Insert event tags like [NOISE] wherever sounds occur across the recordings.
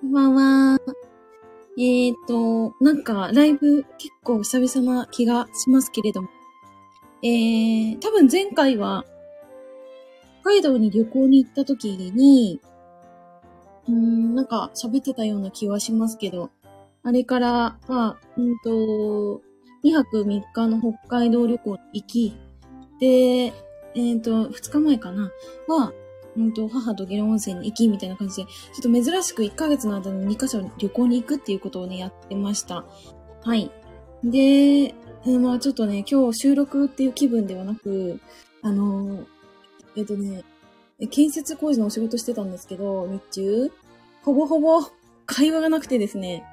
こんばんは。えーと、なんか、ライブ結構久々な気がしますけれども。えー、多分前回は、北海道に旅行に行った時に、うん、なんか喋ってたような気はしますけど、あれから、まあ、うんと、2泊3日の北海道旅行行き、で、えっ、ー、と、2日前かな、は、うんと、母とゲロ温泉に行き、みたいな感じで、ちょっと珍しく1ヶ月の間に2カ所旅行に行くっていうことをね、やってました。はい。で、まあちょっとね、今日収録っていう気分ではなく、あの、えっ、とね、建設工事のお仕事してたんですけど、日中、ほぼほぼ会話がなくてですね、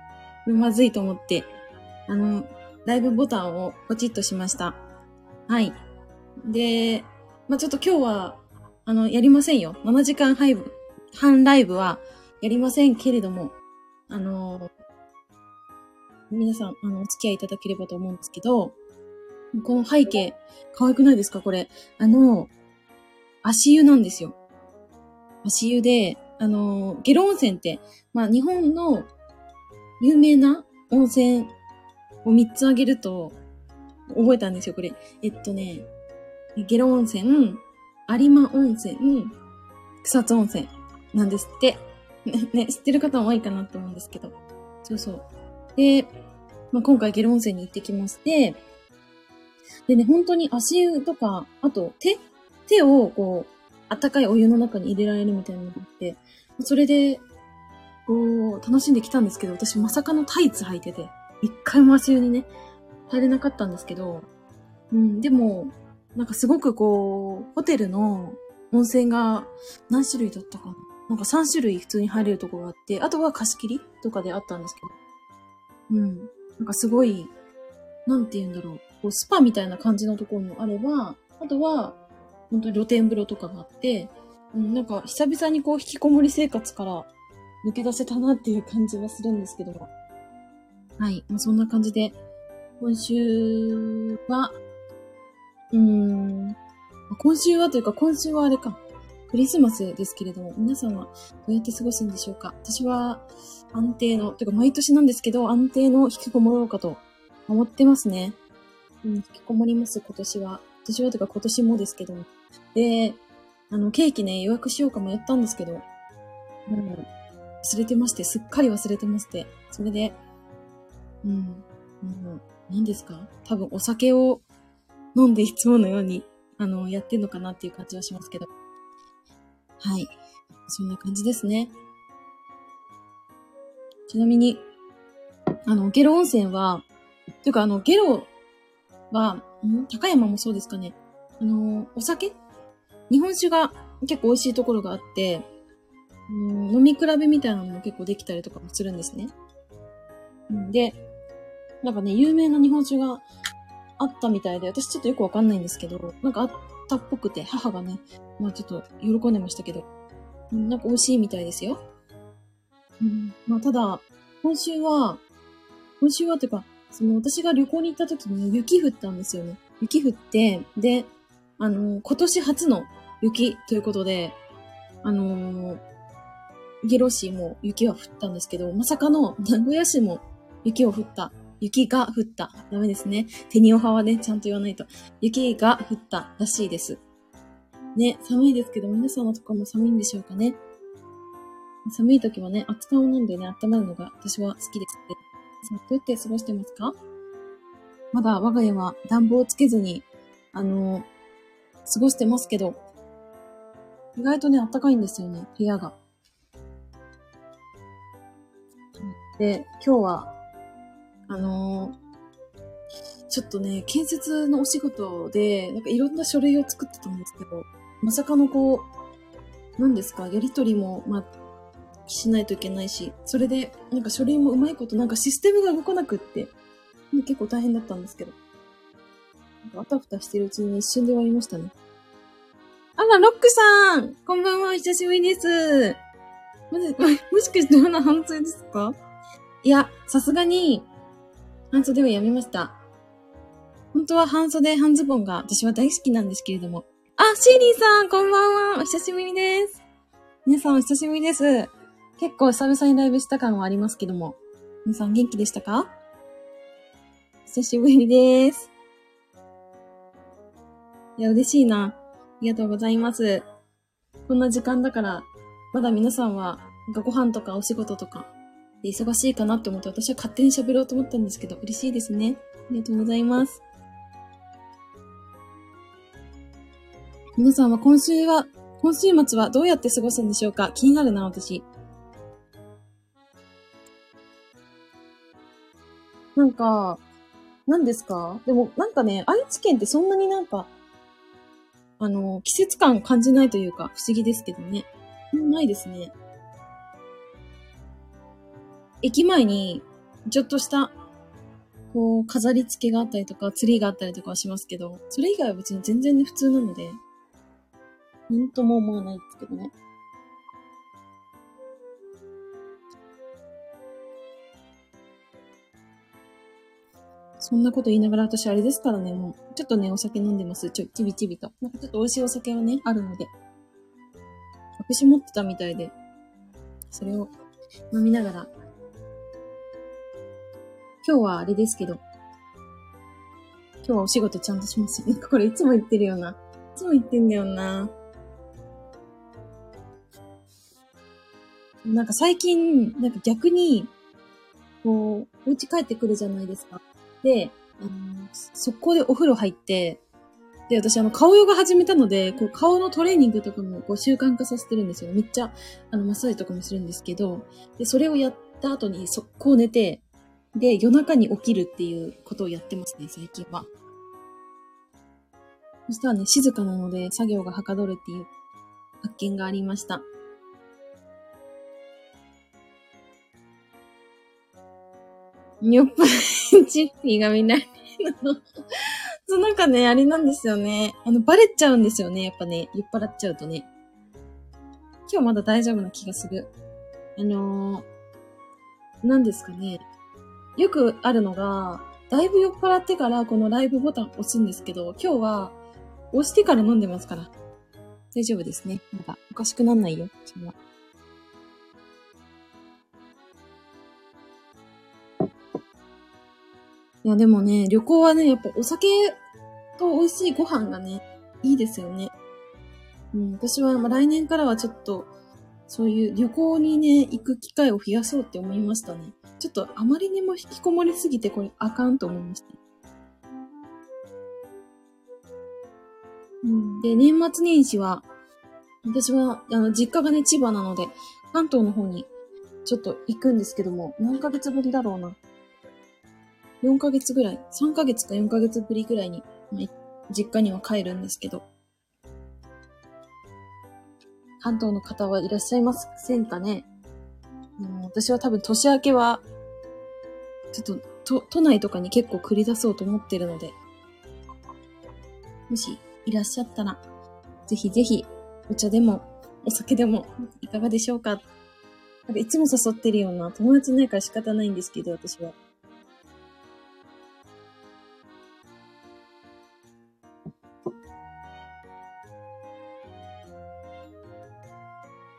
まずいと思って、あの、ライブボタンをポチッとしました。はい。で、まあ、ちょっと今日は、あの、やりませんよ。7時間半半ライブはやりませんけれども、あの皆さん、あの、お付き合いいただければと思うんですけど、この背景、可愛くないですか？これ。あの、足湯なんですよ。足湯で、あの、ゲロ温泉って、まあ、日本の有名な温泉を3つあげると、覚えたんですよ、これ。えっとね、ゲロ温泉、有馬温泉、草津温泉。なんですって。ね、[LAUGHS] ね、知ってる方も多いかなと思うんですけど。そうそう。で、まあ、今回ゲロ温泉に行ってきまして、でね、本当に足湯とか、あと手手をこう、温かいお湯の中に入れられるみたいなのがあって、それで、こう、楽しんできたんですけど、私まさかのタイツ履いてて、一回も足湯にね、入れなかったんですけど、うん、でも、なんかすごくこう、ホテルの温泉が何種類だったかななんか3種類普通に入れるとこがあって、あとは貸し切りとかであったんですけど。うん。なんかすごい、なんて言うんだろう。こうスパみたいな感じのところもあれば、あとは、本当に露天風呂とかがあって、うん、なんか久々にこう引きこもり生活から抜け出せたなっていう感じはするんですけど。はい。まあ、そんな感じで、今週は、うん、今週はというか今週はあれか、クリスマスですけれども、皆さんはどうやって過ごすんでしょうか。私は安定の、というか毎年なんですけど、安定の引きこもろうかと思ってますね。うん、引きこもります、今年は。今年はというか今年もですけど。で、あの、ケーキね、予約しようか迷ったんですけど、もう、忘れてまして、すっかり忘れてまして、それで、うん、うん、何ですか？多分お酒を飲んでいつものように、あの、やってんのかなっていう感じはしますけど。はい。そんな感じですね。ちなみに、あの、ゲロ温泉は、というかあの、ゲロは、ん？高山もそうですかね。あの、お酒？日本酒が結構美味しいところがあって、うん、飲み比べみたいなのも結構できたりとかもするんですね。で、なんかね、有名な日本酒があったみたいで、私ちょっとよくわかんないんですけど、なんかあったっぽくて、母がね、まあちょっと喜んでましたけど、なんか美味しいみたいですよ。うん、まあただ、今週は、今週はっていうか、その私が旅行に行った時に雪降ったんですよね。雪降って、で、あの、今年初の雪ということで、あのー、ゲロ市も雪は降ったんですけど、まさかの名古屋市も雪を降った。雪が降った。ダメですね。手におははね、ちゃんと言わないと。雪が降ったらしいです。ね、寒いですけど、皆さんのとこも寒いんでしょうかね。寒い時はね、熱燗を飲んでね、温まるのが私は好きです。さあ、どうやって過ごしてますか？まだ我が家は暖房をつけずに、あのー過ごしてますけど、意外とね、あったかいんですよね、部屋が。で、今日は、あのー、ちょっとね、建設のお仕事で、なんかいろんな書類を作ってたんですけど、まさかのこう、何ですか、やりとりも、まあ、しないといけないし、それで、なんか書類もうまいこと、なんかシステムが動かなくって、結構大変だったんですけど。あたふたしてるうちに一瞬で終わりましたね。あら、ロックさんこんばんは、久しぶりです。もし、もしかしてまだ半袖ですか？いや、さすがに、半袖はやめました。本当は半袖、半ズボンが私は大好きなんですけれども。あ、シーリーさん、こんばんは。お久しぶりです。皆さんお久しぶりです。結構久々にライブした感はありますけども。皆さん元気でしたか？久しぶりです。いや、嬉しいな。ありがとうございます。こんな時間だから、まだ皆さんは、ご飯とかお仕事とか、忙しいかなって思って私は勝手に喋ろうと思ったんですけど、嬉しいですね。ありがとうございます。皆さんは今週は、今週末はどうやって過ごすんでしょうか？気になるな、私。なんか、何ですか？でも、なんかね、愛知県ってそんなになんか、あの、季節感感じないというか、不思議ですけどね。ないですね。駅前に、ちょっとした、こう、飾り付けがあったりとか、ツリーがあったりとかはしますけど、それ以外は別に全然ね、普通なので、なんとも思わないですけどね。そんなこと言いながら私あれですからね、もう、ちょっとね、お酒飲んでます。ちょ、ちびちびと。なんかちょっと美味しいお酒はね、あるので。隠し持ってたみたいで、それを飲みながら。今日はあれですけど、今日はお仕事ちゃんとしますよ。なんかこれいつも言ってるよな。いつも言ってんだよな。なんか最近、なんか逆に、こう、お家帰ってくるじゃないですか。で、あの、速攻でお風呂入って、で、私、あの、顔ヨガ始めたので、こう、顔のトレーニングとかも、こう、習慣化させてるんですよ。めっちゃ、あの、マッサージとかもするんですけど、で、それをやった後に、速攻寝て、で、夜中に起きるっていうことをやってますね、最近は。そしたらね、静かなので、作業がはかどるっていう発見がありました。よっぱチッピーが見ないの。[LAUGHS] そう、なんかね、あれなんですよね。あの、バレちゃうんですよね。やっぱね、酔っ払っちゃうとね。今日まだ大丈夫な気がする。あのー、何ですかね。よくあるのが、だいぶ酔っ払ってからこのライブボタン押すんですけど、今日は押してから飲んでますから。大丈夫ですね。まだおかしくなんないよ、今日は。いや、でもね、旅行はね、やっぱお酒と美味しいご飯がね、いいですよね。うん、私は、まあ、来年からはちょっと、そういう旅行にね、行く機会を増やそうって思いましたね。ちょっとあまりにも引きこもりすぎてこれあかんと思いました。うん、で、年末年始は、私は、あの、実家がね、千葉なので、関東の方にちょっと行くんですけども、何ヶ月ぶりだろうな。4ヶ月ぐらい、3ヶ月か4ヶ月ぶりぐらいに、実家には帰るんですけど、関東の方はいらっしゃいませんかね、う、私は多分年明けは、ちょっと、都、都内とかに結構繰り出そうと思ってるので、もしいらっしゃったら、ぜひぜひ、お茶でも、お酒でも、いかがでしょうか？なんかいつも誘ってるような、友達ないから仕方ないんですけど、私は。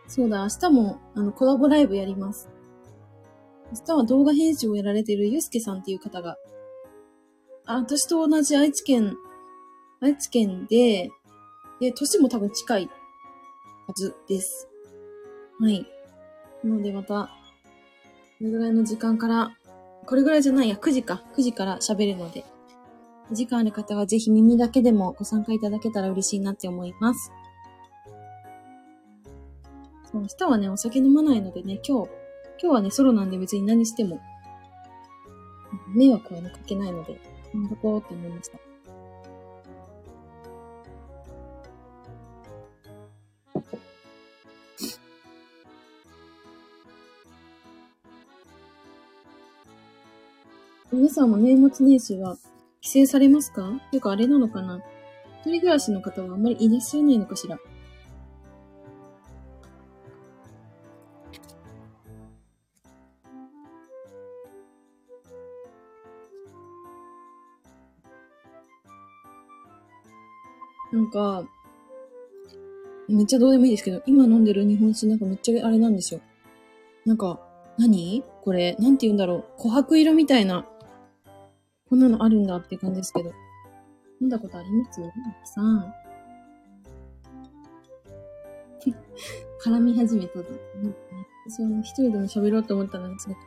そうだ、明日も、あの、コラボライブやります。明日は動画編集をやられているゆうすけさんっていう方が、あ、私と同じ愛知県、愛知県で、で、年も多分近いはずです。はい。なのでまた、これぐらいの時間から、これぐらいじゃないや、9時か。9時から喋るので、時間ある方はぜひ耳だけでもご参加いただけたら嬉しいなって思います。明日はね、お酒飲まないのでね、今日、今日はね、ソロなんで別に何しても、迷惑はね、かけないので、飲んどこうって思いました。皆さんも年末年始は帰省されますか？ていうかあれなのかな？一人暮らしの方はあんまりいらっしゃらないのかしら？なんか、めっちゃどうでもいいですけど、今飲んでる日本酒なんかめっちゃあれなんですよ。なんか、何？これ、なんて言うんだろう。琥珀色みたいな。こんなのあるんだって感じですけど。飲んだことあります？さん。[LAUGHS] 絡み始めた。その一人でも喋ろうと思ったのに、すごく。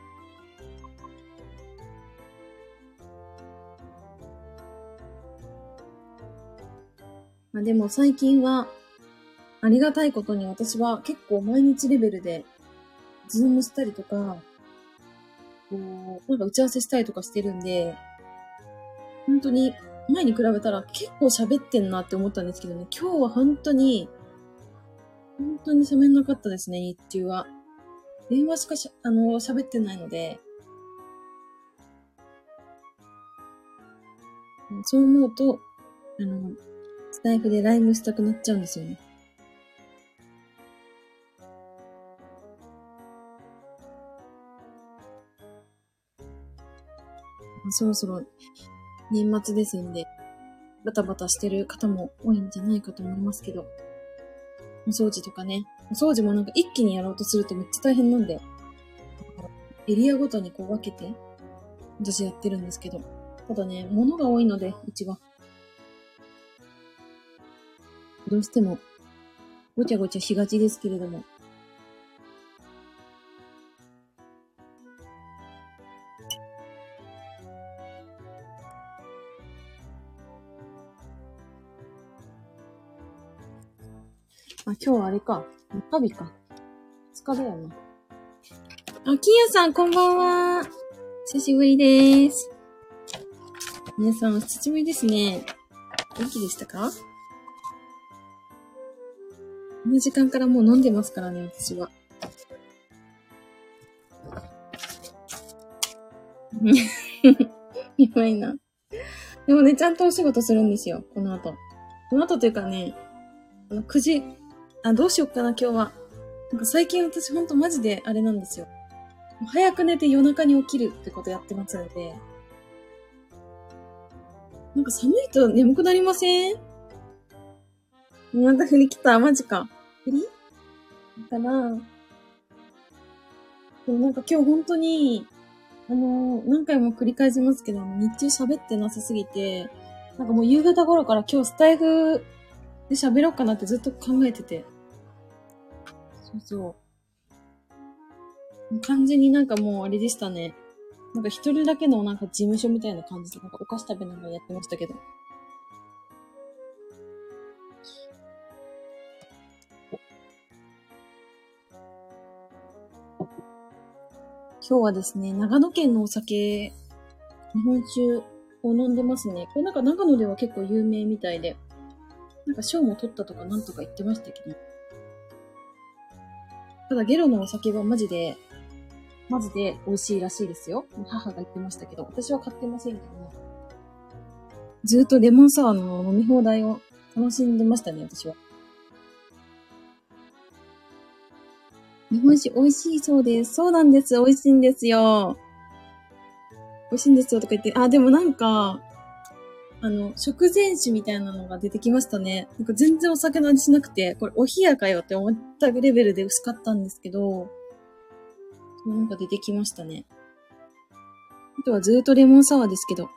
まあでも最近は、ありがたいことに私は結構毎日レベルで、ズームしたりとか、こう、なんか打ち合わせしたりとかしてるんで、本当に前に比べたら結構喋ってんなって思ったんですけどね、今日は本当に、本当に喋んなかったですね、日中は。電話しかしゃ、あの、喋ってないので、そう思うと、あの、スタイフでライブしたくなっちゃうんですよね。そろそろ年末ですんで、バタバタしてる方も多いんじゃないかと思いますけど、お掃除とかね、お掃除もなんか一気にやろうとするとめっちゃ大変なんで、エリアごとにこう分けて、私やってるんですけど、ただね、物が多いので、うちは。どうしても、ごちゃごちゃしがちですけれども。あ、今日はあれか。中日か。2日だよな。あ、キヤさん、こんばんは。久しぶりです。皆さん、お久しぶりですね。元気でしたか？ここの時間からもう飲んでますからね、私は。[LAUGHS] やばいな。でもね、ちゃんとお仕事するんですよ、この後。この後というかね、あの、9時、あ、どうしよっかな、今日は。なんか最近私ほんとマジであれなんですよ。早く寝て夜中に起きるってことやってますので。なんか寒いと眠くなりません？また振り来た？マジか。振り？だから、でもなんか今日本当に、あのー、何回も繰り返しますけど、日中喋ってなさすぎて、なんかもう夕方頃から今日スタイフで喋ろうかなってずっと考えてて。そうそう。完全になんかもうあれでしたね。なんか一人だけのなんか事務所みたいな感じで、なんかお菓子食べながらやってましたけど。今日はですね、長野県のお酒、日本酒を飲んでますね。これなんか長野では結構有名みたいで、なんか賞も取ったとかなんとか言ってましたけど。ただゲロのお酒はマジで、マジで美味しいらしいですよ。母が言ってましたけど、私は買ってませんけどね。ずっとレモンサワーの飲み放題を楽しんでましたね、私は。日本酒美味しいそうです。そうなんです。美味しいんですよ。美味しいんですよとか言って、あ、でもなんか、あの、食前酒みたいなのが出てきましたね。なんか全然お酒の味しなくて、これお冷やかよって思ったレベルで薄かったんですけど、なんか出てきましたね。あとはずっとレモンサワーですけど。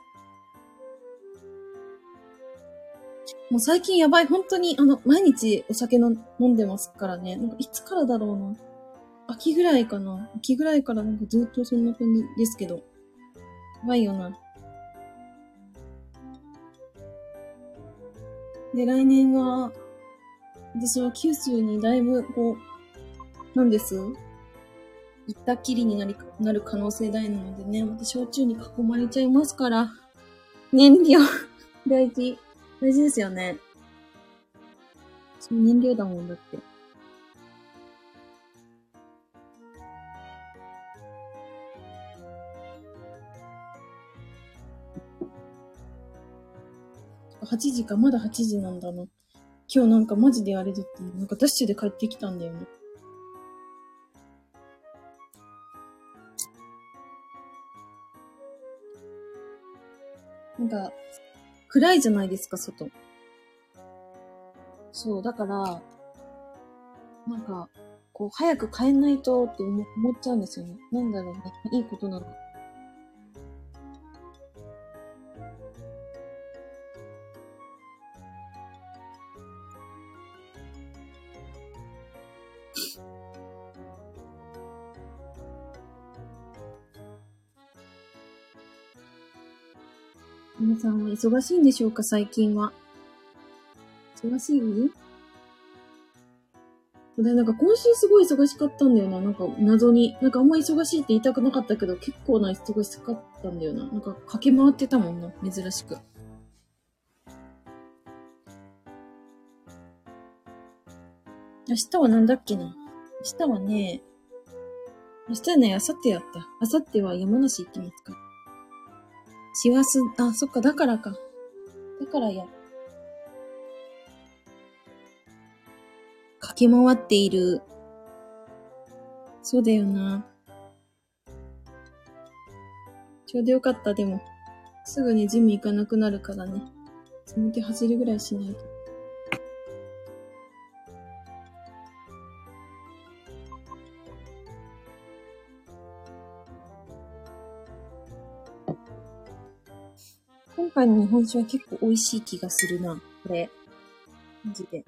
もう最近やばい。本当に、あの、毎日お酒の飲んでますからね。なんかいつからだろうな。秋ぐらいかな秋ぐらいからなんかずっとそんな感じですけど。やばいよな。で、来年は、私は九州にだいぶ、こう、なんです？行ったきりになり、なる可能性大なのでね、また焼酎に囲まれちゃいますから、燃料 [LAUGHS] 大事、大事ですよね。そう燃料だもんだって。8時か、まだ8時なんだな。今日なんかマジであれだったなんかダッシュで帰ってきたんだよね。なんか、暗いじゃないですか、外。そう、だから、なんか、こう、早く帰んないとって思思っちゃうんですよね。なんだろうね。いいことなの。皆さんは忙しいんでしょうか最近は。忙しい？で、なんか今週すごい忙しかったんだよな。なんか謎に。なんかあんま忙しいって言いたくなかったけど、結構な忙しかったんだよな。なんか駆け回ってたもんな。珍しく。明日はなんだっけな？明日はね、明日はね、明後日やった。明後日は山梨行きますから。師走、あ、そっか、だからか。だからや。駆け回っている。そうだよな。ちょうどよかった、でも。すぐねジム行かなくなるからね。その気走るぐらいしないと。今回の日本酒は結構美味しい気がするな、これ。マジで。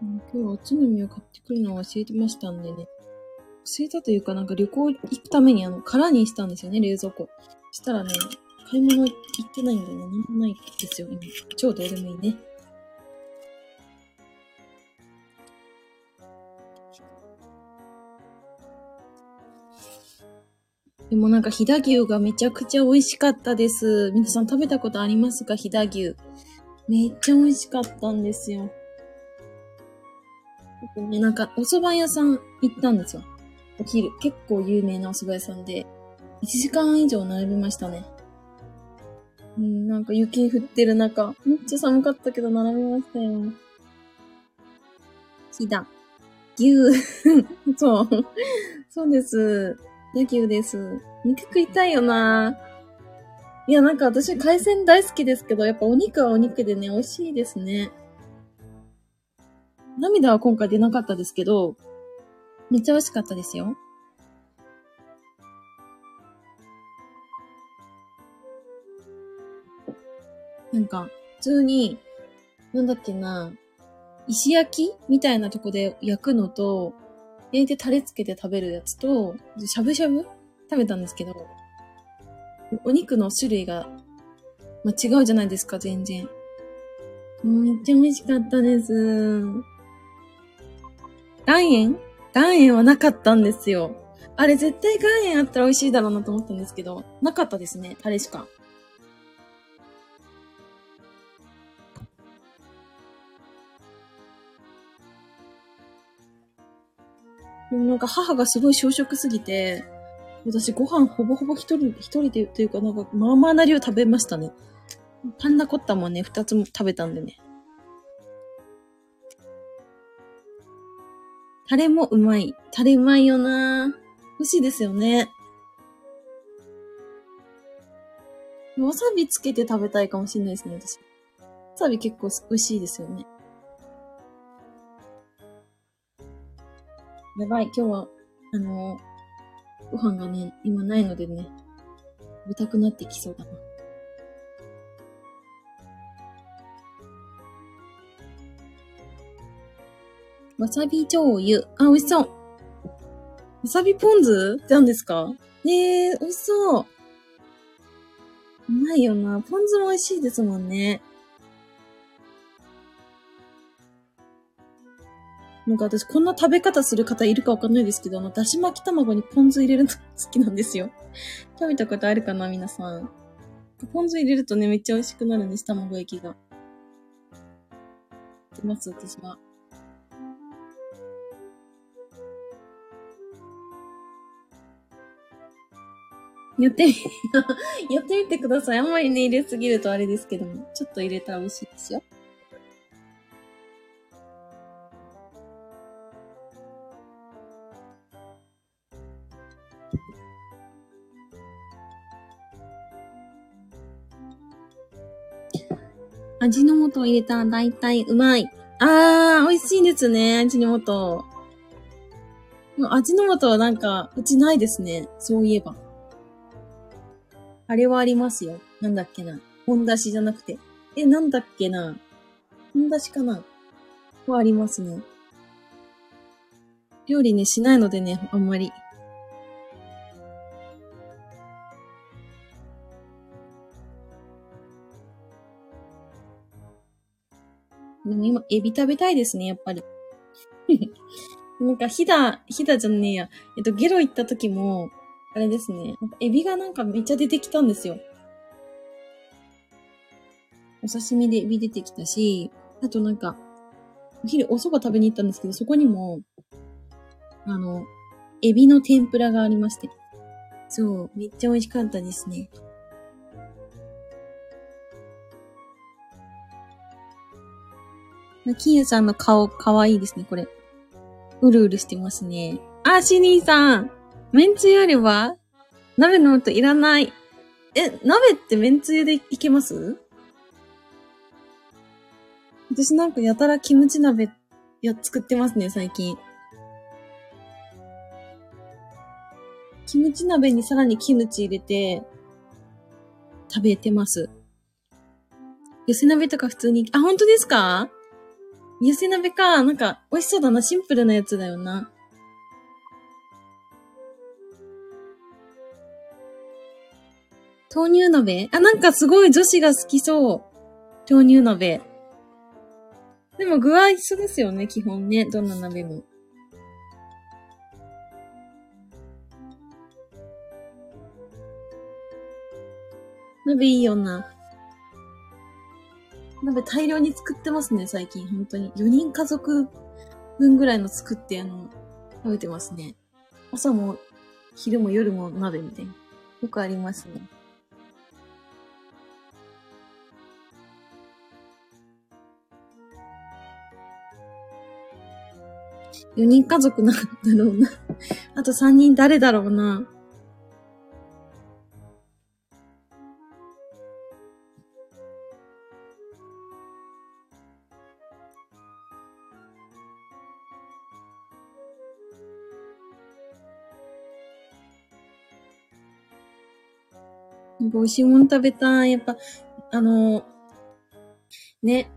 今日はおつまみを買ってくるのを忘れてましたんでね。忘れたというか、なんか旅行行くためにあの、空にしたんですよね、冷蔵庫。したらね、買い物行ってないんでね、なんもないですよ、今。超どうでもいいね。でもなんか飛騨牛がめちゃくちゃ美味しかったです。皆さん食べたことありますか？飛騨牛。めっちゃ美味しかったんですよ。ね、なんか、お蕎麦屋さん行ったんですよ。お昼。結構有名なお蕎麦屋さんで、1時間以上並びましたね。うん、なんか雪降ってる中、めっちゃ寒かったけど並びましたよ。ひだ。牛。[LAUGHS] そう。そうです。野牛です。肉食いたいよないや、なんか私海鮮大好きですけど、やっぱお肉はお肉でね、美味しいですね。涙は今回出なかったですけど、めっちゃ美味しかったですよ。なんか、普通に、なんだっけな、石焼きみたいなとこで焼くのと、焼いてタレつけて食べるやつと、しゃぶしゃぶ？食べたんですけど、お肉の種類が、まあ、違うじゃないですか、全然。めっちゃ美味しかったです。岩塩？岩塩はなかったんですよ。あれ絶対岩塩あったら美味しいだろうなと思ったんですけど、なかったですね。タレしか。でもなんか母がすごい小食すぎて、私ご飯ほぼほぼ一人、一人でというかなんかまあまあな量食べましたね。パンナコッタもね、二つも食べたんでね。タレもうまい。タレうまいよな欲しいですよね。わさびつけて食べたいかもしれないですね、私。わさび結構美味しいですよね。やばい、今日は、あのー、ご飯がね、今ないのでね、食べたくなってきそうだな。わさび醤油。あ、美味しそう。わさびポン酢って何ですか？ねえ、美味しそう。うまいよな。ポン酢も美味しいですもんね。なんか私こんな食べ方する方いるかわかんないですけど、あの、だし巻き卵にポン酢入れるの好きなんですよ。[LAUGHS] 食べたことあるかな皆さん。ポン酢入れるとね、めっちゃ美味しくなるんです、卵焼きが。出ます、私は。やってみ、[LAUGHS] やってみてください。あんまりね、入れすぎるとあれですけども、ちょっと入れたら美味しいですよ。味の素を入れたら大体うまい。あー、美味しいですね、味の素。味の素はなんか、うちないですね。そういえば。あれはありますよ。なんだっけな。本出しじゃなくて。え、なんだっけな。本出しかな。はありますね。料理ね、しないのでね、あんまり。でも今、エビ食べたいですね、やっぱり。[LAUGHS] なんか、ひだ、ひだじゃねえや。えっと、ゲロ行った時も、あれですね。エビがなんかめっちゃ出てきたんですよ。お刺身でエビ出てきたし、あとなんか、お昼お蕎麦食べに行ったんですけど、そこにも、あの、エビの天ぷらがありまして。そう、めっちゃ美味しかったですね。キーヤさんの顔、かわいいですね、これ。うるうるしてますね。あ、シニーさんめんつゆあれば鍋の素いらない。え、鍋ってめんつゆでいけます？私なんかやたらキムチ鍋や、作ってますね、最近。キムチ鍋にさらにキムチ入れて、食べてます。寄せ鍋とか普通に、あ、本当ですか？寄せ鍋か。なんか、美味しそうだな。シンプルなやつだよな。豆乳鍋？あ、なんかすごい女子が好きそう。豆乳鍋。でも具は一緒ですよね、基本ね。どんな鍋も。鍋いいよな。鍋大量に作ってますね、最近。本当に。4人家族分ぐらいの作って、あの、食べてますね。朝も、昼も夜も鍋みたいな。よくありますね。4人家族なんだろうな。あと3人誰だろうな。美味しいもの食べたい。やっぱ、あの、ね、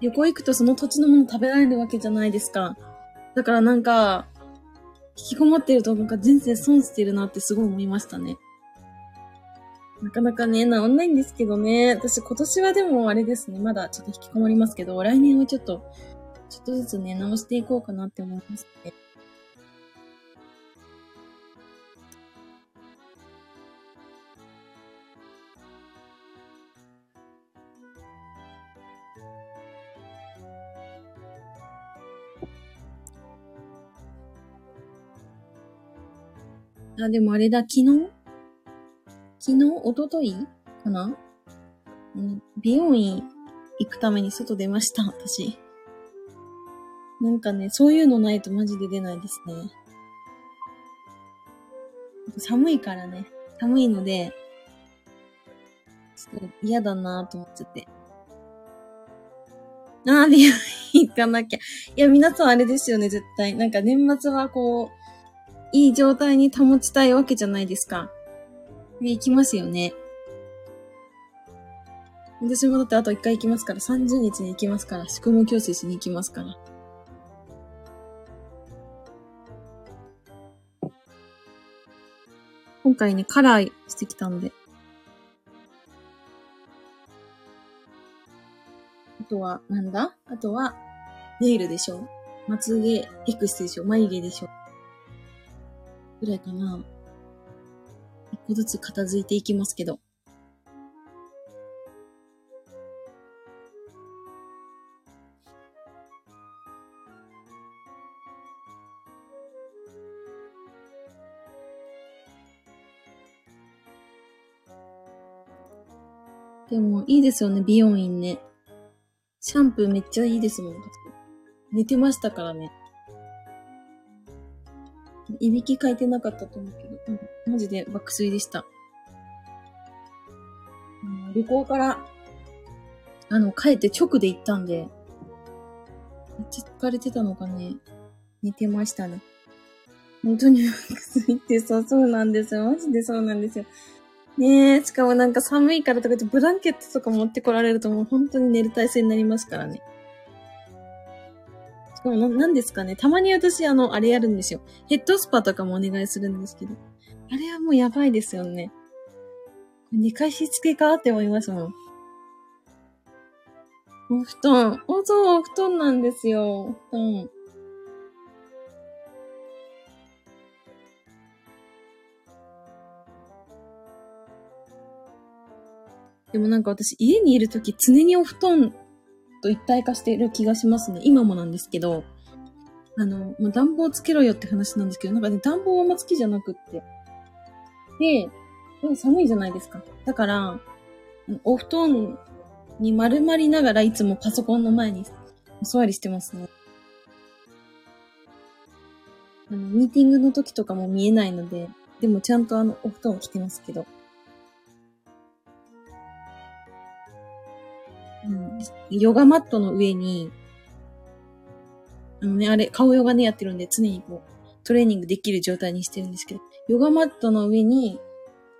旅行行くとその土地のもの食べられるわけじゃないですか。だからなんか、引きこもってるとなんか人生損してるなってすごい思いましたね。なかなかね、治んないんですけどね。私今年はでもあれですね、まだちょっと引きこもりますけど、来年はちょっと、ちょっとずつね、直していこうかなって思いますね。あ、でもあれだ、昨日？昨日？おとといかな？うん、美容院行くために外出ました、私。なんかね、そういうのないとマジで出ないですね。寒いからね。寒いので、ちょっと嫌だなと思っちゃって。ああ、美容院行かなきゃ。いや、皆さんあれですよね、絶対。なんか年末はこう、いい状態に保ちたいわけじゃないですか。で、行きますよね。私もだってあと1回行きますから、30日に行きますから、宿毛矯正しに行きますから。今回ね、カラーしてきたんで。あとは、なんだ？あとは、ネイルでしょ？まつげエクスでしょ？眉毛でしょ？ぐらいかな。一個ずつ片付いていきますけど。でも、いいですよね、美容院ね。シャンプーめっちゃいいですもん。寝てましたからね。いびきかいてなかったと思うけど、うん、マジで爆睡でした。うん、旅行から、あの、帰って直で行ったんで、めっちゃ疲れてたのかね。寝てましたね。本当に [LAUGHS] 爆睡ってさ、そうなんですよ。マジでそうなんですよ。ねえ、しかもなんか寒いからとかってブランケットとか持ってこられるともう本当に寝る体勢になりますからね。しかもな、なんですかね。たまに私あの、あれやるんですよ。ヘッドスパとかもお願いするんですけど。あれはもうやばいですよね。寝かしつけかって思いますもん。お布団。お、そう、お布団なんですよ。お布団。でもなんか私家にいるとき常にお布団と一体化している気がしますね。今もなんですけど。あの、まあ、暖房つけろよって話なんですけど、なんかね、暖房はあんま好きじゃなくって。で、でも寒いじゃないですか。だから、お布団に丸まりながらいつもパソコンの前にお座りしてますね。あの、ミーティングの時とかも見えないので、でもちゃんとあの、お布団を着てますけど。ヨガマットの上に、あのね、あれ、顔ヨガね、やってるんで、常にこう、トレーニングできる状態にしてるんですけど、ヨガマットの上に、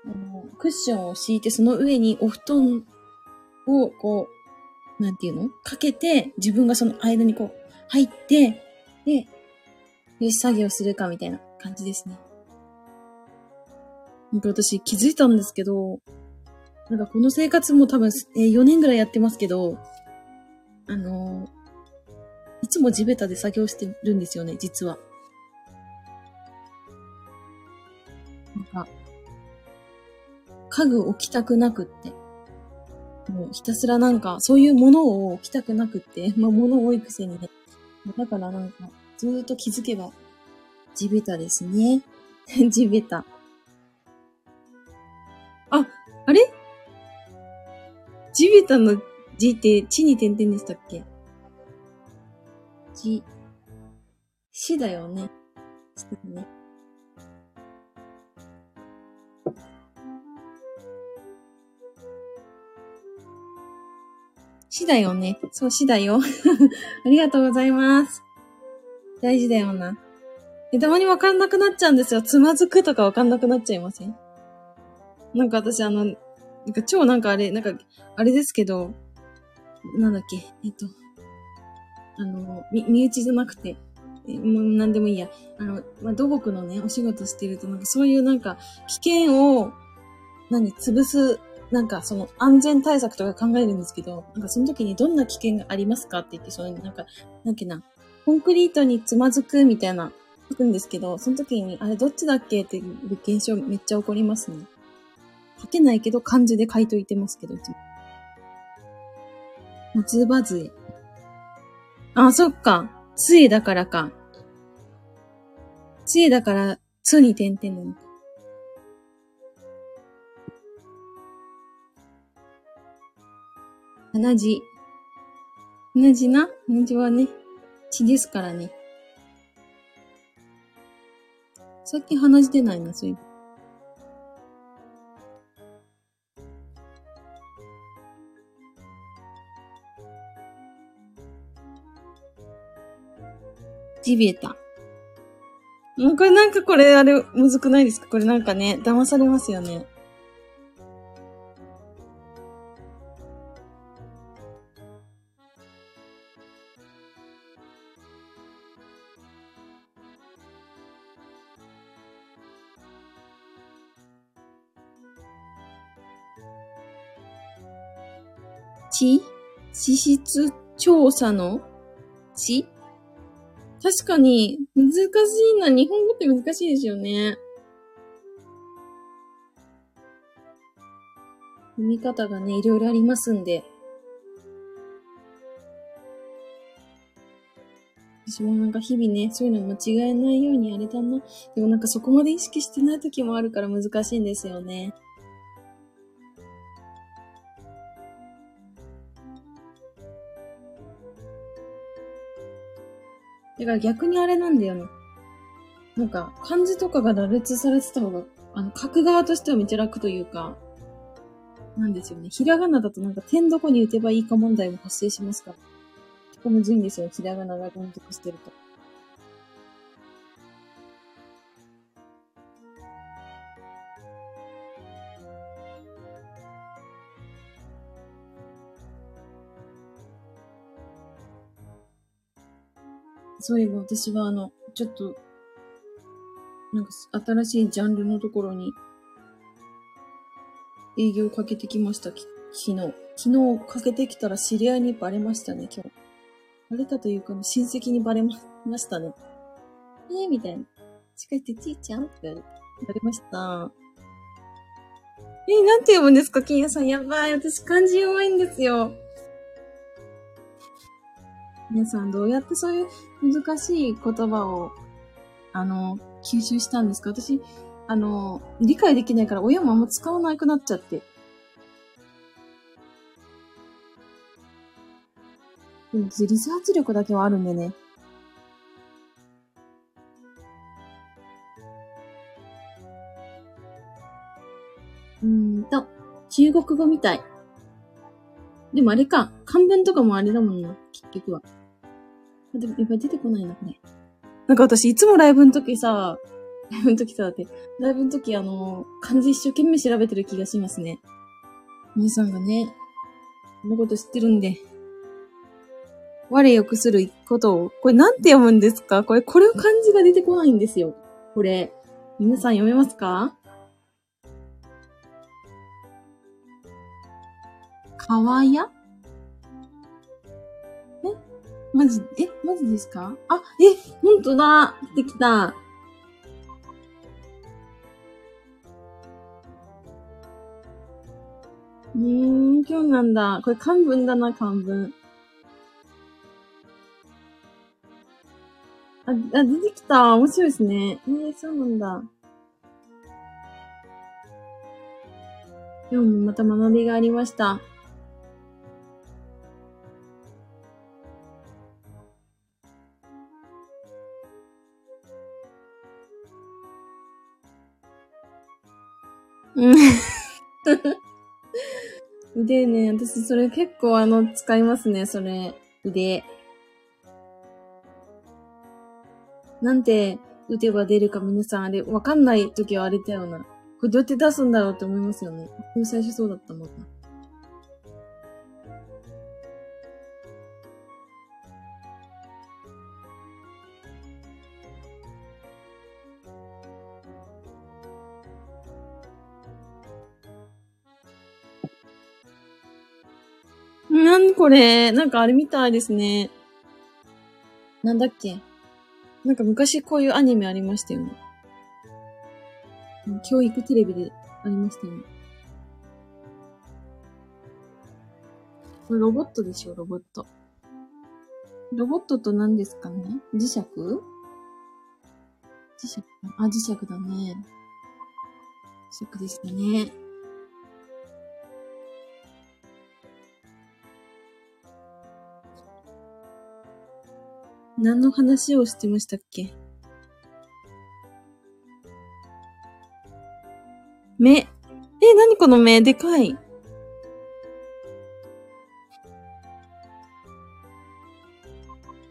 あのクッションを敷いて、その上にお布団を、こう、なんていうの？かけて、自分がその間にこう、入って、で、よし、作業するか、みたいな感じですね。本当私気づいたんですけど、なんかこの生活も多分、えー、4年ぐらいやってますけど、あの、いつも地べたで作業してるんですよね、実は。なんか、家具置きたくなくって。もうひたすらなんか、そういうものを置きたくなくって、[LAUGHS] まあ物多いくせにね。だからなんか、ずーっと気づけば、地べたですね。[LAUGHS] 地べた。あ、あれ？地べたの字って地に点々でしたっけ？地、死だよね。死だね。死だよね。そう、死だよ。[LAUGHS] ありがとうございます。大事だよな。え、たまにわかんなくなっちゃうんですよ。つまずくとかわかんなくなっちゃいません？なんか私あの、なんか超なんかあれ、なんか、あれですけど、なんだっけ、えっと、あの、み、身内じゃなくて、もう何でもいいや。あの、まあ、土木のね、お仕事してると、なんかそういうなんか、危険を、何、潰す、なんかその安全対策とか考えるんですけど、なんかその時にどんな危険がありますかって言って、そのなんか、なんけな、コンクリートにつまずくみたいな、書くんですけど、その時に、あれどっちだっけっていう現象めっちゃ起こりますね。書けないけど漢字で書いといてますけど、いつも。松葉杖。あ、そっか。杖だからか。杖だから、つに点々なのか。鼻血。鼻血な？鼻血はね、血ですからね。さっき鼻血出ないな、そういう。地べた。もうこれなんかこれあれ、むずくないですか？これなんかね、騙されますよね。地地質調査の地確かに、難しいな。日本語って難しいですよね。読み方がね、いろいろありますんで。私もなんか日々ね、そういうの間違えないようにあれだな。でもなんかそこまで意識してない時もあるから難しいんですよね。だから逆にあれなんだよね。なんか、漢字とかが羅列されてた方が、あの、書く側としてはめちゃ楽というか、なんですよね。ひらがなだとなんか点どこに打てばいいか問題も発生しますから。そこむずいんですよ。ひらがなが連続してると。そういえば私はあの、ちょっと、なんか新しいジャンルのところに営業かけてきました、き昨日。昨日かけてきたら知り合いにバレましたね、今日。バレたというか、親戚にバレましたね。えー、みたいな。近いってちーちゃん？って言われました。えー、なんて読むんですか、金谷さん。やばい。私漢字弱いんですよ。皆さんどうやってそういう難しい言葉を、あの、吸収したんですか？私、あの、理解できないから親もあんま使わなくなっちゃって。でも、リサーチ力だけはあるんでね。うんと、中国語みたい。でもあれか、漢文とかもあれだもんな、結局は。でも、やっぱり出てこないな、これ。なんか私、いつもライブの時さ、ライブの時さ、だって、ライブの時あの、漢字一生懸命調べてる気がしますね。皆さんがね、このこと知ってるんで。我よくすることを、これなんて読むんですか？これ、これ漢字が出てこないんですよ。これ。皆さん読めますか？かわやマジ、え、マジですか？あ、え、ほんとだ出てきた。うーん、今日なんだ。これ漢文だな、漢文。あ、あ、出てきた。面白いですね。えー、そうなんだ。今日もまた学びがありました。うん。[LAUGHS] 腕ね、私それ結構あの、使いますね、それ。腕。なんて打てば出るか皆さんあれ、わかんない時はあれだよな。これどうやって出すんだろうって思いますよね。最初そうだったもんな。なんこれなんかあれみたいですね。なんだっけなんか昔こういうアニメありましたよね。教育テレビでありましたよね。これロボットでしょ、ロボット。ロボットと何ですかね磁石？磁石？あ、磁石だね。磁石でしたね。何の話をしてましたっけ？目。え、なにこの目でかい？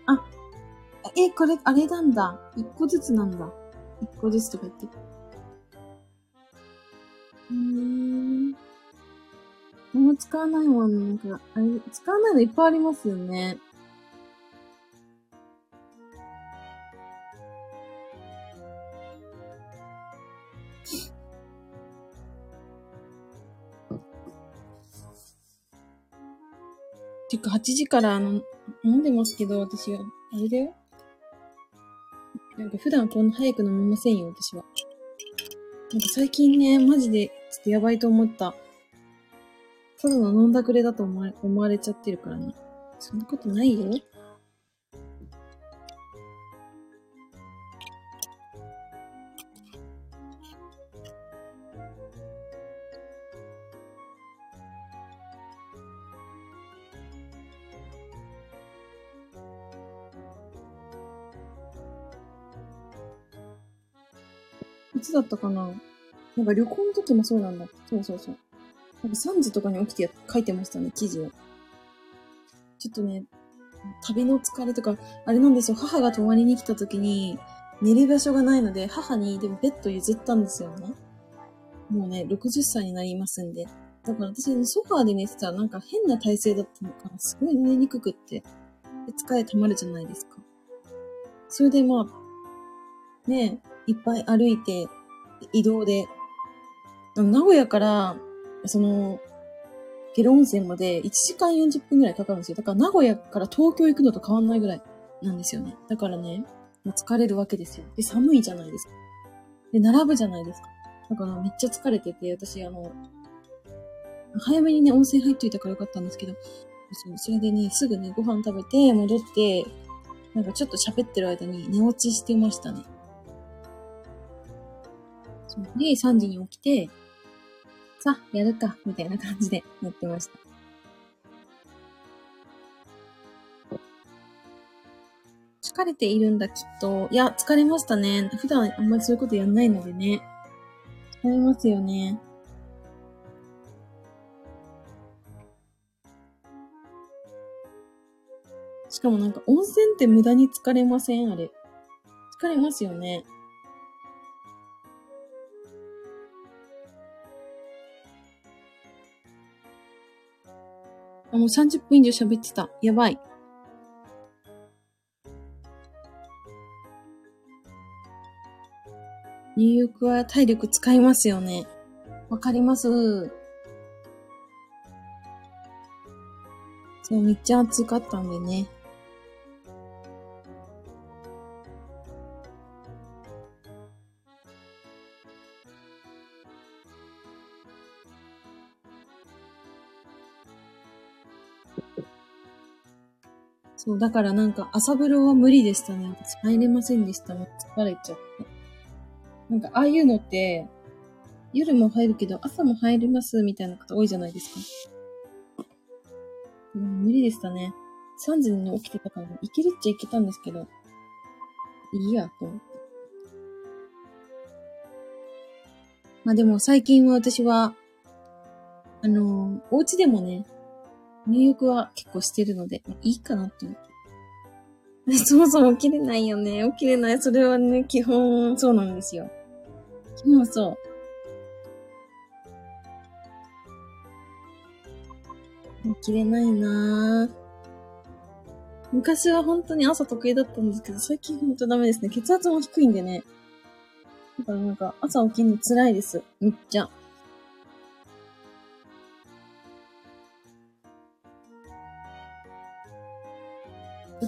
あ、え、これ、あれなんだ。一個ずつなんだ。一個ずつとか言って。うーん。もう使わないもん、なんか、あれ、使わないのいっぱいありますよね。てか、8時からあの、飲んでますけど、私は、あれだよ。なんか普段こんな早く飲みませんよ、私は。なんか最近ね、マジでちょっとやばいと思った。ただの飲んだくれだと思われ思われちゃってるからな。そんなことないよ。つだったかな？なんか旅行の時もそうなんだ。そうそうそう。なんか3時とかに起きて書いてましたね、記事を。ちょっとね、旅の疲れとか、あれなんですよ、母が泊まりに来た時に、寝る場所がないので、母にでもベッド譲ったんですよね。もうね、60歳になりますんで。だから私、ね、ソファーで寝てたらなんか変な体勢だったのかな。すごい寝にくくって。で疲れ溜まるじゃないですか。それでまあ、ね、いっぱい歩いて、移動で、名古屋から、その、下呂温泉まで1時間40分くらいかかるんですよ。だから名古屋から東京行くのと変わんないぐらいなんですよね。だからね、もう疲れるわけですよ。で、寒いじゃないですか。で、並ぶじゃないですか。だからめっちゃ疲れてて、私あの、早めにね、温泉入っといたからよかったんですけど、そうそれでね、すぐね、ご飯食べて、戻って、なんかちょっと喋ってる間に寝落ちしてましたね。で、3時に起きて、さあ、やるか、みたいな感じでやってました。疲れているんだ、きっと。いや、疲れましたね。普段あんまりそういうことやんないのでね。疲れますよね。しかもなんか温泉って無駄に疲れません？あれ。疲れますよね。もう30分以上喋ってた。やばい。入浴は体力使いますよね。わかります。そう、めっちゃ暑かったんでね。そう、だからなんか朝風呂は無理でしたね。私入れませんでした。疲れちゃって。なんかああいうのって、夜も入るけど朝も入れますみたいな方多いじゃないですか。うん、無理でしたね。3時に起きてたから、いけるっちゃいけたんですけど、いいや、と思って。まあでも最近は私は、あのー、お家でもね、入浴は結構してるので、いいかなって思って。[LAUGHS] そもそも起きれないよね。起きれない。それはね、基本そうなんですよ。基本そう。起きれないなぁ。昔は本当に朝得意だったんですけど、最近ほんとダメですね。血圧も低いんでね。だからなんか朝起きるの辛いです。めっちゃ。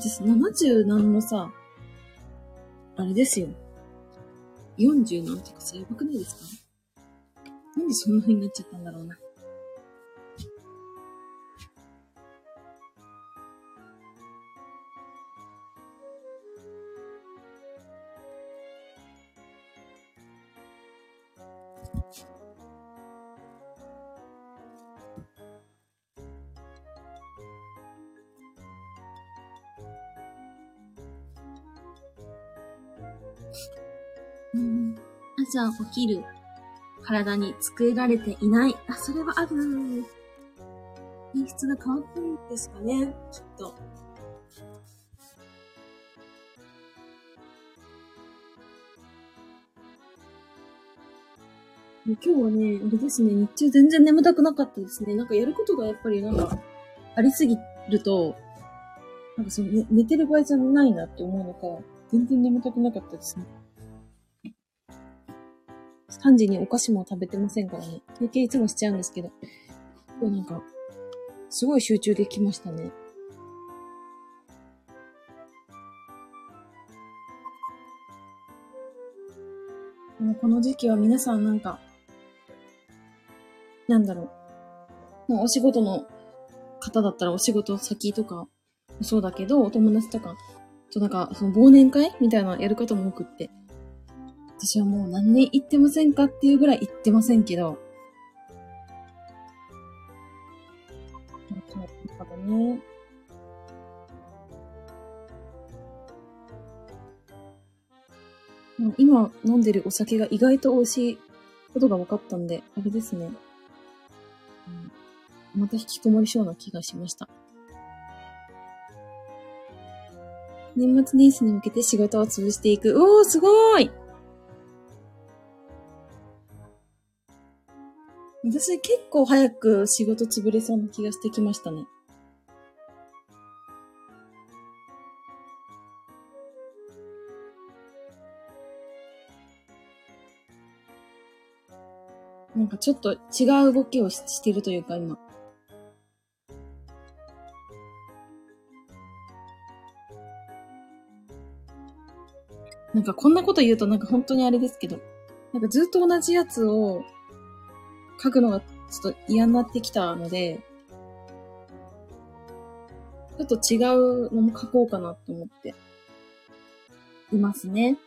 私70何のさ、あれですよ。40何とかさ、やばくないですか？なんでそんな風になっちゃったんだろうな。朝起きる体に作られていない。あ、それはある品質が変わってるんですかね、きっと。今日はね、あれですね、日中全然眠たくなかったですね。なんかやることがやっぱりなんか、ありすぎると、なんかその、ね、寝てる場合じゃないなって思うのか、全然眠たくなかったですね。3時にお菓子も食べてませんからね。休憩いつもしちゃうんですけど。今日なんか、すごい集中できましたね。もうこの時期は皆さんなんか、なんだろう。もうお仕事の方だったらお仕事先とかそうだけど、お友達とか、となんか、その忘年会みたいなやる方も多くって。私はもう何年行ってませんかっていうぐらい行ってませんけど。そう、だからね。まあ今飲んでるお酒が意外と美味しいことが分かったんで、あれですね。うん、また引きこもりそうな気がしました。年末年始に向けて仕事を潰していく。おー、すごい私結構早く仕事潰れそうな気がしてきましたね。なんかちょっと違う動きをしてるというか、今。なんかこんなこと言うとなんか本当にあれですけど、なんかずっと同じやつを書くのがちょっと嫌になってきたので、ちょっと違うのも書こうかなと思っていますね。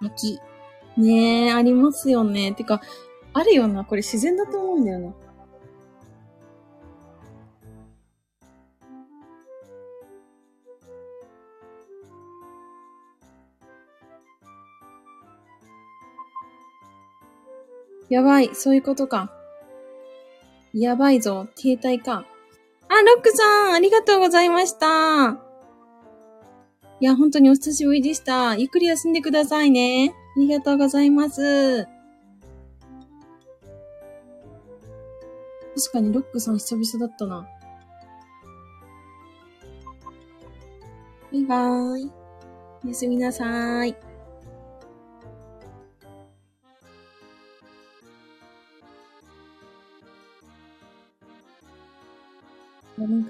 秋。ねえ、ありますよね。てか、あるよな。これ自然だと思うんだよな。やばい、そういうことか。やばいぞ、停滞か。あ、ロックさん、ありがとうございました。いや、本当にお久しぶりでした。ゆっくり休んでくださいね。ありがとうございます。確かにロックさん久々だったな。バイバーイ。おやすみなさーい。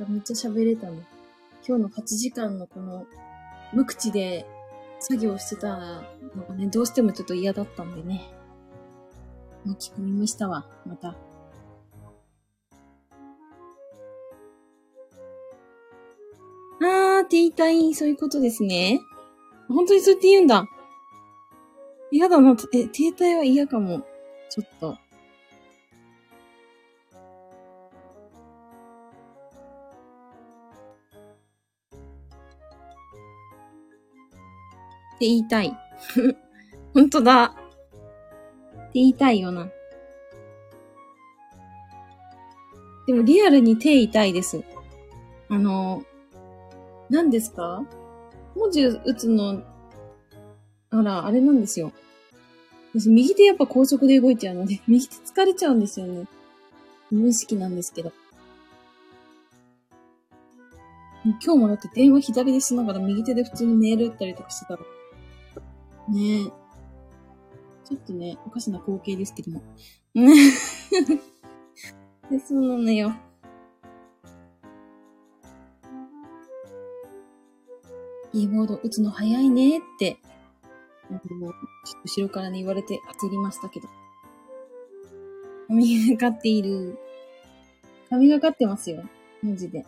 めっちゃ喋れたの。今日の8時間のこの無口で作業してたのがね、どうしてもちょっと嫌だったんでね。巻き込みましたわ、また。あー、ティータイ、そういうことですね。本当にそうやって言うんだ。嫌だな、え、停滞は嫌かも。ちょっと。言いたい。[LAUGHS] 本当だ。って言いたいよな。でもリアルに手痛いです。あの、何ですか？文字打つの、あら、あれなんですよ。私、右手やっぱ高速で動いちゃうので、[LAUGHS] 右手疲れちゃうんですよね。無意識なんですけど。今日もだって電話左でしながら右手で普通にメール打ったりとかしてたら、ねえ。ちょっとね、おかしな光景ですけども。[LAUGHS] で、そうなのよ。キーボード打つの早いねって、後ろからね言われて焦りましたけど。[LAUGHS] 髪がかっている。髪がかってますよ。マジで。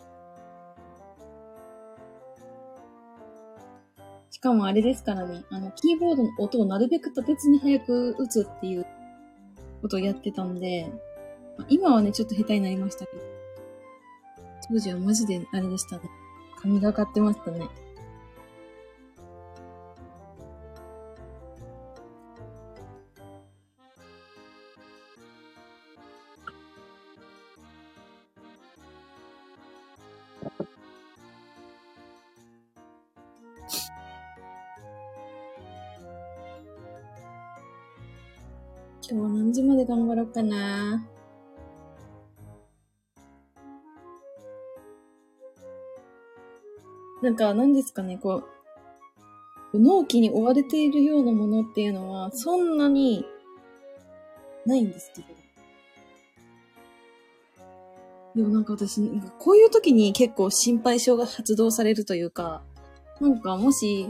かもあれですからね、あの、キーボードの音をなるべく立てずに早く打つっていうことをやってたんで、今はね、ちょっと下手になりましたけど、当時はマジであれでしたね。神がかってましたね。頑張ろうかな。なんか、何ですかね、こう、納期に追われているようなものっていうのは、そんなに、ないんですけど。でもなんか私、こういう時に結構心配性が発動されるというか、なんかもし、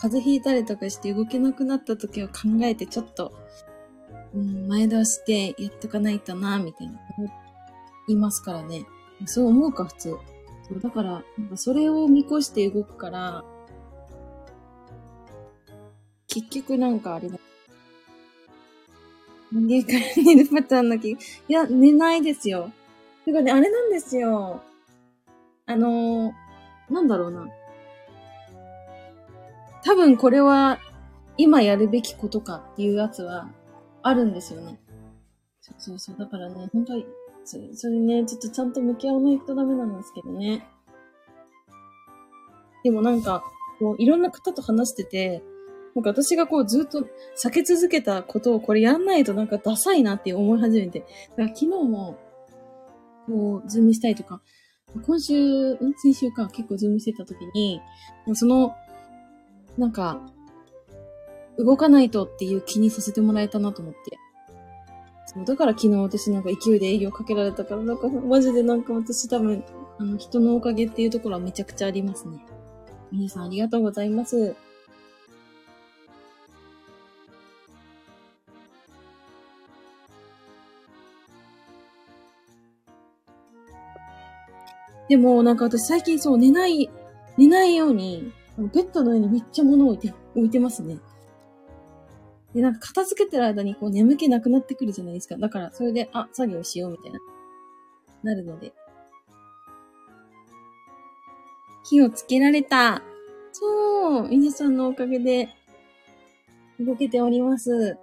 風邪ひいたりとかして動けなくなった時を考えてちょっとうん、前倒してやっとかないとな、みたいな思いますからね。そう思うか、普通。そうだから、なんかそれを見越して動くから、結局なんかあれだ。人間から寝るパターンだけ。いや、寝ないですよ。てかね、あれなんですよ。あのー、なんだろうな。多分これは今やるべきことかっていうやつはあるんですよね。そうそうそう。だからね、本当に、それそれね、ちょっとちゃんと向き合わないとダメなんですけどね。でもなんか、こう、いろんな方と話してて、なんか私がこうずっと避け続けたことをこれやんないとなんかダサいなって思い始めて。だから昨日も、こう、ズームしたいとか、今週、ん？先週か結構ズームしてた時に、その、なんか、動かないとっていう気にさせてもらえたなと思って。そう、だから昨日私なんか勢いで営業かけられたから、なんかマジでなんか私多分、あの、人のおかげっていうところはめちゃくちゃありますね。皆さんありがとうございます。でも、なんか私最近そう寝ない、寝ないように、ベッドの上にめっちゃ物置いて、置いてますね。で、なんか片付けてる間にこう眠気なくなってくるじゃないですか。だから、それで、あ、作業しようみたいな、なるので。火をつけられた。そう、皆さんのおかげで、動けております。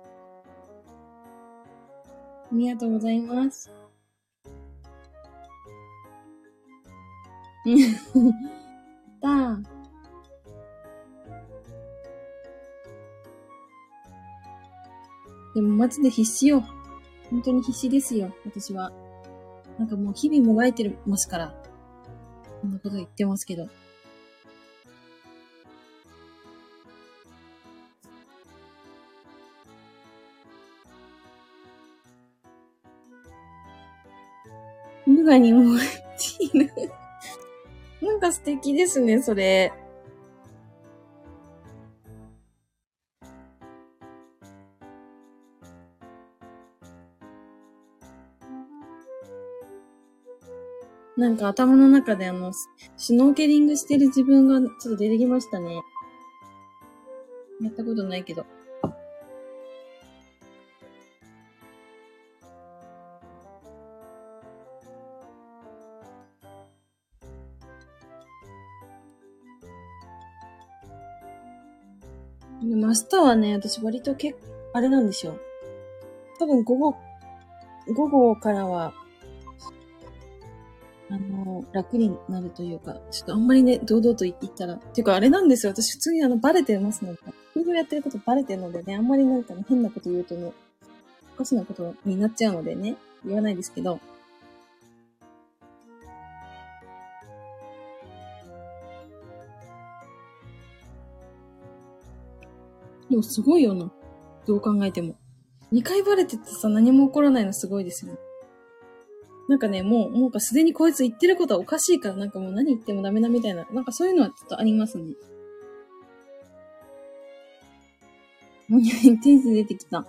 ありがとうございます。だ。[LAUGHS] でもマジで必死よ。本当に必死ですよ、私は。なんかもう日々もがいてますから。こんなこと言ってますけど。無我にもチームなんか素敵ですね、それ。なんか頭の中であの、シュノーケリングしてる自分がちょっと出てきましたね。やったことないけど。でも明日はね、私割と結あれなんですよ。多分午後、午後からは、あの、楽になるというか、ちょっとあんまりね、堂々と言ったら、っていうかあれなんですよ。私普通にあの、バレてますので、フードやってることバレてるのでね、あんまりなんかね、変なこと言うとね、おかしなことになっちゃうのでね、言わないですけど、でもすごいよな。どう考えても。2回バレててさ、何も起こらないのすごいですよね。なんかね、もう、もうかすでにこいつ言ってることはおかしいから、なんかもう何言ってもダメだみたいな、なんかそういうのはちょっとありますね。もうテンス出てきた。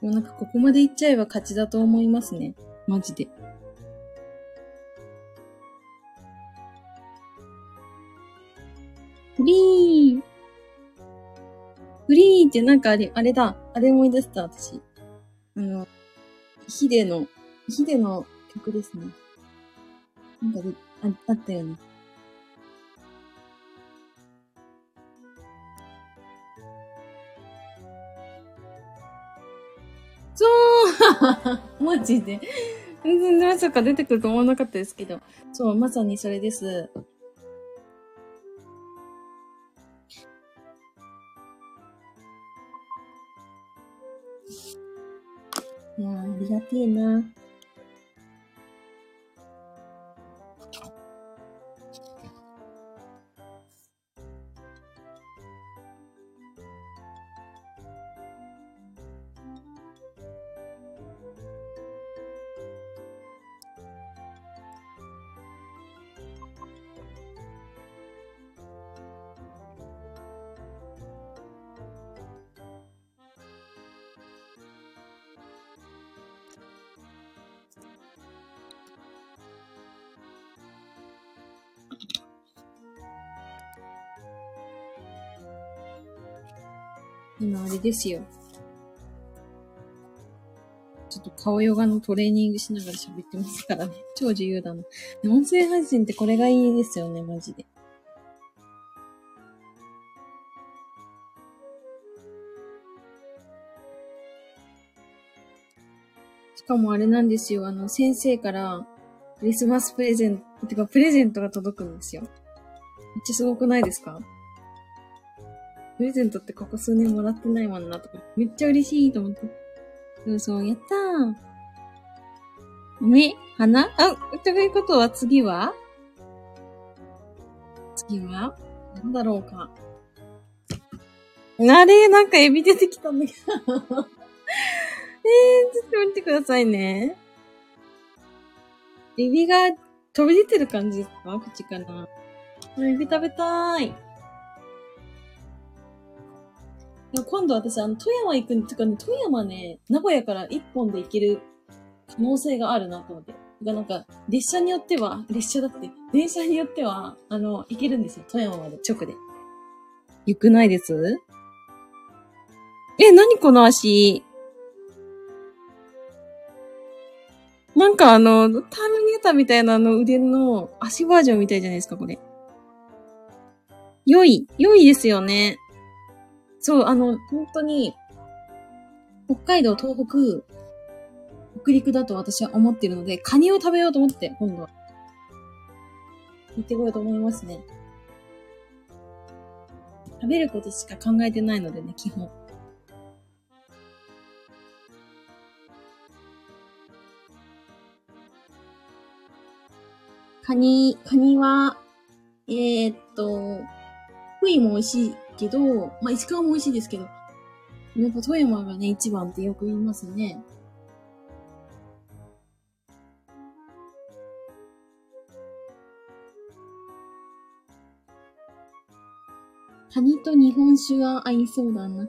もうなんかここまで行っちゃえば勝ちだと思いますね。マジで。フリーフリーってなんかあれ、あれだ。あれ思い出した、私。あの、ヒデの、ヒデの曲ですね。なんかで、ああったよね。そう [LAUGHS] マジで。[LAUGHS] 全然まさか出てくると思わなかったですけど。そう、まさにそれです。いやありがてえな。今あれですよ。ちょっと顔ヨガのトレーニングしながら喋ってますからね。[LAUGHS] 超自由だな。音声配信ってこれがいいですよね、マジで。しかもあれなんですよ、あの、先生からクリスマスプレゼント、てかプレゼントが届くんですよ。めっちゃすごくないですか？プレゼントってここ数年もらってないもんなとか、めっちゃ嬉しいと思って。そうそう、やったー。目鼻あ、ということは次は？次は？なんだろうか。あれなんかエビ出てきたんだけど。[LAUGHS] えー、ちょっと待ってくださいね。エビが飛び出てる感じですか？口かな。エビ食べたーい。今度私、あの、富山行くん、てかね、富山ね、名古屋から一本で行ける可能性があるなと思って。がなんか、列車によっては、列車だって、電車によっては、あの、行けるんですよ。富山まで、直で。行くないです？え、なにこの足？なんかあの、ターミネーターみたいなあの腕の足バージョンみたいじゃないですか、これ。良い。良いですよね。そう、あの、本当に、北海道、東北、北陸だと私は思ってるので、カニを食べようと思って、今度は。行ってこようと思いますね。食べることしか考えてないのでね、基本。カニ、カニは、えー、っと、ふいも美味しいけど、まあ、石川も美味しいですけど、やっぱ富山がね、一番ってよく言いますね。カニと日本酒が合いそうだな。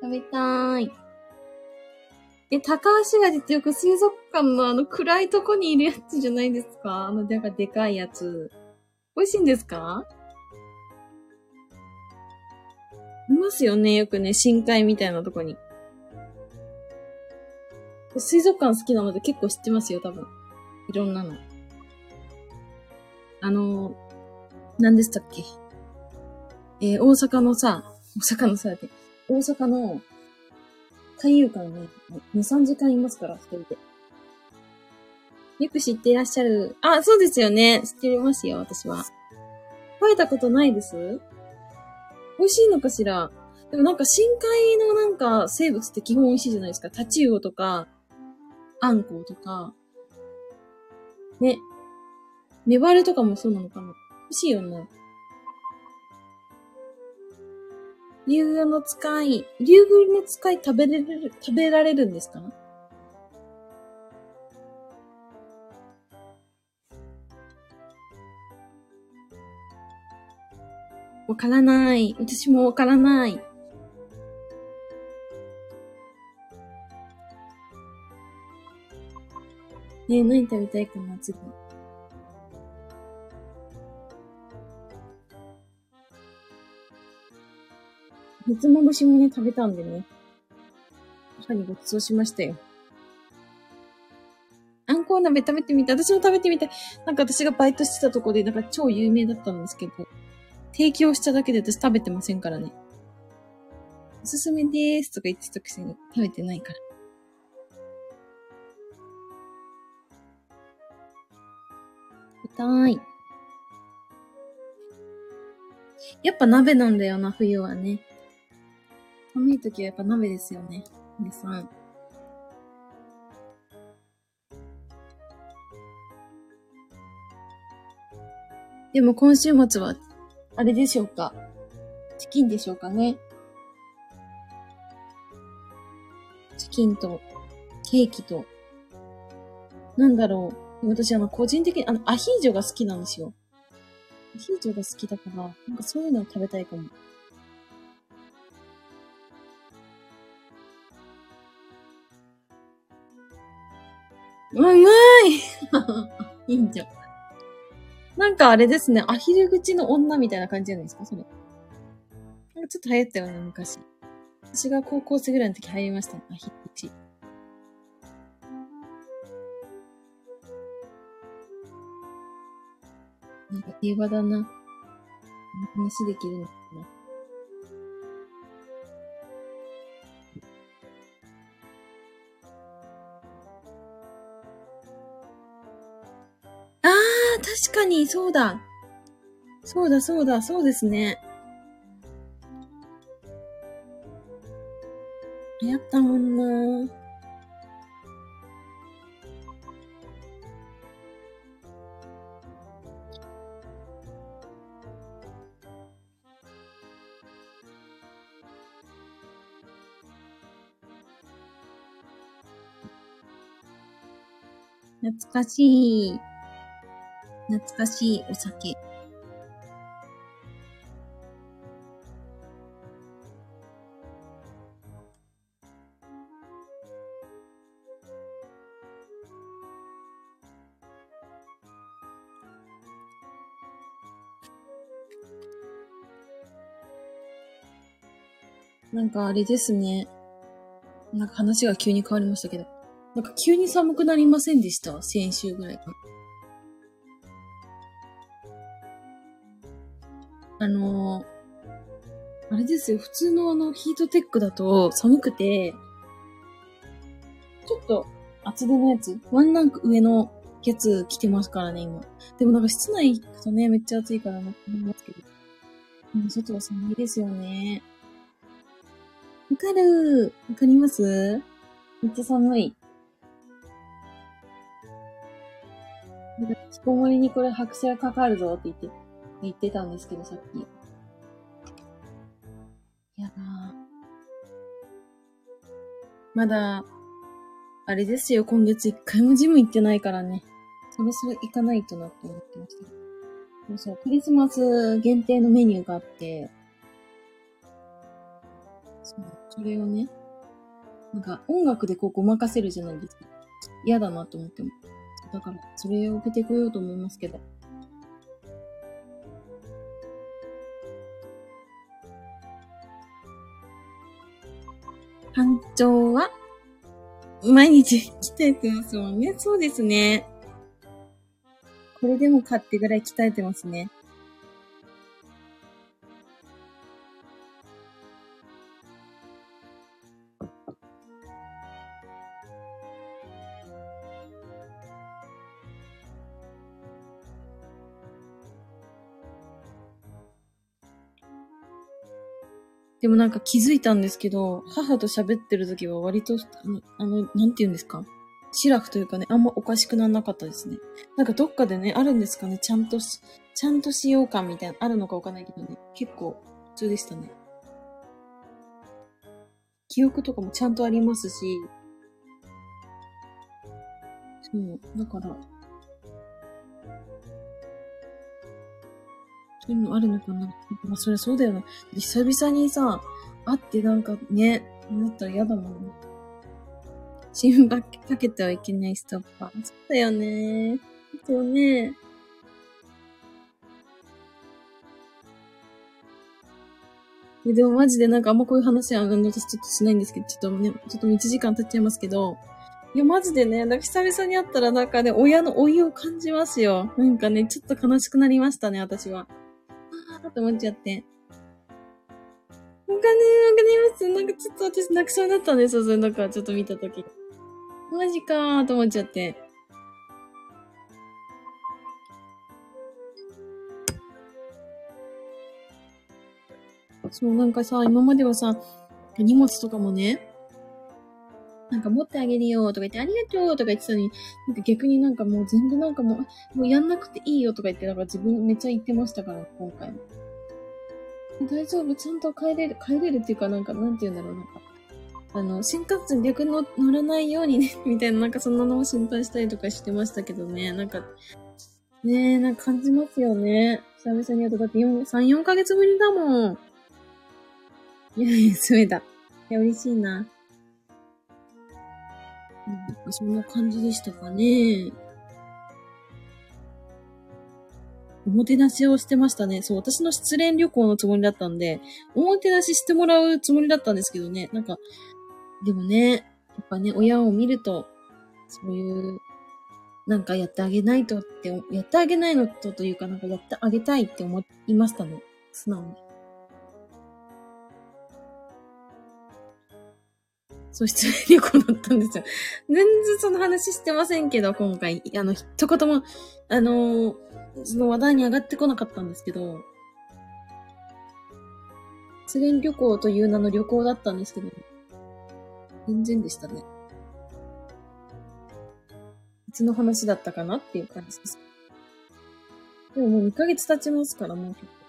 食べたーい。え、高橋味ってよく水族館のあの暗いとこにいるやつじゃないですか？あの、なんかでかいやつ。美味しいんですか？いますよね、よくね、深海みたいなとこに。水族館好きなので結構知ってますよ、多分。いろんなの。あの、何でしたっけ？えー、大阪のさ、大阪のさ、大阪の海遊館ね、2、3時間いますから、一人で。よく知っていらっしゃる。あ、そうですよね。知ってますよ、私は。食べたことないです？美味しいのかしら？でもなんか深海のなんか生物って基本美味しいじゃないですか。タチウオとか、アンコウとか。ね。メバルとかもそうなのかな？美味しいよね。竜宮の使い、竜宮の使い食べれる、食べられるんですか？わからない。私もわからない。ねえ、何食べたいかな、次。別も串もね、食べたんでね。母にごちそうしましたよ。あんこう鍋食べてみた。私も食べてみた。なんか私がバイトしてたとこで、なんか超有名だったんですけど、提供しただけで私食べてませんからね。おすすめでーすとか言ってたくせに食べてないから。食べたい。やっぱ鍋なんだよな、冬はね。寒い時はやっぱ鍋ですよね。皆さん。でも今週末は、あれでしょうかチキンでしょうかねチキンと、ケーキと、なんだろう。私、あの、個人的に、あの、アヒージョが好きなんですよ。アヒージョが好きだから、なんかそういうのを食べたいかも。うまいいいんじゃん。[LAUGHS] なんかあれですね、アヒル口の女みたいな感じじゃないですか、それ。なんかちょっと流行ったよね、昔。私が高校生ぐらいの時流行りましたね。アヒル口。なんか平和だな。話できるのかな。確かに、そうだ。そうだ、そうだ、そうですね。やったもんな懐かしい。懐かしいお酒。なんかあれですね。なんか話が急に変わりましたけど。なんか急に寒くなりませんでした？先週ぐらいからあの、あれですよ。普通のあの、ヒートテックだと寒くて、ちょっと厚手のやつ、ワンランク上のやつ着てますからね、今。でもなんか室内行くとね、めっちゃ暑いからな思いますけど。でも外は寒いですよね。わかるわかります？めっちゃ寒い。なんか、引きこもりにこれ拍車かかるぞって言って、言ってたんですけど、さっき。やだまだ、あれですよ、今月一回もジム行ってないからね。そろそろ行かないとなって思ってました。そうそう、クリスマス限定のメニューがあって、そう、それをね、なんか音楽でこうごまかせるじゃないですか。嫌だなと思っても。だから、それを受けてこようと思いますけど。長は、毎日鍛えてますもんね。そうですね。これでも買ってぐらい鍛えてますね。でもなんか気づいたんですけど、母と喋ってる時は割と、あの、あのなんて言うんですか？シラフというかね、あんまおかしくならなかったですね。なんかどっかでね、あるんですかね？ちゃんとし、ちゃんとしようかみたいな、あるのかわかんないけどね、結構普通でしたね。記憶とかもちゃんとありますし、そう、だから、そういうのあるのかなまあ、そりゃそうだよな。久々にさ、会ってなんかね、なったら嫌だもんね。新聞かけてはいけないストッパー。そうだよね。そうよね。でもマジでなんかあんまこういう話は私ちょっとしないんですけど、ちょっとね、ちょっと1時間経っちゃいますけど、いや、マジでね、なんか久々に会ったらなんかね、親の老いを感じますよ。なんかね、ちょっと悲しくなりましたね、私は。ーって思っちゃって。お金、わかります。なんかちょっと私泣きそうになったんですよ。それなんかちょっと見たとき。マジかーと思っちゃって。そう、なんかさ、今まではさ、荷物とかもね、なんか持ってあげるよとか言って、ありがとうとか言ってたのに、なんか逆になんかもう全然なんかもう、もうやんなくていいよとか言って、なんか自分めっちゃ言ってましたから、今回も。大丈夫ちゃんと帰れる、帰れるっていうかなんか、なんて言うんだろう、なんか。あの、新幹線逆に乗らないようにね、[LAUGHS] みたいな、なんかそんなのも心配したりとかしてましたけどね、なんか、ねえ、なんか感じますよね。久々にやると、だって4、3、4ヶ月ぶりだもん。いやいや、それだ。いや、嬉しいな。うん、そんな感じでしたかね。おもてなしをしてましたね。そう、私の失恋旅行のつもりだったんで、おもてなししてもらうつもりだったんですけどね。なんか、でもね、やっぱね、親を見ると、そういう、なんかやってあげないとって、やってあげないのとというか、なんかやってあげたいって思いましたね。素直に。そう、失礼旅行だったんですよ。全然その話してませんけど、今回。あの、一言も、あのー、その話題に上がってこなかったんですけど、失恋旅行という名の旅行だったんですけど、全然でしたね。いつの話だったかなっていう感じです。でももう2ヶ月経ちますから、もう結構。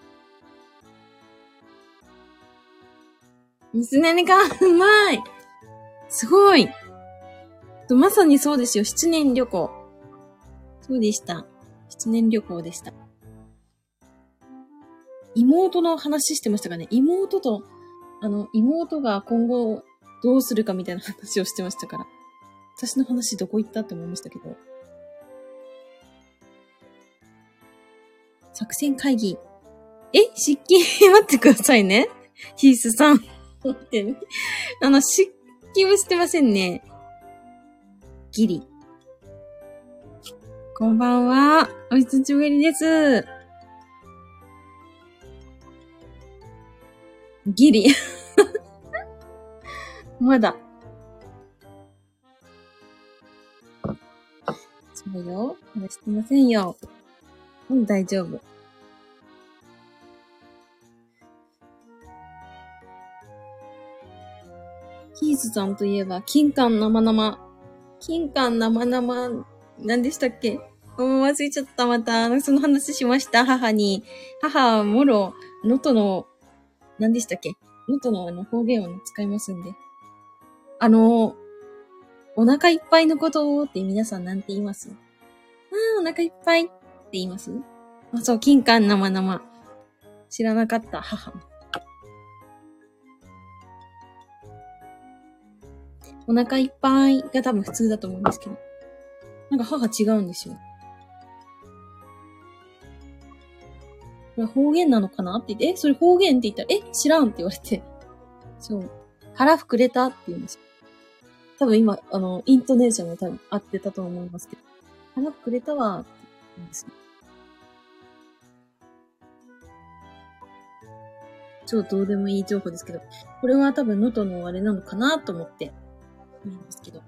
水ネがうまいすごいまさにそうですよ。七年旅行。そうでした。七年旅行でした。妹の話してましたかね妹と、あの、妹が今後どうするかみたいな話をしてましたから。私の話どこ行ったって思いましたけど。作戦会議。え？[LAUGHS] 湿気待ってくださいね。ヒースさん。待ってね。あの、湿気はしてませんね。ギリ。こんばんは。お久しぶりです。ギリ。[LAUGHS] まだ。そうよ。まだしてませんよ。うん、大丈夫。ヒースさんといえば、金柑生生。金柑生生、何でしたっけ？もう忘れちゃった、また。その話しました、母に。母は、もろ、能登の、何でしたっけ？能登のあの方言を、使いますんで。あの、お腹いっぱいのことをって皆さんなんて言います？ああ、お腹いっぱいって言います？あ、そう、金柑生生。知らなかった、母。お腹いっぱいが多分普通だと思うんですけど。なんか母違うんですよ。これ方言なのかなって言って、え、それ方言って言ったら、え、知らんって言われて。そう。腹膨れたって言うんですよ。多分今、あの、イントネーションも多分合ってたと思いますけど。腹膨れたわって言うんですよ。超どうでもいい情報ですけど、これは多分能登のあれなのかなと思っていいんですけど。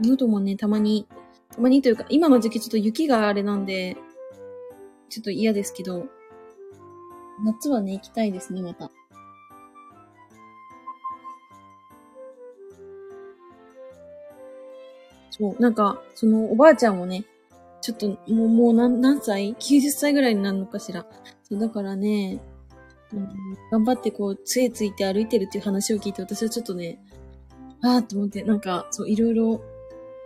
喉もね、たまに、たまにというか、今の時期ちょっと雪があれなんで、ちょっと嫌ですけど、夏はね、行きたいですね、また。そう、なんか、そのおばあちゃんもね、ちょっと、もう、もう何、何歳 ?90 歳ぐらいになるのかしら。そう、だからね、うん、頑張ってこう、杖ついて歩いてるっていう話を聞いて、私はちょっとね、ああと思って、なんか、そう、いろいろ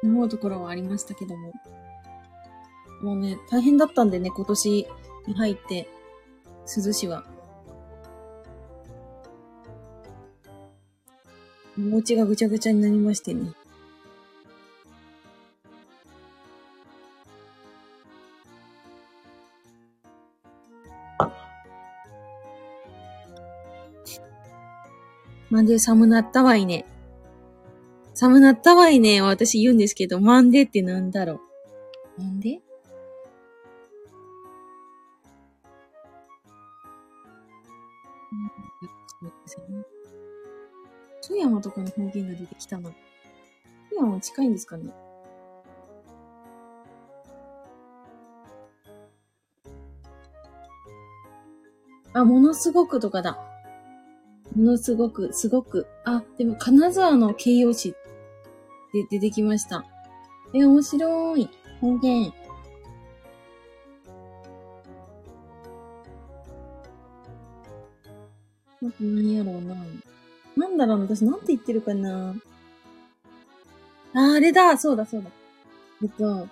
思うところはありましたけども。もうね、大変だったんでね、今年に入って、鈴市は。お餅がぐちゃぐちゃになりましてね。まんで寒なったわいね。寒なったわいね。私言うんですけど、まんでってなんだろう？なんで富山とかの方言が出てきたな。富山は近いんですかね？あ、ものすごくとかだ。ものすごく、すごく、あ、でも金沢の形容詞で出てきました。え、面白い。方言。何やろうな。なんだろうな、私なんて言ってるかな。あ、あれだ、そうだそうだ。えっと、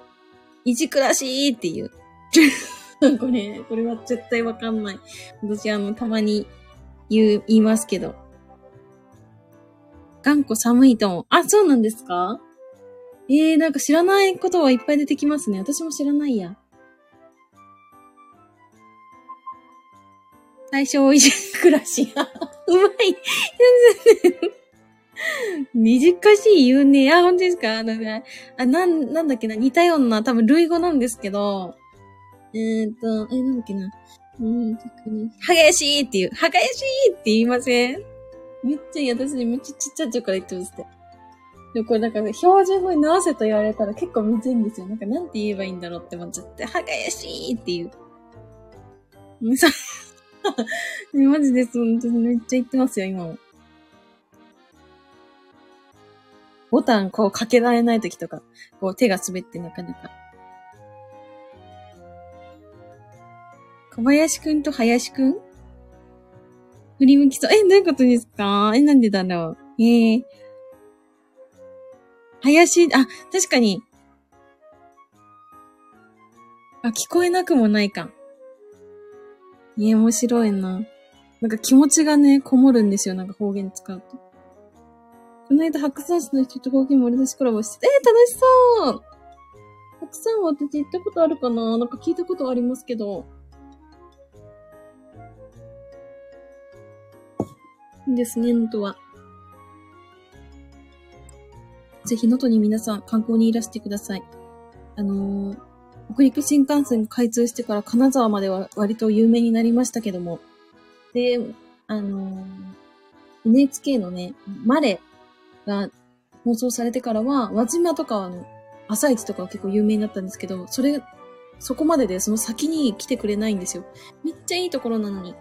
いじくらしいっていう。[LAUGHS] これ、これは絶対わかんない。私あの、たまに言う、言いますけど。頑固寒いと思う。あ、そうなんですか？えー、なんか知らないことはいっぱい出てきますね。私も知らないや。最小維持暮らし。[LAUGHS] うまい。[LAUGHS] 短しい言うね。あ、本当ですか？なんか、あ、なん、なんだっけな？似たような、多分類語なんですけど、えー、っと、え、なんだっけな？うん、激しいっていう、激しいって言いません？めっちゃいい。私めっちゃちっちゃい時から言ってますって。でもこれなんかね標準語に直せと言われたら結構むずいんですよ。なんかなんて言えばいいんだろうって思っちゃって、はがやしいっていう。むさ、[LAUGHS] マジです。本当にめっちゃ言ってますよ、今も。ボタンこうかけられない時とか、こう手が滑ってなかなか。小林くんと林くん？振り向きそう。え、どういうことですか？え、なんでだろう？ええー林、あ、確かに。あ、聞こえなくもないか。え、面白いな。なんか気持ちがね、こもるんですよ。なんか方言使うと。この間、白山市の人と方言盛り出しコラボして、えー、楽しそう白山は私行ったことあるかな？なんか聞いたことありますけど。いいですね、のとは。ぜひ、能登に皆さん観光にいらしてください。あのー、北陸新幹線開通してから金沢までは割と有名になりましたけども。で、あのー、NHK のね、マレが放送されてからは、輪島とかあの、朝市とかは結構有名になったんですけど、それ、そこまででその先に来てくれないんですよ。めっちゃいいところなのに。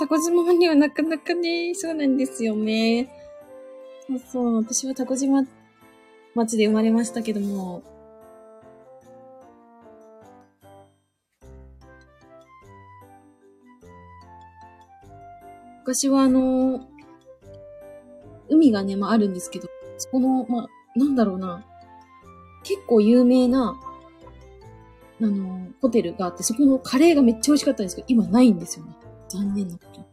タコ島にはなかなかね、そうなんですよね。そうそう、私はタコ島町で生まれましたけども、昔はあの、海がね、まああるんですけど、そこの、まあ、なんだろうな、結構有名な、あの、ホテルがあって、そこのカレーがめっちゃ美味しかったんですけど、今ないんですよね。残念なこと。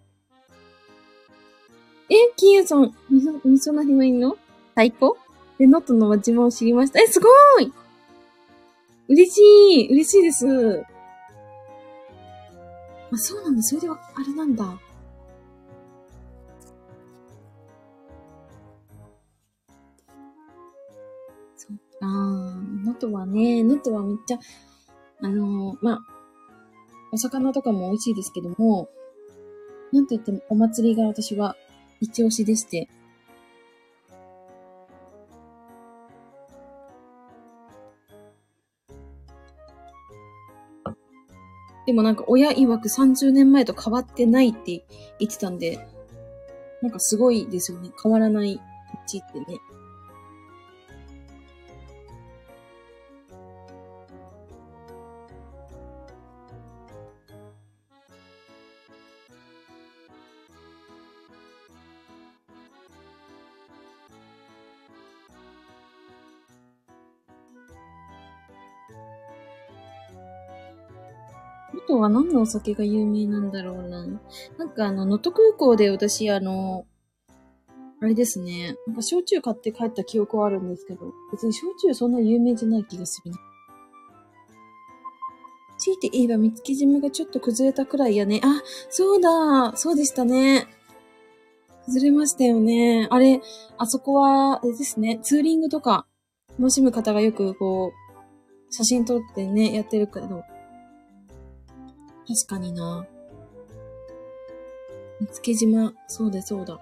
え、キーヤさん、みそ、みそなひもいんの？最高で、ノットの町も知りました。え、すごい嬉しい嬉しいです。あ、そうなんだ。それでは、あれなんだ。そっか。能登はね、能登はめっちゃ、あのー、まあ、お魚とかも美味しいですけども、なんといってもお祭りが私は一押しでして。でもなんか親曰く30年前と変わってないって言ってたんで、なんかすごいですよね。変わらない道ってね。は何のお酒が有名なんだろうな。なんかあの、能登空港で私あの、あれですね。なんか焼酎買って帰った記憶はあるんですけど、別に焼酎そんな有名じゃない気がするね。強いて言えば見つけ島がちょっと崩れたくらいやね。あ、そうだそうでしたね。崩れましたよね。あれ、あそこは、あれですね、ツーリングとか楽しむ方がよくこう、写真撮ってね、やってるけど、確かにな。見つけ島、そうだそうだ。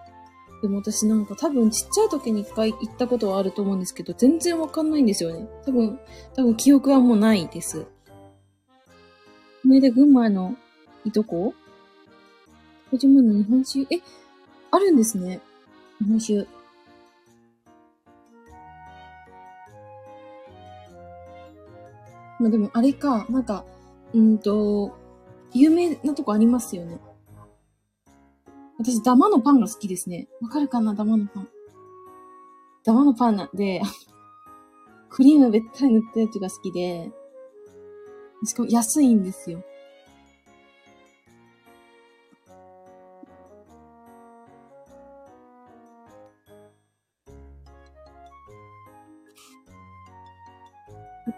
でも私なんか多分ちっちゃい時に一回行ったことはあると思うんですけど、全然わかんないんですよね。多分、多分記憶はもうないです。この間群馬のいとこ？小島の日本酒？え、あるんですね。日本酒。まあでもあれか、なんか、うんと、有名なとこありますよね。私、ダマのパンが好きですね。わかるかな？ダマのパン。ダマのパンなんで、[LAUGHS] クリームべったり塗ったやつが好きで、しかも安いんですよ。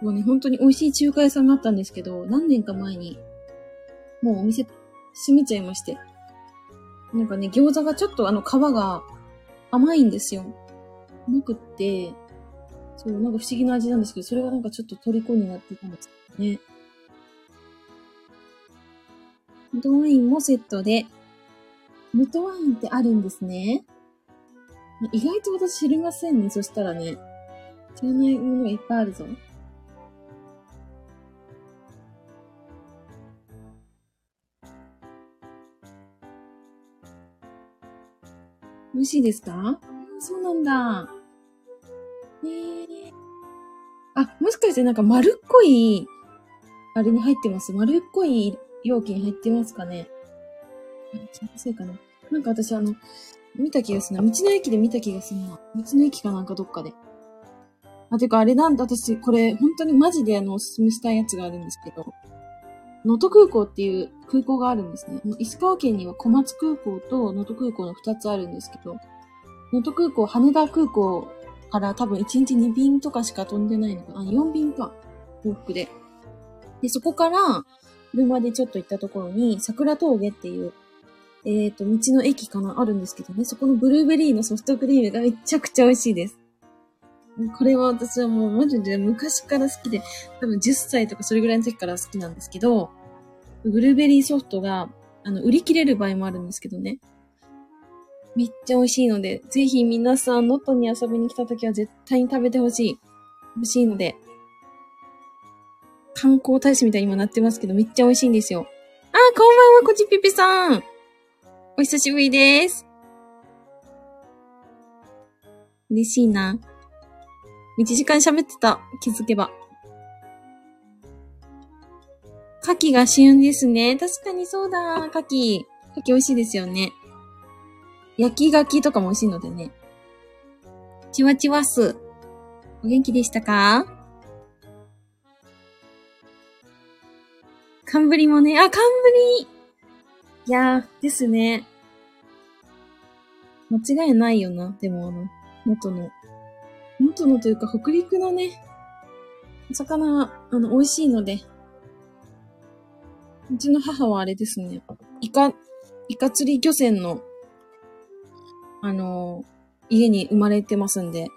もうね、本当に美味しい中華屋さんがあったんですけど、何年か前に、もうお店閉めちゃいまして。なんかね、餃子がちょっとあの皮が甘いんですよ。甘くって、そう、なんか不思議な味なんですけど、それがなんかちょっと虜になってたんですね。元ワインもセットで、元ワインってあるんですね。意外と私知りませんね、そしたらね。知らないものがいっぱいあるぞ。美味しいですか？そうなんだ。えー。あ、もしかしてなんか丸っこい、あれに入ってます？丸っこい容器に入ってますかね？気のせいかななんか私あの、見た気がするな。道の駅で見た気がするな。道の駅かなんかどっかで。あ、てかあれなんだ、私、これ、本当にマジであの、おすすめしたいやつがあるんですけど、能登空港っていう空港があるんですね。石川県には小松空港と能登空港の2つあるんですけど、能登空港、羽田空港から多分1日2便とかしか飛んでないのかな。4便か。往復で。で、そこから、車でちょっと行ったところに、桜峠っていう、えっ、ー、と、道の駅かなあるんですけどね、そこのブルーベリーのソフトクリームがめちゃくちゃ美味しいです。これは私はもうマジで昔から好きで、多分10歳とかそれぐらいの時から好きなんですけど、ブルーベリーソフトが、あの、売り切れる場合もあるんですけどね。めっちゃ美味しいので、ぜひ皆さん、能登に遊びに来た時は絶対に食べてほしい。欲しいので。観光大使みたいに今なってますけど、めっちゃ美味しいんですよ。あ、こんばんは、こちぴぴさん。お久しぶりです。嬉しいな。1時間喋ってた。気づけば。牡蠣が旬ですね。確かにそうだ。牡蠣。牡蠣美味しいですよね。焼き牡蠣とかも美味しいのでね。ちわちわす。お元気でしたか？寒ぶりもね、あ、寒ぶりいやー、ですね。間違いないよな。でもあの、元の元のというか北陸のね、お魚、あの、美味しいので、うちの母はあれですね、イカ、イカ釣り漁船の、あの、家に生まれてますんで、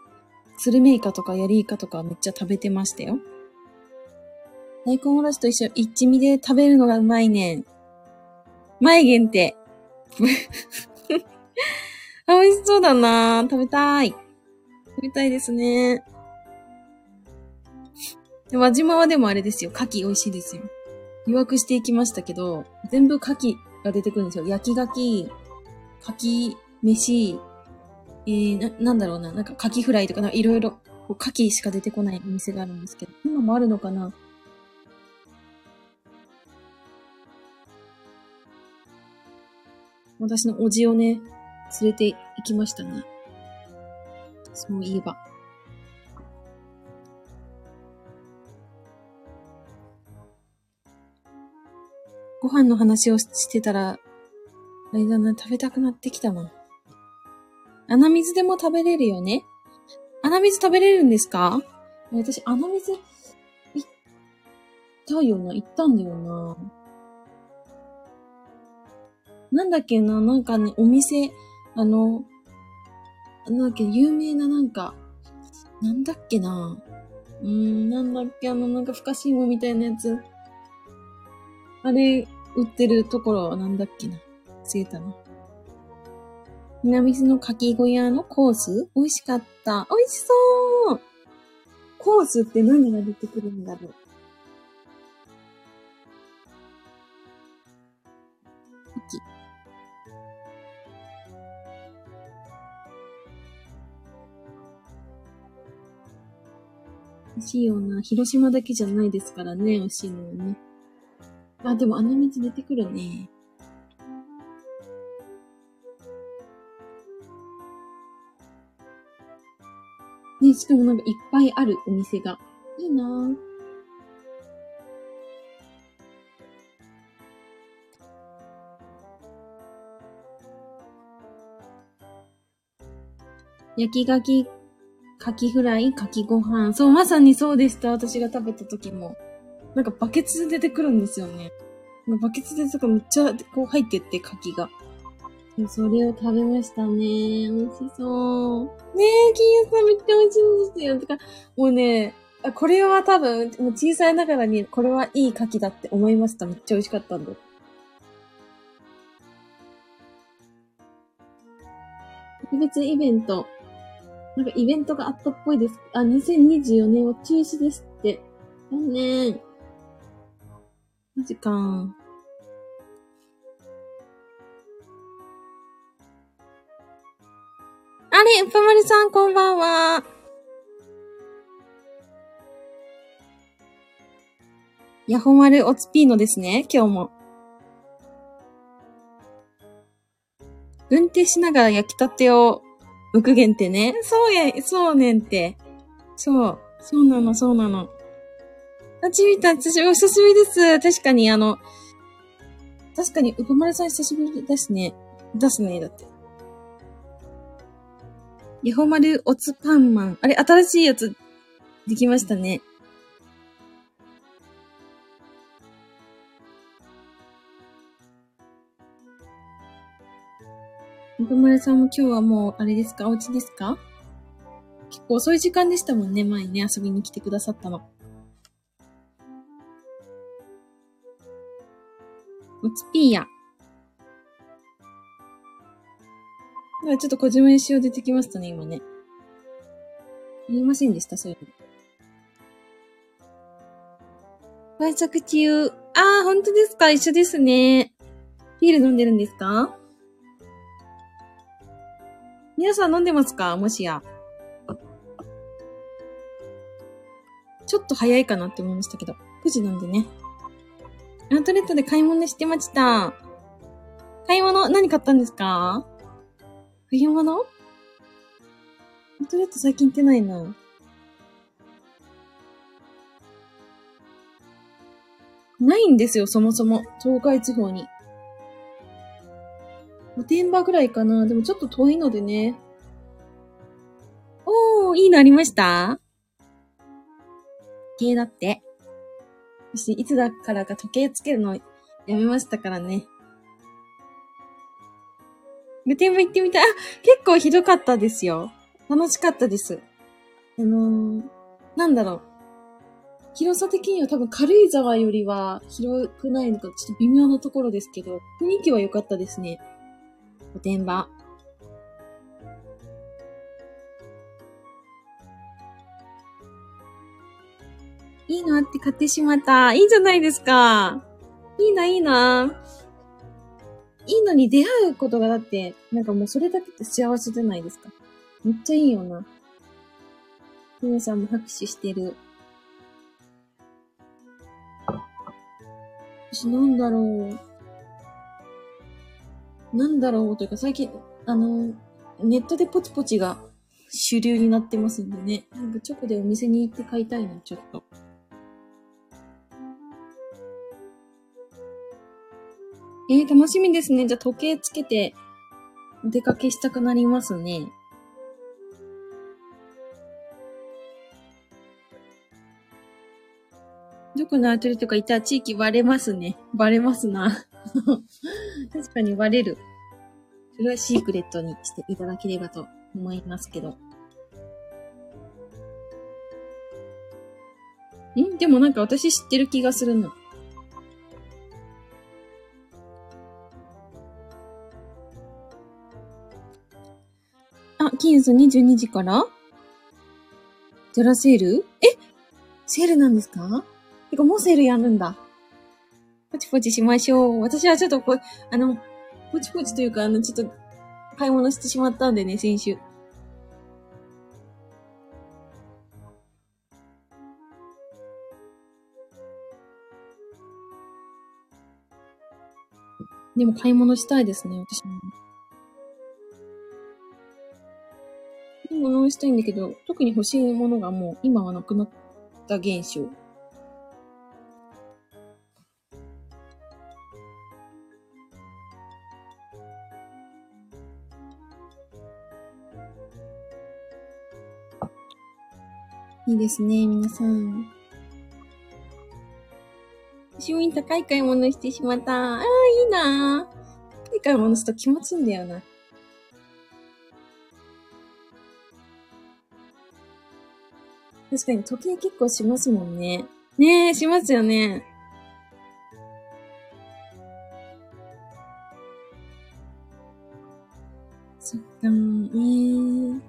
スルメイカとかヤリイカとかめっちゃ食べてましたよ。大根おろしと一緒、一味で食べるのがうまいねん。前限定。[LAUGHS] あ、美味しそうだな食べたい。みたいですね。輪島はでもあれですよ。牡蠣美味しいですよ。予約していきましたけど、全部牡蠣が出てくるんですよ。焼き牡蠣、牡蠣飯、えー、な、なんだろうな。なんか牡蠣フライとか、いろいろ、牡蠣しか出てこないお店があるんですけど、今もあるのかな？私のおじをね、連れて行きましたね。そういえば。ご飯の話をしてたら、あれだな、食べたくなってきたな。穴水でも食べれるよね？穴水食べれるんですか？私、穴水、行ったよな、行ったんだよな。なんだっけな、なんかね、お店、あの、なんだっけ、有名ななんか、なんだっけな？うーん、なんだっけ、あの、なんか、ふかし芋みたいなやつ。あれ、売ってるところはなんだっけな？忘れたな。南津のかき小屋のコース？美味しかった。美味しそうコースって何が出てくるんだろう？美味しいよな。広島だけじゃないですからね、美味しいのはね。あ、でもあの水出てくるね。ね、しかもなんかいっぱいあるお店が。いいなぁ。焼きガキ、カキフライ、カキご飯。そう、まさにそうでした。私が食べた時も。なんかバケツで出てくるんですよね。バケツでとかめっちゃこう入ってって、カキが。それを食べましたね。美味しそう。ねえ、金融さんめっちゃ美味しいんですよ。てか、もうね、これは多分、もう小さいながらに、これはいい牡蠣だって思いました。めっちゃ美味しかったんで。特別イベント。なんかイベントがあったっぽいです。あ、2024年は中止ですって。残念。マジか。あれ、うぱまりさんこんばんは。ヤホマルオツピーノですね、今日も。運転しながら焼きたてを無く限ってね。そうや、そうねんって。そう。そうなの、そうなの。あ、ちみた、久しぶり、久しぶりです。確かに、あの、確かに、うぱまるさん久しぶりですね。ですね、だって。ヤホマルオツパンマン。あれ、新しいやつ、できましたね。中村さんも今日はもう、あれですか？お家ですか？結構遅い時間でしたもんね、前にね、遊びに来てくださったの。おつぴーや。ちょっと小島よしお出てきましたね、今ね。言いませんでした、そういうの。晩酌中。ああ、本当ですか？一緒ですね。ビール飲んでるんですか？皆さん飲んでますか？もしや。ちょっと早いかなって思いましたけど。9時なんでね。アウトレットで買い物してました。買い物何買ったんですか？冬物？アウトレット最近行ってないな。ないんですよ、そもそも。東海地方に。御殿場ぐらいかな。でもちょっと遠いのでね。おー、いいのありました？時計だって。私、いつだからか時計つけるのやめましたからね。御殿場行ってみたい。[LAUGHS] 結構ひどかったですよ。楽しかったです。あのー、なんだろう。広さ的には多分軽井沢よりは広くないのか、ちょっと微妙なところですけど、雰囲気は良かったですね。御殿場。いいなって買ってしまった。いいじゃないですか。いいな、いいな。いいのに出会うことがだって、なんかもうそれだけで幸せじゃないですか。めっちゃいいよな。皆さんも拍手してる。私なんだろう。なんだろうというか、最近、あの、ネットでポチポチが主流になってますんでね。なんかチョコでお店に行って買いたいな、ちょっと。えー、楽しみですね。じゃあ時計つけて、お出かけしたくなりますね。どこのアトレットかいた地域バレますね。バレますな。[LAUGHS] 確かにバレる。それはシークレットにしていただければと思いますけど。ん？でもなんか私知ってる気がするの。あ、キンス22時からゼラセール？え？セールなんですか？てかもうセールやるんだ。ポチポチしましょう。私はちょっとこ、あの、ポチポチというか、あの、ちょっと、買い物してしまったんでね、先週。でも買い物したいですね、私も。いものをしたいんだけど、特に欲しいものがもう今はなくなった現象。いいですね、皆さん。私も高い買い物してしまった。ああ、いいな高い買い物すると気持ちいいんだよな。確かに時計結構しますもんね。ねえ、しますよね。そっか、えー、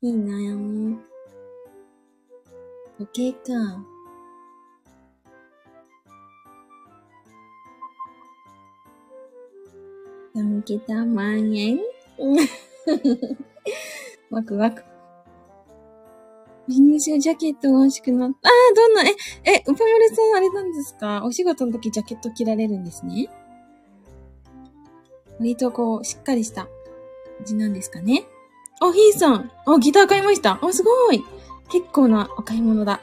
いいなよ。時計か。3桁万円？[LAUGHS] ワクワク。ビジネスジャケットが欲しくなった。ああ、どんな、え、え、ウパモレさんあれなんですか？お仕事の時ジャケット着られるんですね。割とこう、しっかりした感じなんですかね。あ、ヒーさん。あ、ギター買いました。あ、すごい。結構なお買い物だ。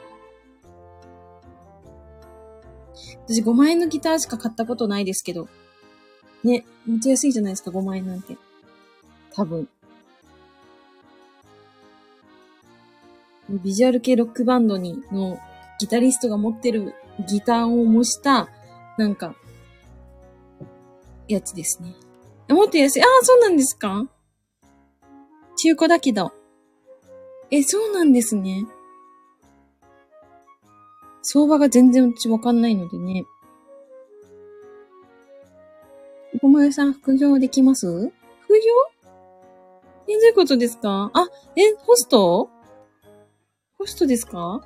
私5万円のギターしか買ったことないですけど。ね、めっちゃ安いじゃないですか、5万円なんて。多分。ビジュアル系ロックバンドに、のギタリストが持ってるギターを模した、なんか、やつですね。もっと安い。ああ、そうなんですか？中古だけど。え、そうなんですね。相場が全然うちわかんないのでね。ごまよさん、副業できます？副業？え、どういうことですか？あ、え、ホスト？ホストですか？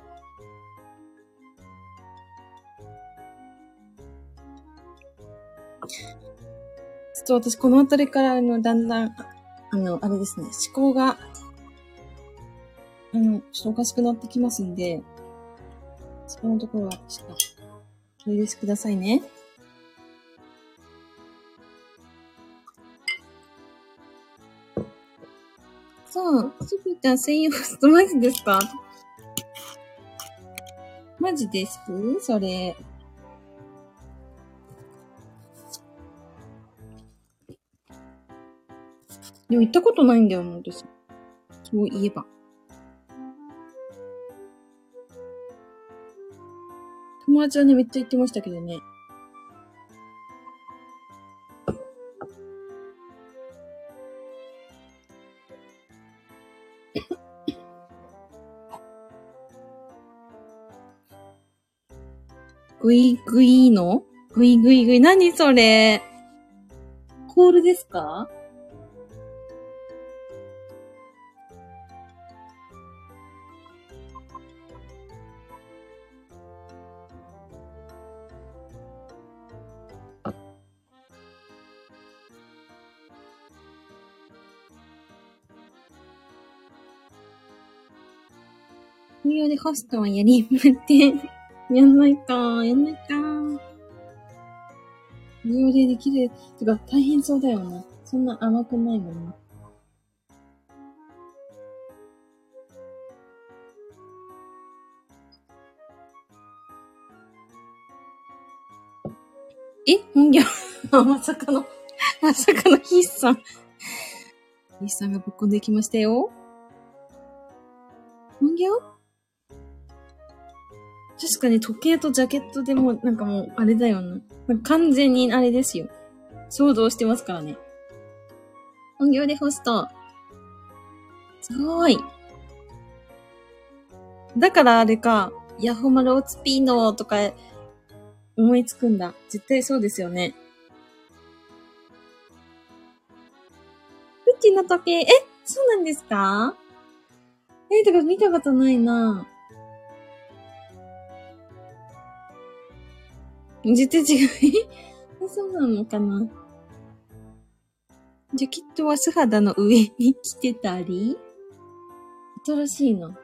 ちょっと私このあたりからあの、だんだん、あの、あれですね、思考が、あの、ちょっとおかしくなってきますんで、そこのところは、ちょっと、お許しくださいね。そう、スピタ専用ホストマジですか？マジです？それ。でも行ったことないんだよな、私。そういえば。友達はね、めっちゃ行ってましたけどね。ぐいぐいの？ぐいぐいぐい。何それ？コールですか？無料でホストはやりまってん。やんないかやんないか無料でできる。てか、大変そうだよな。そんな甘くないもんな。え？本業？[LAUGHS] まさかの？まさかのヒッさん。ヒッさんがぶっこんできましたよ。本業？確かに時計とジャケットでも、なんかもう、あれだよな。完全にあれですよ。想像してますからね。本業でホスト。すごい。だからあれか、ヤホマローツピーノとか思いつくんだ。絶対そうですよね。うちの時計、えそうなんですか？え、てから見たことないな絶対違い [LAUGHS] そうなのかなジャケットは素肌の上に着てたり？新しいな。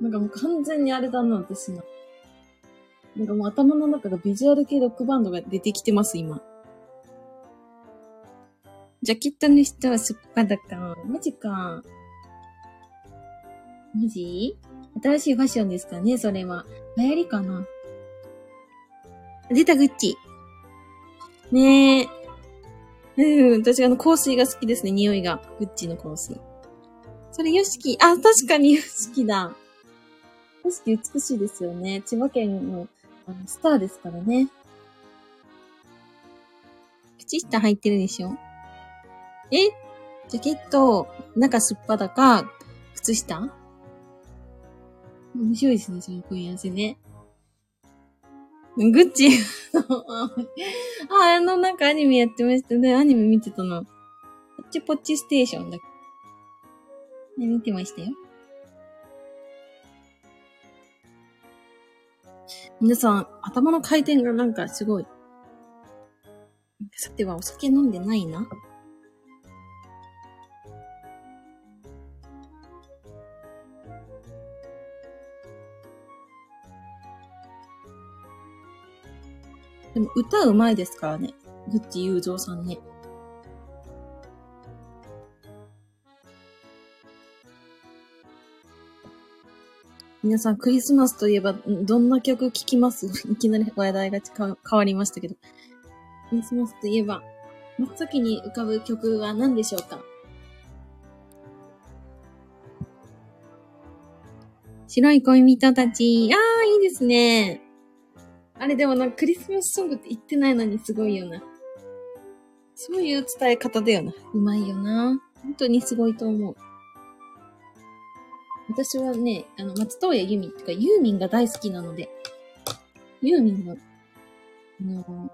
なんかもう完全にあれだな、私な。なんかもう頭の中がビジュアル系ロックバンドが出てきてます、今。ジャケットの人はすっぱだか。マジか。マジ？新しいファッションですかねそれは。流行りかな出た、グッチ。ねえ。うん、私あの香水が好きですね、匂いが。グッチの香水。それ、ヨシキ。あ、確かにヨシキだ。ヨシキ美しいですよね。千葉県のあのスターですからね。靴下履いてるでしょ？え？ジャケット、中すっぱだか、靴下？面白いですね、その組み合わせね。グッチ [LAUGHS] あ、あの、なんかアニメやってましたね。アニメ見てたの。ポッチポッチステーションだ。ね、見てましたよ。皆さん、頭の回転がなんかすごい。さてはお酒飲んでないな。でも歌うまいですからね。グッチ雄三さんね。皆さん、クリスマスといえば、どんな曲聴きます？[LAUGHS] いきなり話題が変わりましたけど。クリスマスといえば、真っ先に浮かぶ曲は何でしょうか？白い恋人たち。ああ、いいですね。あれでもなんかクリスマスソングって言ってないのにすごいよな。そういう伝え方だよな。うまいよな。本当にすごいと思う。私はね、あの、松任谷由実ってか、ユーミンが大好きなので、ユーミンの、あの、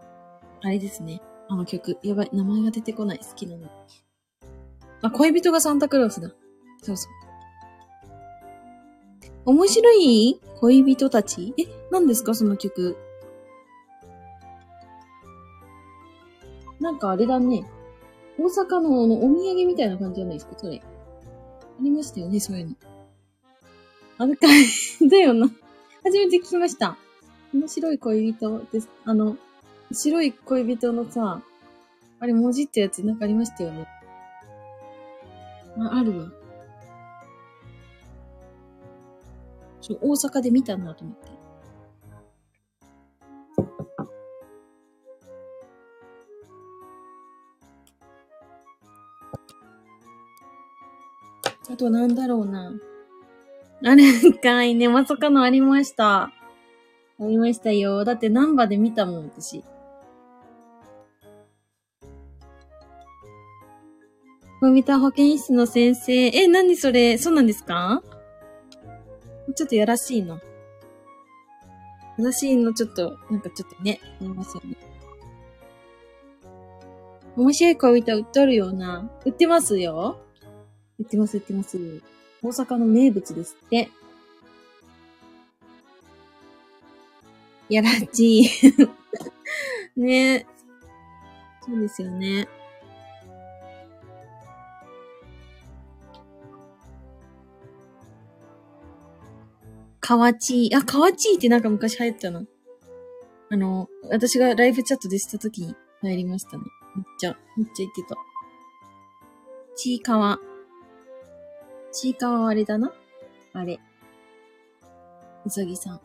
あれですね。あの曲。やばい、名前が出てこない。好きなの。あ、恋人がサンタクロースだ。そうそう。面白い恋人たち？え、何ですか？その曲。なんかあれだね。大阪のお土産みたいな感じじゃないですか、それ。ありましたよね、そういうの。あれかい、だよな。初めて聞きました。面白い恋人です。あの、白い恋人のさ、あれ文字ってやつなんかありましたよね。あ、あるわ。そう、大阪で見たなと思って。あとなんだろうな。あれかいね。まさかのありました。ありましたよ。だってナンバで見たもん、私。恋人保健室の先生。え、何それ？そうなんですか？ちょっとやらしいの。やらしいのちょっと、なんかちょっとね、ありますよね。面白い恋人売っとるような。売ってますよ。売ってます、売ってます。大阪の名物ですって。やらちー。[LAUGHS] ねえそうですよね。かわちー。あ、かわちーってなんか昔流行ったな。あの、私がライブチャットでした時に入りましたね。めっちゃ、めっちゃ言ってた。ちいかわ。ちいかわはあれだなあれ。うさぎさん。あ、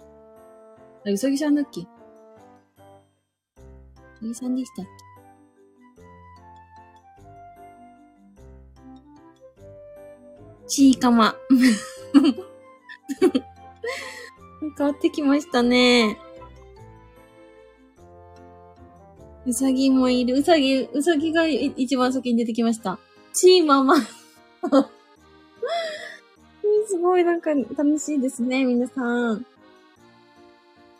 うさぎさんだっけ？うさぎさんでしたっけ？ちいかま。[LAUGHS] 変わってきましたね。うさぎもいる。うさぎ、うさぎが一番先に出てきました。チーママ。[LAUGHS] すごいなんか楽しいですね、皆さん。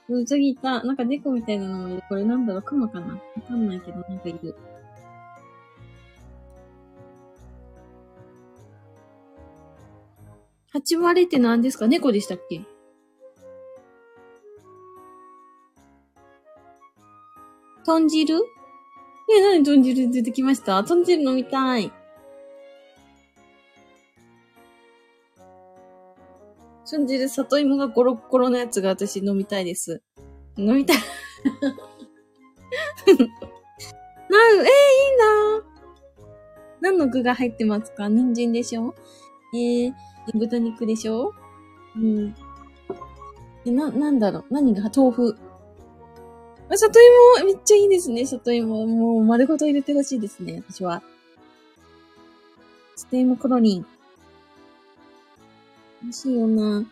うさぎいた。なんか猫みたいなのもいる。これなんだろう、クマかな？わかんないけど、なんかいる。八割って何ですか？猫でしたっけ？豚汁？え、なに豚汁出てきました豚汁飲みたい。豚汁里芋がゴロッゴロのやつが私飲みたいです。飲みたい。[LAUGHS] なう、えー、いいな何の具が入ってますか？人参でしょ？えー、豚肉でしょ？うん。え、な、なんだろう？何が？豆腐。あ、里芋、めっちゃいいですね、里芋。もう丸ごと入れてほしいですね、私は。里芋コロリン。美味しいよな。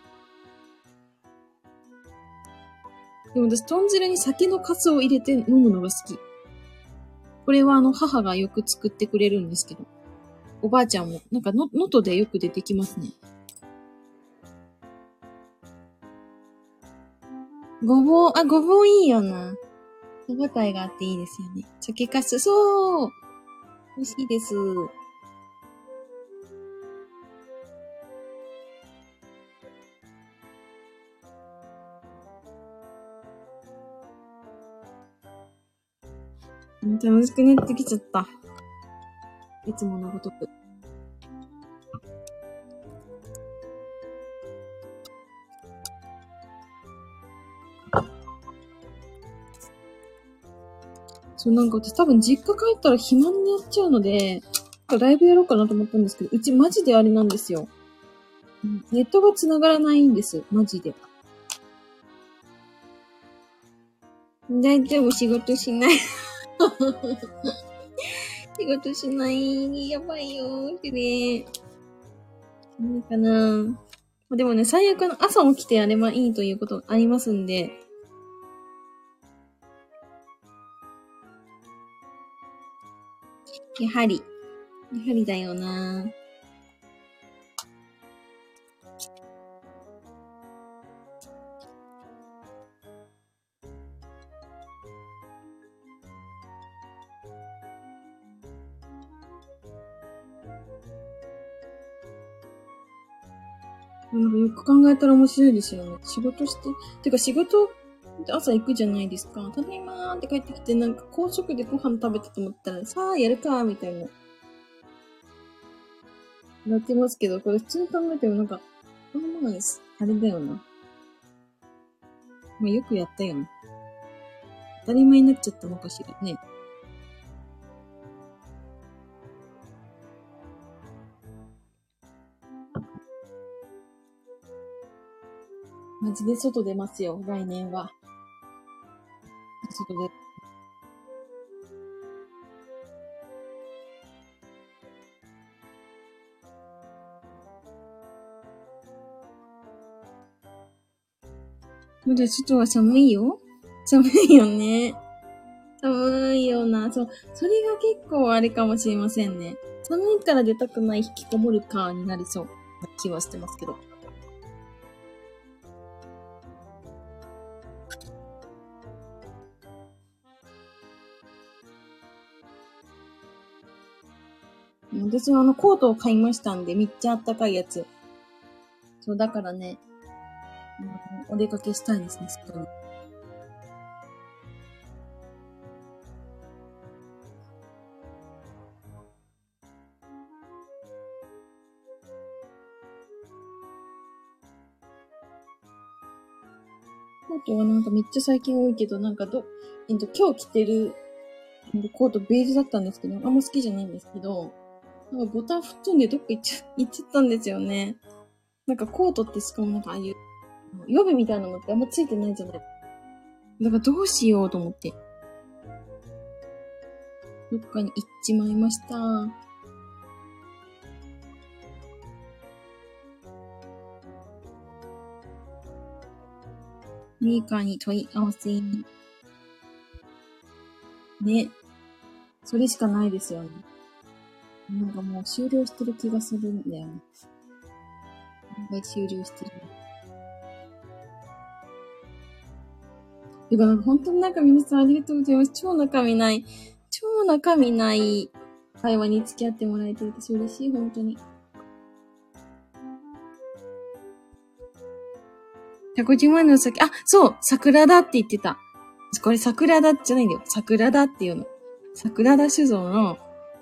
でも私、豚汁に酒のカスを入れて飲むのが好き。これはあの、母がよく作ってくれるんですけど。おばあちゃんも、なんかの、能登でよく出てきますね。ごぼう、あ、ごぼういいよな。歯ごたえがあっていいですよね。酒かす、そう美味しいです。楽しくなってきちゃった。いつものごとく。そう、なんか私多分実家帰ったら暇になっちゃうので、ライブやろうかなと思ったんですけど、うちマジであれなんですよ。ネットが繋がらないんです。マジで。大丈夫、仕事しない。[LAUGHS] 仕事しない。やばいよ、それ。何かなまあでもね、最悪の朝起きてやればいいということありますんで。やはり。やはりだよななんかよく考えたら面白いですよね。仕事して、てか仕事って朝行くじゃないですか。ただいまーって帰ってきて、なんか高速でご飯食べたと思ったら、さあやるかーみたいな。なってますけど、これ普通に考えてもなんか、まあまあです。あれだよな。まあよくやったよね。当たり前になっちゃったのかしらね。マジで外出ますよ、来年は。外で。まだ外は寒いよ寒いよね。寒いよな。そう、それが結構あれかもしれませんね。寒いから出たくない引きこもるかになりそうな気はしてますけど。私はあのコートを買いましたんで、めっちゃあったかいやつ。そう、だからね、お出かけしたいですね、外に。コートはなんかめっちゃ最近多いけど、なんかど、えっと、今日着てるコートベージュだったんですけど、あんま好きじゃないんですけど、なんかボタン吹っ飛んでどっか行っちゃ、行っちゃったんですよね。なんかコートってしかもなんかああいう、予備みたいなのってあんまついてないじゃない。だからどうしようと思って。どっかに行っちまいました。メーカーに問い合わせに。ね。それしかないですよね。なんかもう終了してる気がするんだよね。終了してる。てか、なんか本当になんか皆さんありがとうございます。超中身ない、超中身ない会話に付き合ってもらえて私嬉しい、本当に。150万の先、あ、そう桜だって言ってた。これ桜田じゃないんだよ。桜田っていうの。桜田酒造の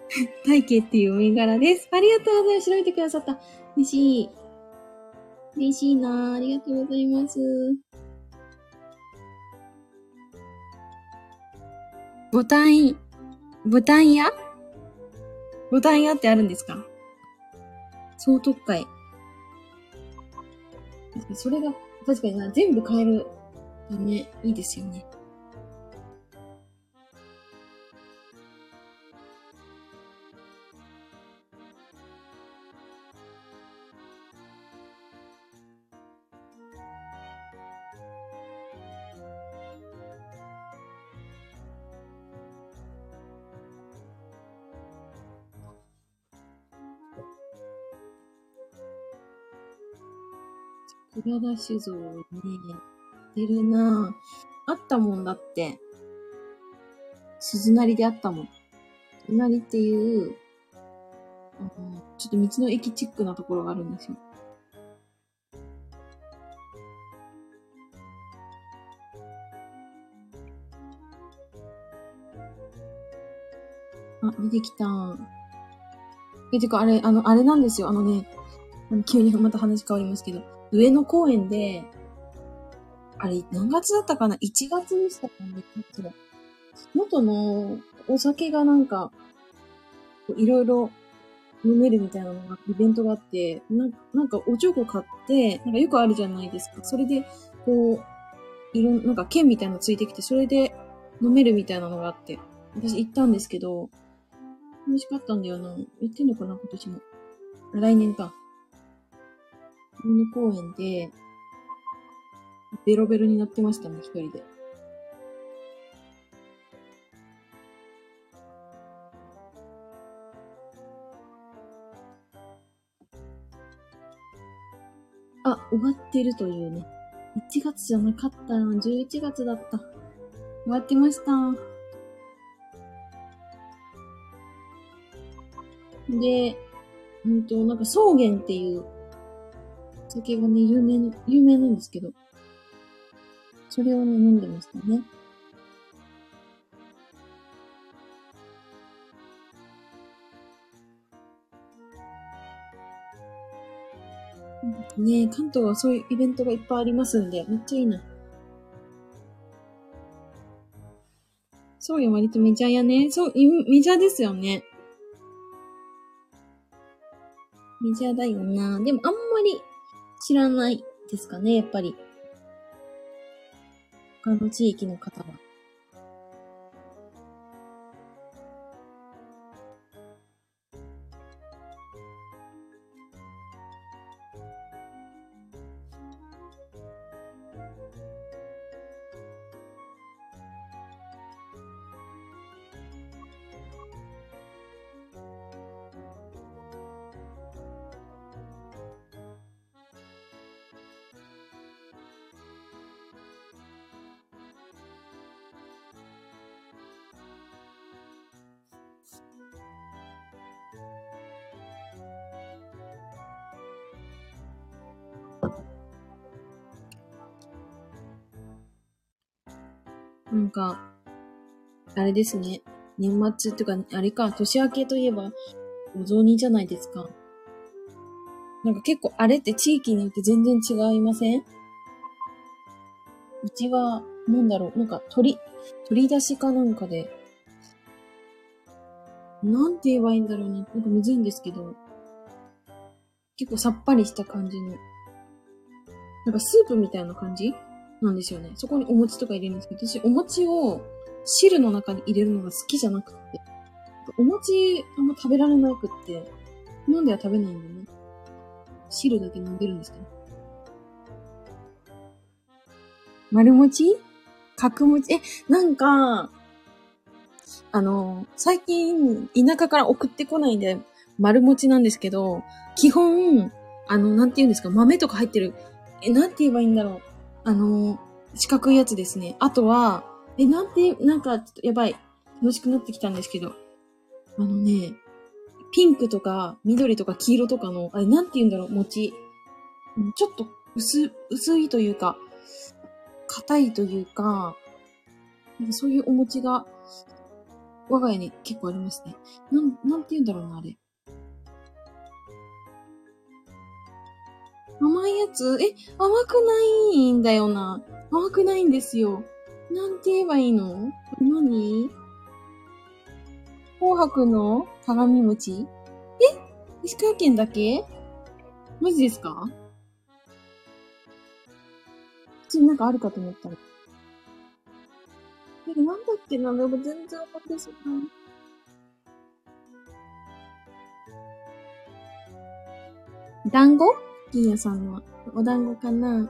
[LAUGHS] 体系っていう銘柄です。ありがとうございます。調べてくださった。嬉しい。嬉しいなぁ。ありがとうございます。ボタン、ボタン屋？ボタン屋ってあるんですか？総特会。それが、確かにな、全部買える。ね、いいですよね。桜田酒造ね、出るなぁ。あったもんだって。鈴なりであったもん。鈴なりっていう、あの、ちょっと道の駅チックなところがあるんですよ。あ、出てきた。え、てか、あれ、あの、あれなんですよ。あのね、急にまた話変わりますけど、上野公園で、あれ、何月だったかな ?1 月でしたかね元のお酒がなんか、いろいろ飲めるみたいなのが、イベントがあって、ななんかおちょこ買って、なんかよくあるじゃないですか。それで、こう、いろん、なんか剣みたいなのついてきて、それで飲めるみたいなのがあって、私行ったんですけど、楽しかったんだよな。行ってんのかな今年も。来年か。上野公園で、ベロベロになってましたね、一人で。あ、終わってるというね。1月じゃなかったな。11月だった。終わってました。で、うんと、なんか草原っていう酒がね、有名、有名なんですけど、それをね、飲んでましたね。ね関東はそういうイベントがいっぱいありますんで、めっちゃいいな。そうよ、割とメジャーやね。そう、メジャーですよね。メジャーだよな。でもあんまり知らないですかね、やっぱり。他の地域の方は。か、あれですね。年末っていうか、あれか、年明けといえば、お雑煮じゃないですか。なんか結構あれって地域によって全然違いません？うちは、なんだろう、なんか取り、取り出しかなんかで、なんて言えばいいんだろうな。なんかむずいんですけど、結構さっぱりした感じの、なんかスープみたいな感じ？なんですよね。そこにお餅とか入れるんですけど、私お餅を汁の中に入れるのが好きじゃなくて、お餅あんま食べられなくって、飲んでは食べないんでね。汁だけ飲んでるんですけど。丸餅？角餅？え、なんか、あの、最近、田舎から送ってこないんで、丸餅なんですけど、基本、あの、なんて言うんですか、豆とか入ってる。え、なんて言えばいいんだろう。あの、四角いやつですね。あとは、え、なんて、なんか、ちょっとやばい。楽しくなってきたんですけど。あのね、ピンクとか緑とか黄色とかの、あれなんて言うんだろう、餅。ちょっと薄、薄いというか、硬いというか、なんかそういうお餅が、我が家に結構ありますね。なん、なんて言うんだろうな、あれ。甘いやつ？え、甘くないんだよな。甘くないんですよ。なんて言えばいいの？何？紅白の鏡餅？え？石川県だけ？マジですか？普通になんかあるかと思ったら。え、なんだっけなでも全然思い出せない。団子？金谷さんのお団子かな？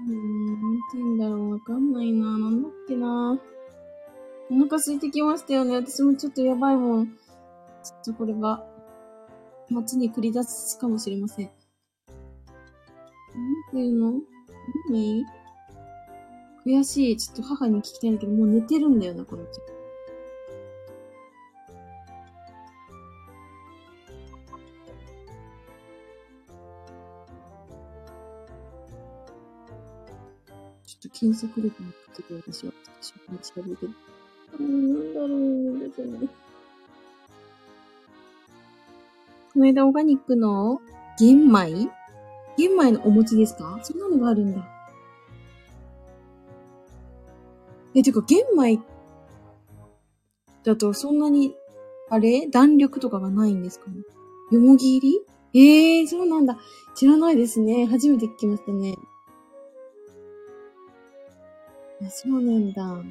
うーん、なんて言うんだろう。わかんないな。なんだっけな。お腹空いてきましたよね。私もちょっとやばいもん。ちょっとこれが、街に繰り出すかもしれません。なんていうの？何？悔しい。ちょっと母に聞きたいんだけど、もう寝てるんだよな、この時。ちょっと検索力にかけて私は、私は調べてる。うーん、なんだろう、ですね。この間オーガニックの玄米？玄米のお餅ですか？そんなのがあるんだ。え、てか玄米だとそんなに、あれ？弾力とかがないんですかね？よもぎ入り？ええー、そうなんだ。知らないですね。初めて聞きましたね。あそうなんだ。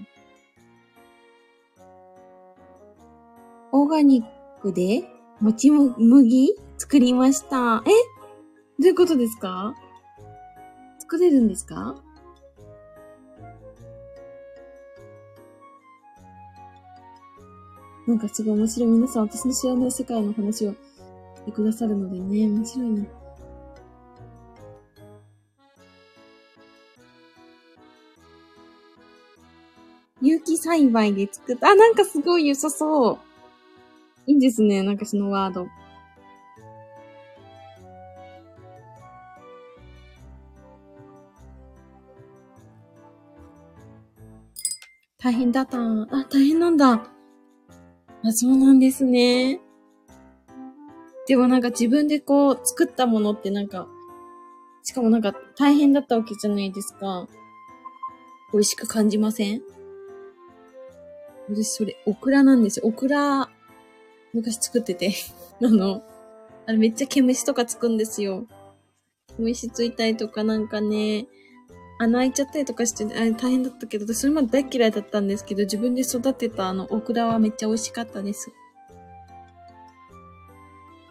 オーガニックで、もち麦？作りました。え？どういうことですか？作れるんですか？なんかすごい面白い。皆さん私の知らない世界の話をしてくださるのでね、面白いね。有機栽培で作った、あ、なんかすごい良さそう。いいですね、なんかそのワード。大変だった。あ、大変なんだ。あ、そうなんですね。でもなんか自分でこう作ったものってなんか、しかもなんか大変だったわけじゃないですか。美味しく感じません？私それ、オクラなんですよ。オクラ、昔作ってて。[LAUGHS] あの、あれめっちゃ毛虫とかつくんですよ。虫ついたりとかなんかね、穴開いちゃったりとかして、あれ大変だったけど、私それまで大嫌いだったんですけど、自分で育てたあの、オクラはめっちゃ美味しかったです。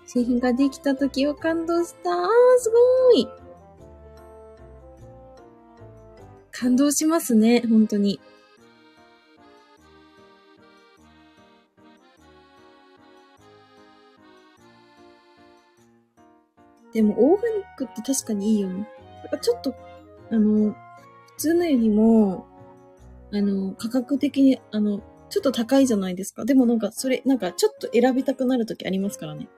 製品ができた時は感動した。あー、すごい感動しますね、本当に。でも、オーガニックって確かにいいよね。なんかちょっと、あの、普通のよりも、あの、価格的に、あの、ちょっと高いじゃないですか。でもなんか、それ、なんか、ちょっと選びたくなるときありますからね。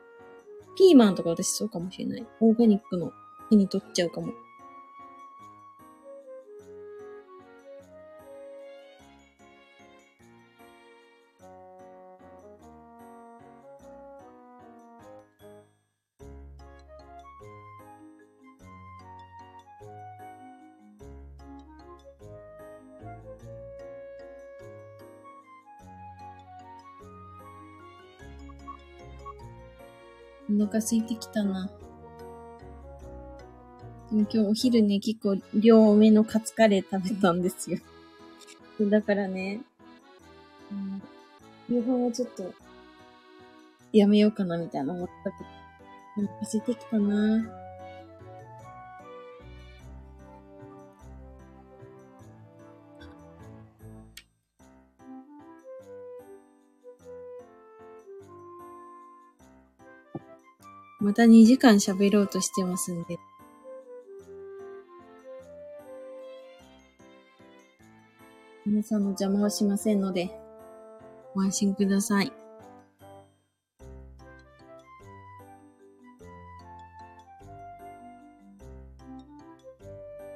ピーマンとか私そうかもしれない。オーガニックの手に取っちゃうかも。お腹空いてきたな。でも今日お昼ね、結構量多めのカツカレー食べたんですよ。[LAUGHS] だからね、うん、夕飯はちょっと、やめようかなみたいな思ったけど、お腹空いてきたな。また2時間喋ろうとしてますんで。皆さんの邪魔はしませんので、ご安心ください。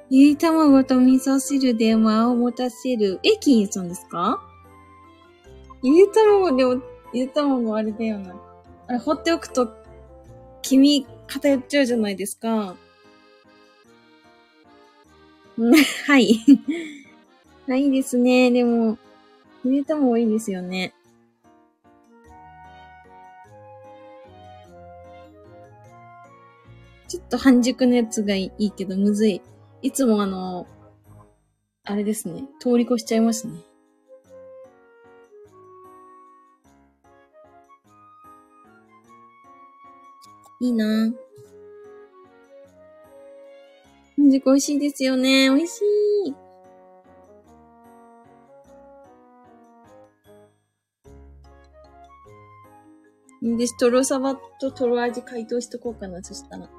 ゆり卵と味噌汁で間を持たせる。え、金融さんですか？ゆり卵でも、ゆり卵あれだよな。あれ、放っておくと、気に偏っちゃうじゃないですか。[LAUGHS] はい。はい、いですね。でも、入れたもいいですよね。ちょっと半熟のやつがいいけど、むずい。いつもあの、あれですね。通り越しちゃいますね。いいな。半熟美味しいですよね。美味しい。で、トロサバとトロ味解凍しとこうかな、そしたら。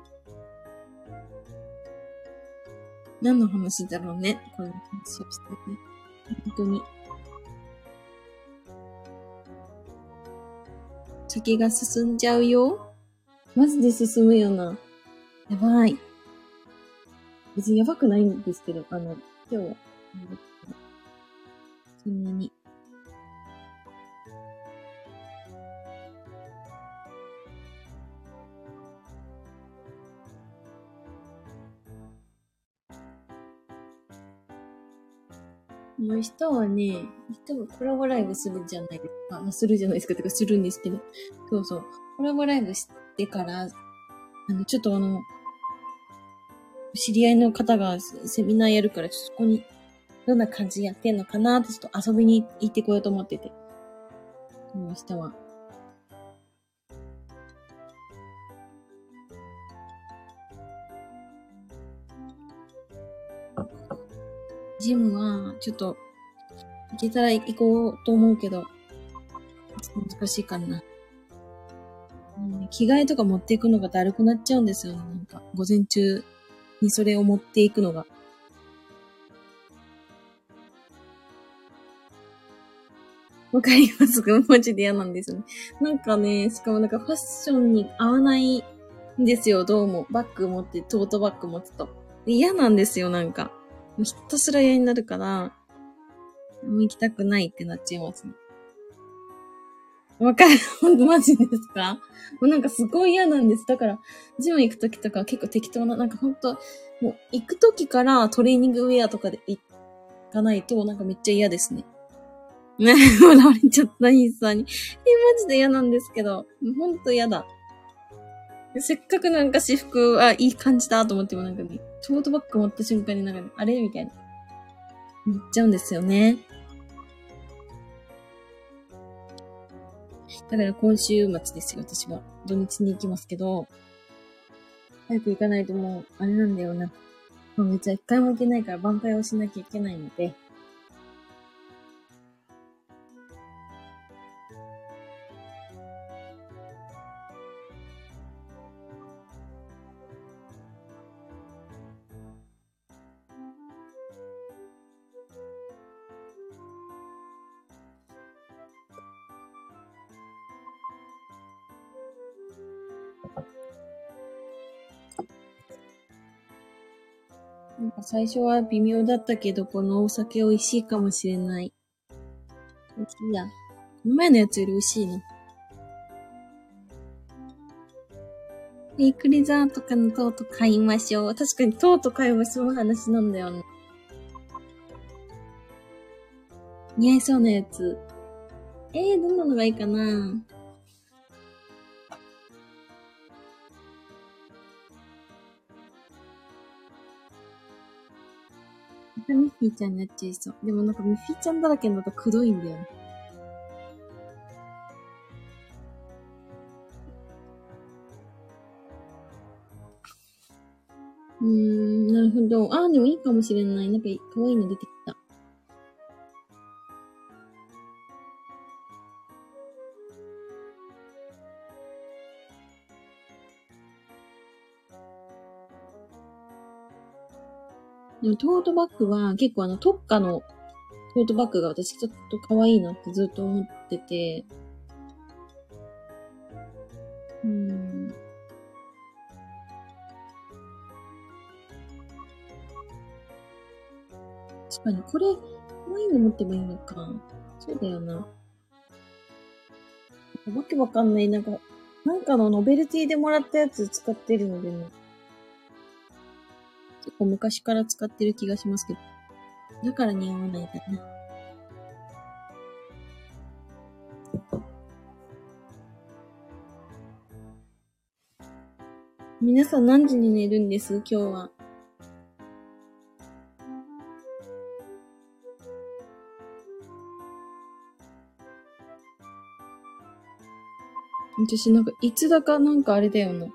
何の話だろうね。この話をしてね。本当に。先が進んじゃうよ。マジで進むよな。やばい。別にやばくないんですけど、あの、今日は、そんなに。の人はね、多分コラボライブするじゃないですか。するじゃないですか。とかするんですけど。そうそう。コラボライブしててから、あの、ちょっとあの、知り合いの方がセミナーやるから、そこに、どんな感じやってんのかなってちょっと遊びに行ってこようと思ってて。明日は。ジムは、ちょっと、行けたら行こうと思うけど、難しいかな。着替えとか持っていくのがだるくなっちゃうんですよね。なんか、午前中にそれを持っていくのが。わかりますか？マジで嫌なんですよね。なんかね、しかもなんかファッションに合わないんですよ、どうも。バッグ持って、トートバッグ持つと。嫌なんですよ、なんか。ひたすら嫌になるから、もう行きたくないってなっちゃいますね。わかるほんとマジですか？もうなんかすごい嫌なんです。だから、ジム行くときとか結構適当な、なんかほんと、もう行くときからトレーニングウェアとかで行かないと、なんかめっちゃ嫌ですね。ね、[LAUGHS] 笑われちゃった、イーサーに。え、マジで嫌なんですけど、ほんと嫌だ。せっかくなんか私服はいい感じだと思ってもなんかね、トートバッグ持った瞬間になんか、ね、あれ？みたいな。言っちゃうんですよね。だから今週末ですよ、私は。土日に行きますけど、早く行かないともう、あれなんだよな。もうめっちゃ一回も行けないから挽回をしなきゃいけないので、最初は微妙だったけど、このお酒美味しいかもしれない。美味しいや。この前のやつより美味しいな。イクリザーとかのトート買いましょう。確かにトート買いましょう話なんだよね。似合いそうなやつ。えー、どんなのがいいかなフィーちゃんになっちゃいそう。でもなんかミッフィーちゃんだらけになるとくどいんだよね。うーん、なるほど。ああ、でもいいかもしれない。なんか可愛いの出てきた。でもトートバッグは結構あの特価のトートバッグが私ちょっと可愛いなってずっと思ってて、うん。確かに、これ、可愛いの持ってもいいのか。そうだよな。わけわかんない。なんか、なんかのノベルティでもらったやつ使ってるのでね。構昔から使ってる気がしますけど。だから似合わないんだな。皆さん何時に寝るんです？今日は。私なんか、いつだかなんかあれだよな。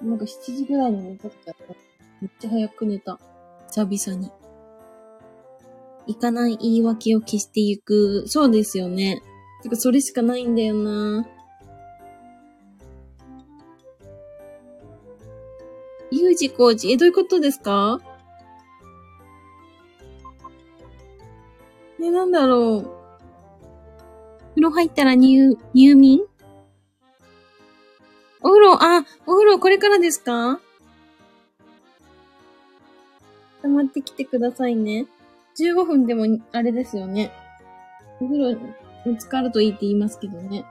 なんか7時ぐらいに寝た時あった。めっちゃ早く寝た。久々に。行かない言い訳を消していく。そうですよね。てか、それしかないんだよな。U 字工事。え、どういうことですか？え、なんだろう。風呂入ったら入、入眠？お風呂、あ、お風呂これからですか？溜まってきてくださいね。15分でも、あれですよね。お風呂に浸かるといいって言いますけどね。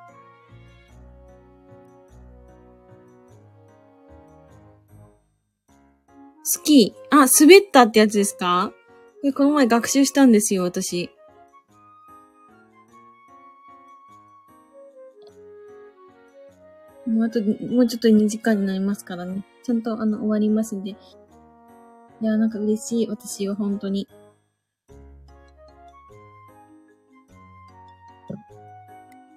スキー。あ、滑ったってやつですか？この前学習したんですよ、私。もうあと、もうちょっと2時間になりますからね。ちゃんとあの、終わりますんで。いや、なんか嬉しい。私は本当に。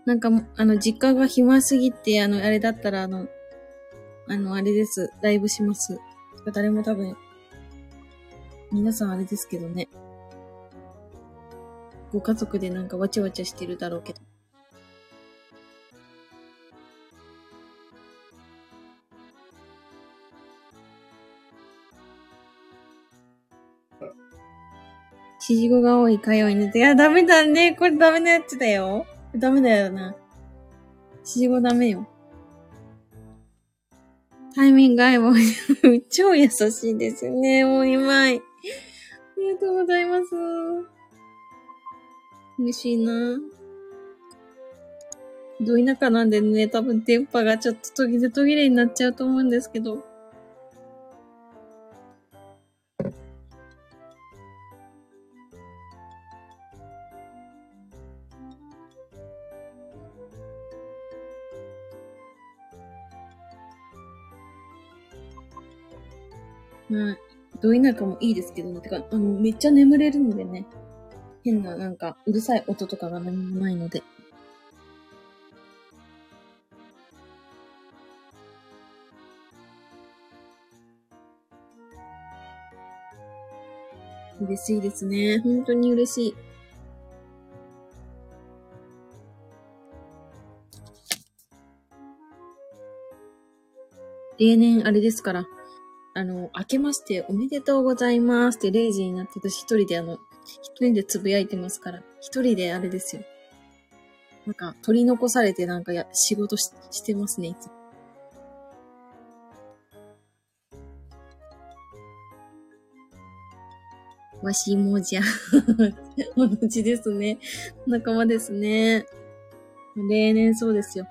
なんか、あの、実家が暇すぎて、あの、あれだったら、あの、あの、あれです。ライブします。誰も多分、皆さんあれですけどね。ご家族でなんかわちゃわちゃしてるだろうけど。指示語が多い会話になって、いや、ダメだね。これダメなやつだよ。ダメだよな。指示語ダメよ。タイミング合えば、超優しいですよね。もう2枚。ありがとうございます。嬉しいな。ど田舎なんでね、多分電波がちょっと途切れ途切れになっちゃうと思うんですけど。まあ、ど田舎もいいですけどね。てか、あの、めっちゃ眠れるのでね。変な、なんか、うるさい音とかが何もないので。嬉しいですね。本当に嬉しい。例年あれですから。あの、明けましておめでとうございますって0時になって私一人であの、一人でつぶやいてますから、一人であれですよ。なんか、取り残されてなんかや、仕事ししてますね、いつも。わしもじゃ。[LAUGHS] 同じですね。仲間ですね。例年そうですよ。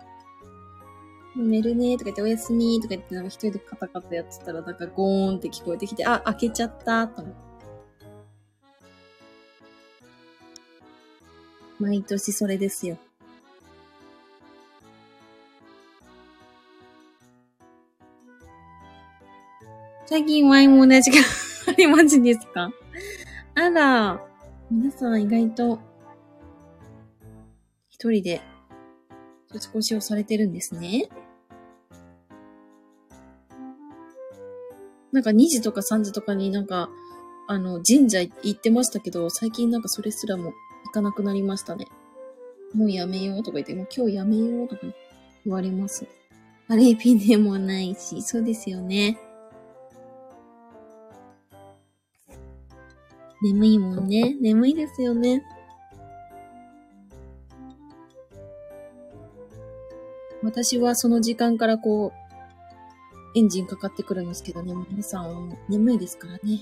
寝るねーとか言って、おやすみーとか言って、なんか一人でカタカタやってたら、なんかゴーンって聞こえてきて、あ、開けちゃったーと思って。毎年それですよ。最近ワインも同じがありマジですか？あら、皆さん意外と、一人で、年越しをされてるんですね。なんか2時とか3時とかになんか、あの、神社行ってましたけど、最近なんかそれすらも行かなくなりましたね。もうやめようとか言って、もう今日やめようとか言われます。あれピでもないし、そうですよね。眠いもんね。眠いですよね。私はその時間からこう、エンジンかかってくるんですけどね、皆さん眠いですからね。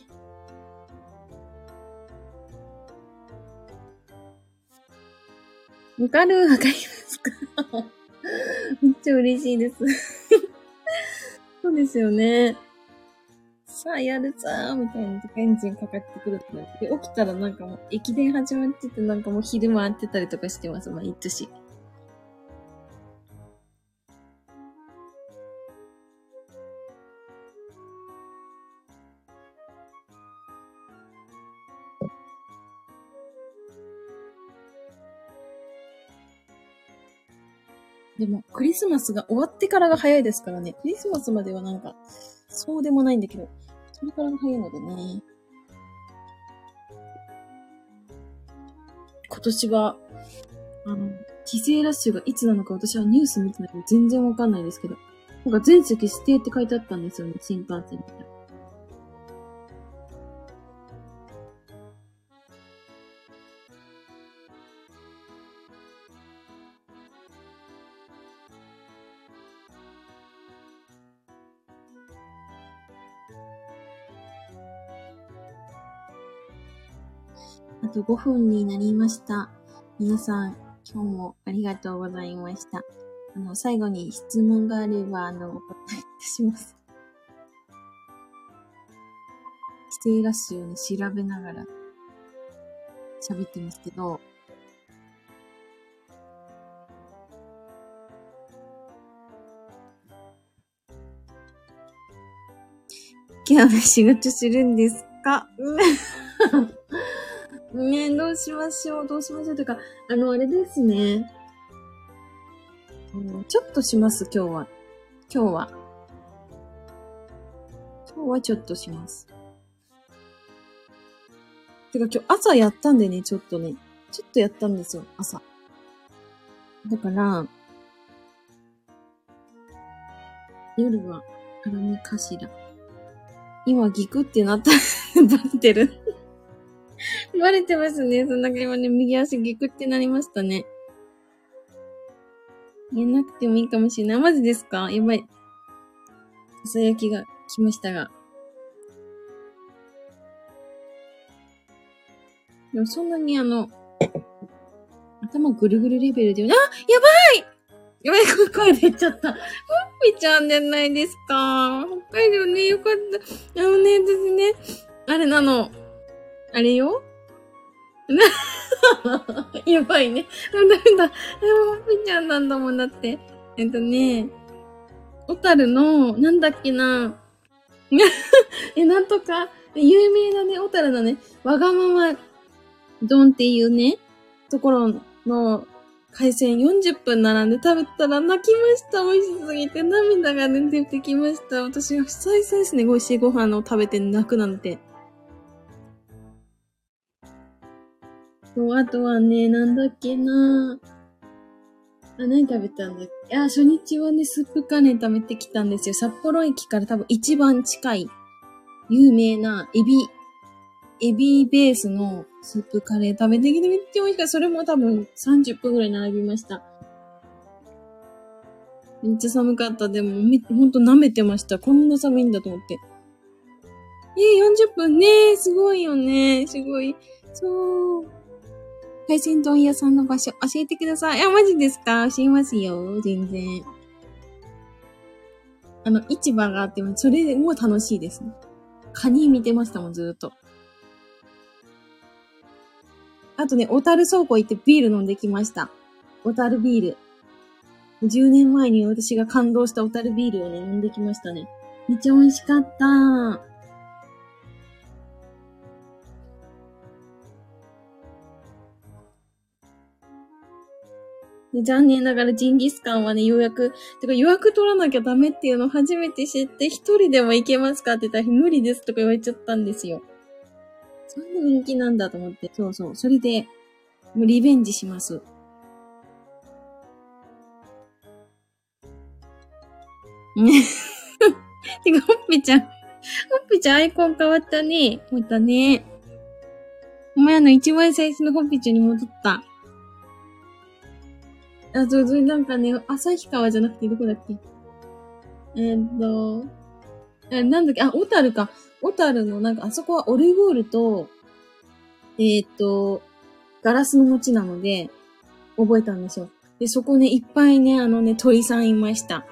わかる？わかりますか？[LAUGHS] めっちゃ嬉しいです [LAUGHS] そうですよね。さあやるぞーみたいなとエンジンかかってくるってなって、起きたらなんかもう駅伝始まっててなんかもう昼回ってたりとかしてます、毎年。でも、クリスマスが終わってからが早いですからね。クリスマスまではなんか、そうでもないんだけど、それからが早いのでね。今年は、あの、帰省ラッシュがいつなのか私はニュース見てないので全然わかんないですけど、なんか全席指定って書いてあったんですよね、新幹線みたいな。5分になりました。皆さん、今日もありがとうございました。あの、最後に質問があれば、あの、お答えいたします。帰省ラッシュをね、調べながら喋ってますけど、今日は仕事するんですか？ねえ、どうしましょう、どうしましょう。というか、あの、あれですね。ちょっとします、今日は。今日は。今日はちょっとします。てか今日朝やったんでね、ちょっとね。ちょっとやったんですよ、朝。だから、夜は辛めかしら。今ギクってなった。[LAUGHS] バレてる。バレてますね。そんな今ね、右足ギクってなりましたね。言えなくてもいいかもしれない。マジですか？やばい。ささやきが来ましたが。でもそんなにあの、頭ぐるぐるレベルで、あやばいやばい声出ちゃった。ほっぴちゃんじゃないですか？北海道ね、よかった。あのね、私ね、あれなの。あれよ [LAUGHS] やばいね。ダメだ。でも、ほっぴちゃんなんだもんだって。えっとね、小樽の、なんだっけな。[LAUGHS] え、なんとか、有名なね、小樽のね、わがまま丼っていうね、ところの海鮮40分並んで食べたら泣きました。美味しすぎて涙が、出てきました。私は久々ですね、美味しいご飯を食べて泣くなんて。そう、あとはね、なんだっけなあ、何食べたんだっけ？あ、初日はね、スープカレー食べてきたんですよ。札幌駅から多分一番近い、有名なエビ、エビベースのスープカレー食べてきてめっちゃ美味しかった。それも多分30分くらい並びました。めっちゃ寒かった。でも、め、ほんと舐めてました。こんな寒いんだと思って。えー、40分ねすごいよねすごい。そう。海鮮丼屋さんの場所教えてください。あ、マジですか？教えますよ。全然。あの、市場があっても、それも楽しいですね。カニ見てましたもん、ずーっと。あとね、小樽倉庫行ってビール飲んできました。小樽ビール。10年前に私が感動した小樽ビールをね、飲んできましたね。めっちゃ美味しかった。で残念ながらジンギスカンはね、予約、てか予約取らなきゃダメっていうのを初めて知って、一人でも行けますかって言ったら無理ですとか言われちゃったんですよ。そんな人気なんだと思って。そうそう。それで、もうリベンジします。ね。[LAUGHS] てか、ほっぺちゃん。ほっぺちゃんアイコン変わったね。またね。お前あの一番最初のほっぺちゃんに戻った。あ、そう、そう、なんかね、旭川じゃなくてどこだっけ？えーっと、え、なんだっけ？あ、小樽か。小樽の、なんか、あそこはオルゴールと、えーっと、ガラスの街なので、覚えたんですよ。で、そこね、いっぱいね、あのね、鳥さんいました。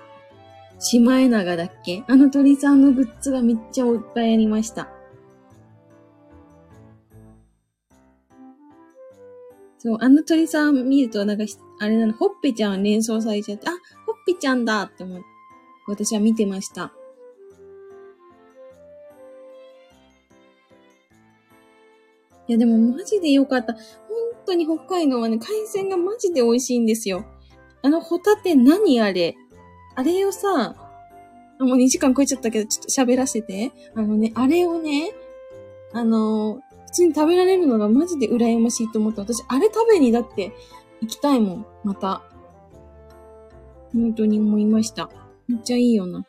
シマエナガだっけ？あの鳥さんのグッズがめっちゃいっぱいありました。そう、あの鳥さん見ると、なんか、あれなの、ほっぺちゃん連想されちゃって、あ、ほっぺちゃんだって思って、私は見てました。いや、でもマジでよかった。本当に北海道はね、海鮮がマジで美味しいんですよ。あのホタテ何あれ？あれをさ、もう2時間超えちゃったけど、ちょっと喋らせて。あのね、あれをね、あの普通に食べられるのがマジで羨ましいと思った。私、あれ食べにだって行きたいもん、また。本当に思いました。めっちゃいいよな。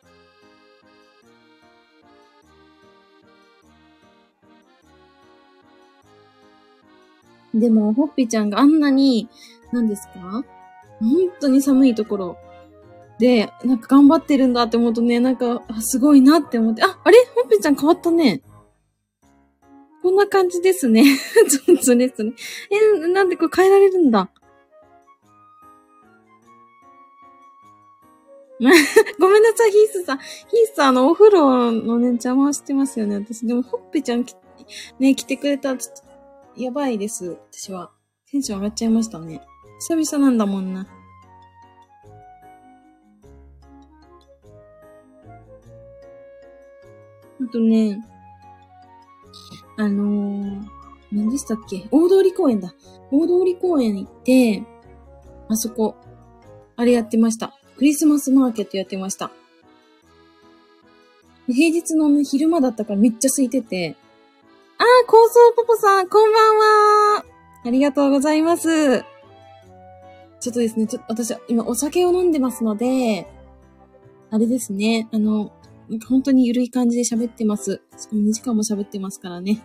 でも、ほっぴちゃんがあんなに、何ですか？本当に寒いところで、なんか頑張ってるんだって思うとね、なんか、すごいなって思って、あ、あれ？ほっぴちゃん変わったね。こんな感じですね。[LAUGHS] そうですね。え、なんでこれ変えられるんだ？[LAUGHS] ごめんなさい、ヒースさん。ヒースさん、あの、お風呂のね、邪魔してますよね。私、でも、ほっぺちゃんね、来てくれたら、ちょっと、やばいです。私は。テンション上がっちゃいましたね。久々なんだもんな。あとね、あのー、何でしたっけ？大通公園だ。大通公園行って、あそこ、あれやってました。クリスマスマーケットやってました。平日のね、昼間だったからめっちゃ空いてて。あー、高層ポポさん、こんばんはありがとうございます。ちょっとですね、ちょっと私は、今お酒を飲んでますので、あれですね、あの、本当にゆるい感じで喋ってます。しかも2時間も喋ってますからね。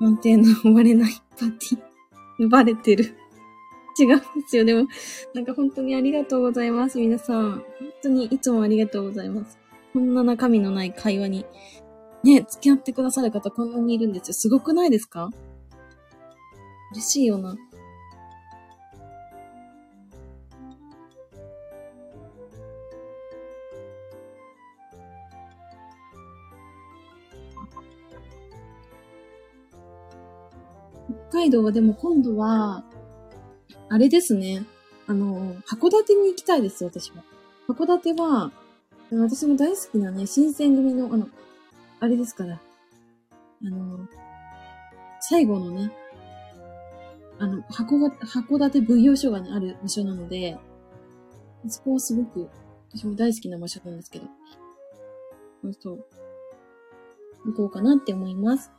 満点の終われないパーティー。バレてる。違うんですよ。でも、なんか本当にありがとうございます。皆さん。本当にいつもありがとうございます。こんな中身のない会話に、ね、付き合ってくださる方こんなにいるんですよ。すごくないですか？嬉しいよな。海道はでも今度は、あれですね。あの、函館に行きたいです、私は。函館は、私も大好きなね、新選組の、あの、あれですから、あの、最後のね、あの、函函館奉行所がね、ある場所なので、そこはすごく、私も大好きな場所なんですけど、そう、行こうかなって思います。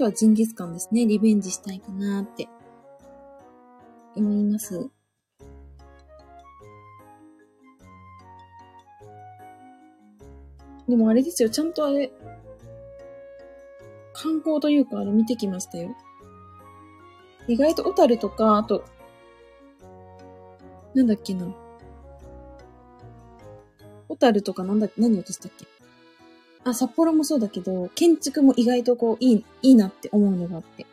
とはジンギスカンですね。リベンジしたいかなって思います。でもあれですよ、ちゃんとあれ、観光というかあれ見てきましたよ。意外と小樽とか、あと、なんだっけな。小樽とかなんだ、何をしたっけ？あ、札幌もそうだけど、建築も意外とこう、いい、いいなって思うのがあって。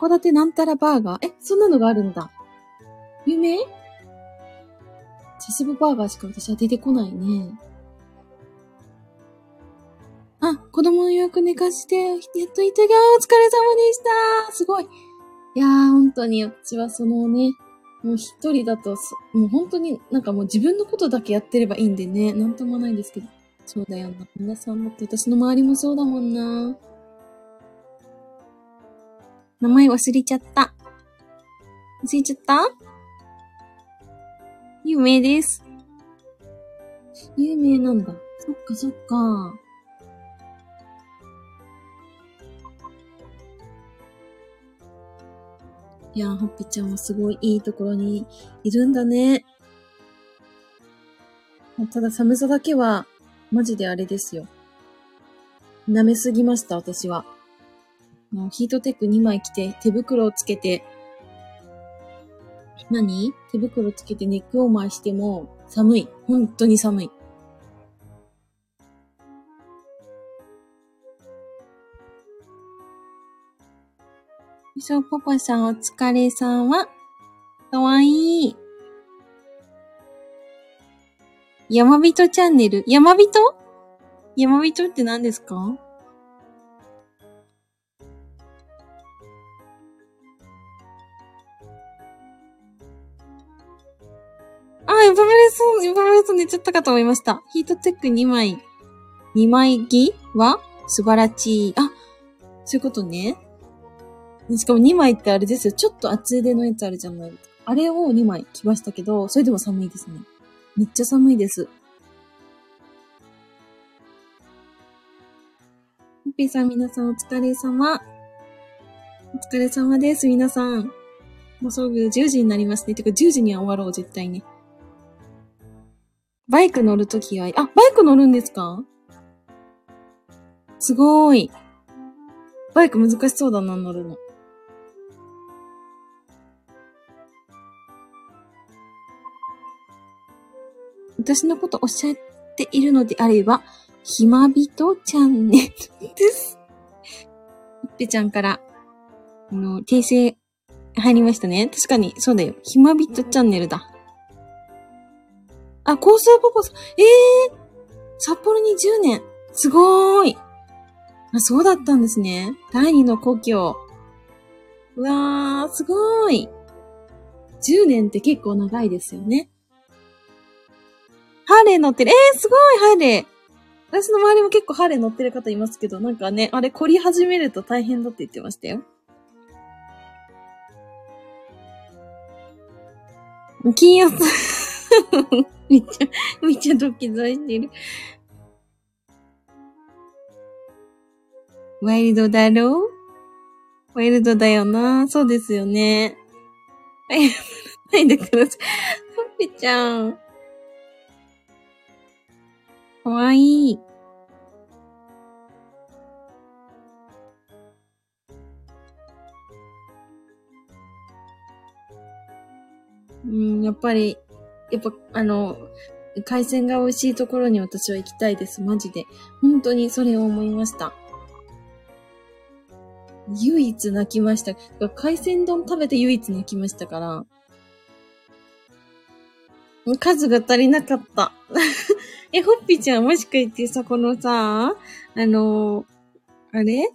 函館なんたらバーガー？え、そんなのがあるんだ。有名？チスブバーガーしか私は出てこないね。あ、子供の予約寝かして、やっといたが、お疲れ様でしたすごい。いやー、本当に、私はそのね、もう一人だと、もう本当になんかもう自分のことだけやってればいいんでね、なんともないんですけど。そうだよな。皆さんだって私の周りもそうだもんな。名前忘れちゃった。忘れちゃった？有名です。有名なんだ。そっかそっか。いやー、ほっぺちゃんはすごいいいところにいるんだね。ただ寒さだけはマジであれですよ。舐めすぎました、私は。もうヒートテック2枚着て、手袋をつけて、何？手袋つけてネックを回しても寒い。本当に寒い。そう、ポポさんお疲れさんは、かわいい。山人チャンネル？山人？山人って何ですか？あ、エバブレス、エバブレス寝ちゃったかと思いました。ヒートテック2枚、2枚着は？素晴らしい。あ、そういうことね。しかも2枚ってあれですよ。ちょっと厚手のやつあるじゃないですか。あれを2枚着ましたけど、それでも寒いですね。めっちゃ寒いです。ホッピーさん皆さんお疲れ様。お疲れ様です、皆さん。もうすぐ10時になりますね。てか10時には終わろう、絶対ね。バイク乗るときは、あ、バイク乗るんですか？すごーい。バイク難しそうだな、乗るの。私のことおっしゃっているのであれば、ひまびとチャンネルです。ほっぺちゃんから、あの、訂正入りましたね。確かに、そうだよ。ひまびとチャンネルだ。あ、コースポポさん。ええー、札幌に10年。すごーい。あ、そうだったんですね。第二の故郷。うわー、すごーい。10年って結構長いですよね。ハーレー乗ってる。えー、すごい、ハーレー。私の周りも結構ハーレー乗ってる方いますけど、なんかね、あれ凝り始めると大変だって言ってましたよ。金曜 [LAUGHS] めっちゃ、めっちゃドキドキしてる。ワイルドだろう？ワイルドだよな。そうですよね。[LAUGHS] はい、ないでください。ほっぺちゃん。かわいい。うん、やっぱり、やっぱ、あの、海鮮が美味しいところに私は行きたいです。マジで。本当にそれを思いました。唯一泣きました。海鮮丼食べて唯一泣きましたから。数が足りなかった。[LAUGHS] え、ホッピーちゃん、もしかしてさ、このさ、あの、あれ？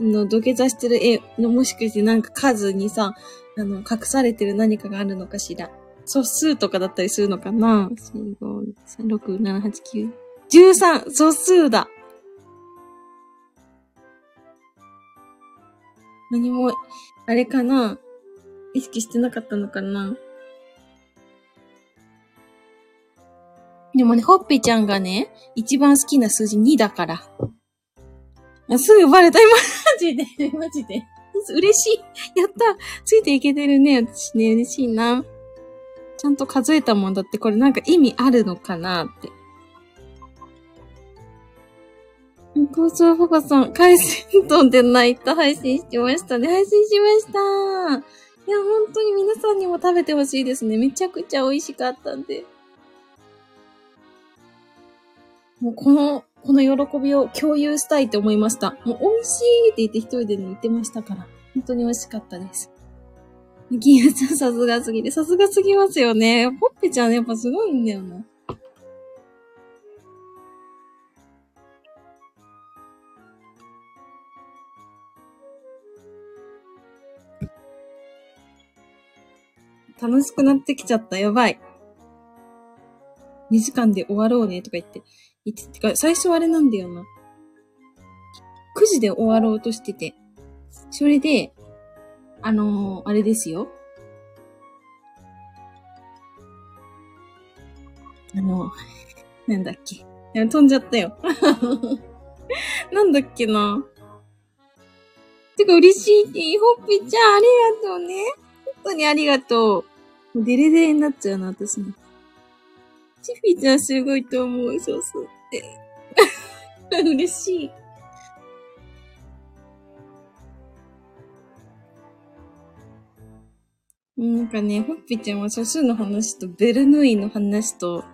の、土下座してる絵の、もしかしてなんか数にさ、あの、隠されてる何かがあるのかしら。素数とかだったりするのかな ?4、5、3、6、7、8、9。13! 素数だ何も、あれかな？意識してなかったのかな？でもね、ほっぺちゃんがね、一番好きな数字2だから。すぐバレた。今、マジで、[LAUGHS] マジで。嬉しい。やったついていけてるね。私ね、嬉しいな。ちゃんと数えたもんだって、これなんか意味あるのかなって。高層パパさん、海鮮丼で泣いた配信してましたね。配信しました。いや、本当に皆さんにも食べてほしいですね。めちゃくちゃ美味しかったんで。もうこの、この喜びを共有したいって思いました。もう美味しいって言って一人でね、言ってましたから。本当に美味しかったです。ギユちゃんさすがすぎて、さすがすぎますよね。ポッペちゃんやっぱすごいんだよな。楽しくなってきちゃった。やばい。2時間で終わろうねとか言って。ってか、最初あれなんだよな。9時で終わろうとしてて。それで、あのー、あれですよ。あの、なんだっけ。飛んじゃったよ。[LAUGHS] なんだっけな。てか嬉しいって、ホッピーちゃんありがとうね。本当にありがとう。もうデレデレになっちゃうな、私ね。チフィちゃんすごいと思う、そうそうって。[LAUGHS] 嬉しい。なんかね、ホッピちゃんは素数の話とベルヌイの話と、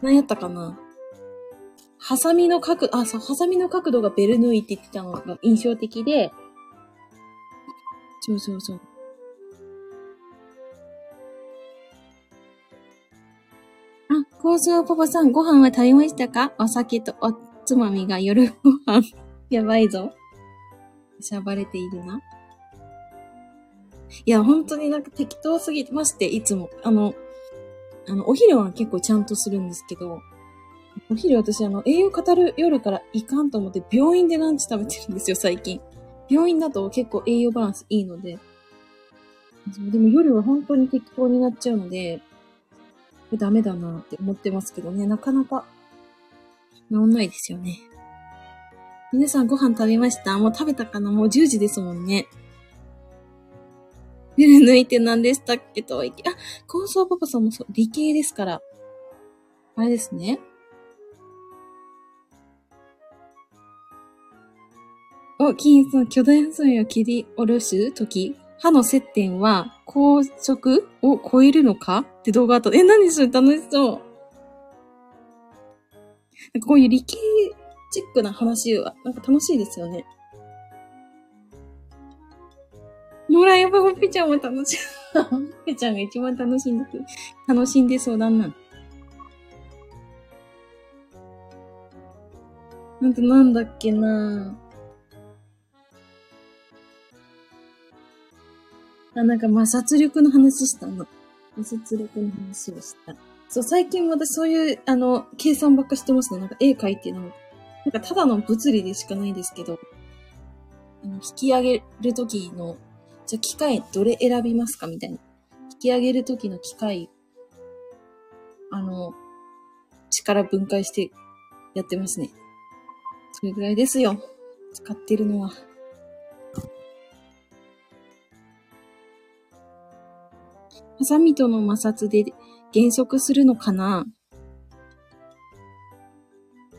何やったかなハサミの角度、あ、そう、ハサミの角度がベルヌイって言ってたのが印象的で、そうそうそう。あ、コースパパさん、ご飯は食べましたか？お酒とおつまみが夜ご飯。[LAUGHS] やばいぞ。しゃばれているな。いや、本当になんか適当すぎまして、いつも。あの、あの、お昼は結構ちゃんとするんですけど、お昼私あの、栄養語る夜からいかんと思って病院でランチ食べてるんですよ、最近。病院だと結構栄養バランスいいので。でも夜は本当に適当になっちゃうので、ダメだなって思ってますけどね、なかなか治んないですよね。皆さんご飯食べました？もう食べたかな？もう10時ですもんね。[LAUGHS] 抜いて何でしたっけと、あ、高層パパさんもそう、理系ですから。あれですね。お、金さん、巨大細いを切り下ろすとき、歯の接点は硬直を超えるのかって動画あった。え、何それ楽しそう。なんかこういう理系チックな話は、なんか楽しいですよね。ほら、やっぱほっぺちゃんも楽しい。ほっぺちゃんが一番楽しんでく、楽しんでそうだな。なんとなんだっけなぁあ、なんか摩擦力の話したの。摩擦力の話をした。そう、最近私そういう、あの、計算ばっかしてますね。なんか絵描いてるの。なんかただの物理でしかないですけど、あの、引き上げるときの、じゃあ機械どれ選びますかみたいな。引き上げるときの機械、あの、力分解してやってますね。それぐらいですよ。使ってるのは。ハサミとの摩擦で減速するのかな？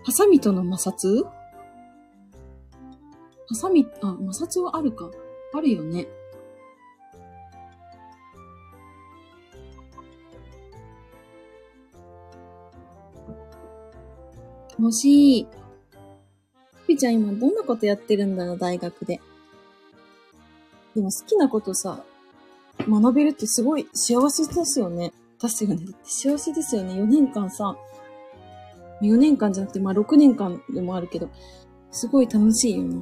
ハサミとの摩擦？ハサミ、あ、摩擦はあるか。あるよね。楽しい。ピちゃん今どんなことやってるんだろう、大学で。でも好きなことさ、学べるってすごい幸せですよね。ですよね。幸せですよね。4年間さ、4年間じゃなくて、まあ6年間でもあるけど、すごい楽しいよね。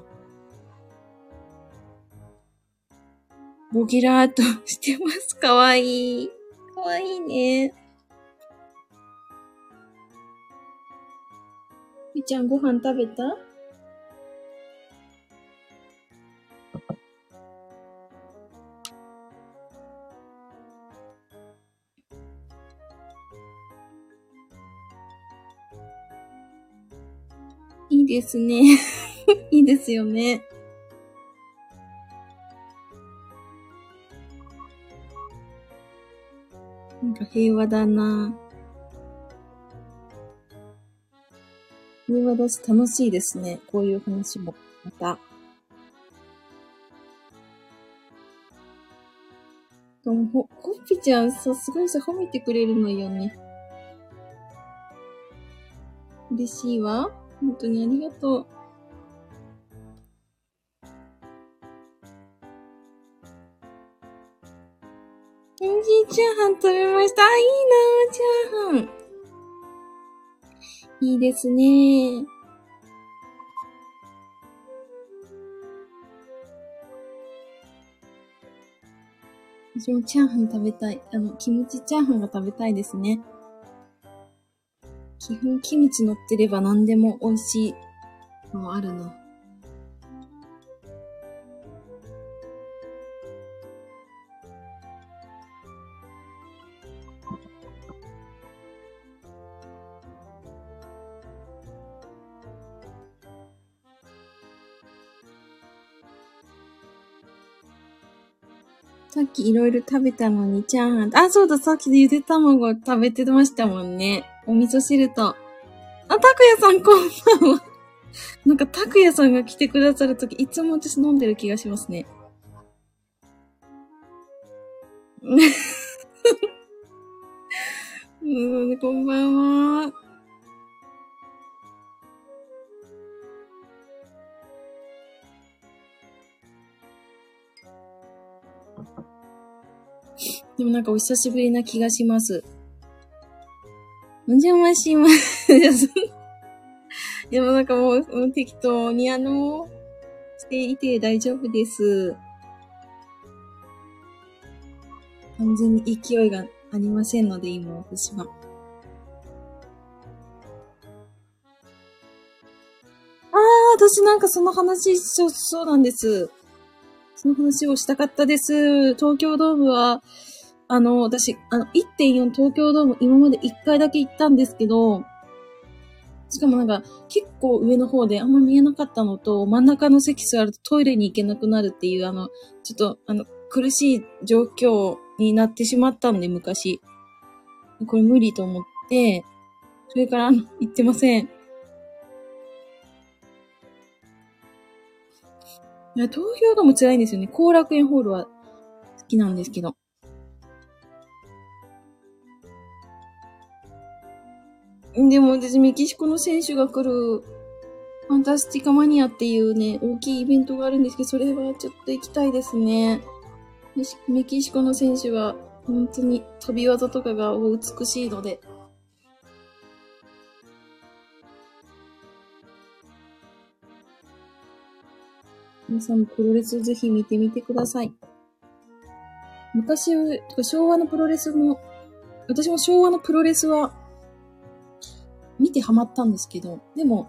ボギラーとしてます。かわいい。かわいいね。みちゃんご飯食べた？いですね。[LAUGHS] いいですよね。なんか平和だな平和だし楽しいですね。こういう話も。また。でも、ほ、ほっぴちゃんさ、すごいさ、褒めてくれるのよね。嬉しいわ。本当にありがとう。ニンジンチャーハン食べました。あ、いいなぁチャーハン。いいですね。私もチャーハン食べたい。あの、キムチチャーハンが食べたいですね。基本キムチ乗ってれば何でも美味しいのあるな。さっきいろいろ食べたのに、チャーハン。あ、そうだ、さっきでゆで卵食べてましたもんね。お味噌汁と。あ、たくやさんこんばんは。[LAUGHS] なんか、たくやさんが来てくださるとき、いつも私飲んでる気がしますね。[LAUGHS] うん、こんばんは。でもなんかお久しぶりな気がします。お邪魔します。[LAUGHS] でもなんかもう、適当にあの、していて大丈夫です。完全に勢いがありませんので、今私は。ああ、私なんかその話、そう、そうなんです。その話をしたかったです。東京ドームは、あの、私、あの、1.4東京ドーム今まで1回だけ行ったんですけど、しかもなんか、結構上の方であんま見えなかったのと、真ん中の席座るとトイレに行けなくなるっていう、あの、ちょっと、あの、苦しい状況になってしまったんで、昔。これ無理と思って、それからあの行ってません。いや、東京ドーム辛いんですよね。後楽園ホールは好きなんですけど。でも私、メキシコの選手が来る、ファンタスティカマニアっていうね、大きいイベントがあるんですけど、それはちょっと行きたいですね。メキシコの選手は、本当に飛び技とかが美しいので。皆さんもプロレスぜひ見てみてください。昔、昭和のプロレスも、私も昭和のプロレスは見てハマったんですけど、でも、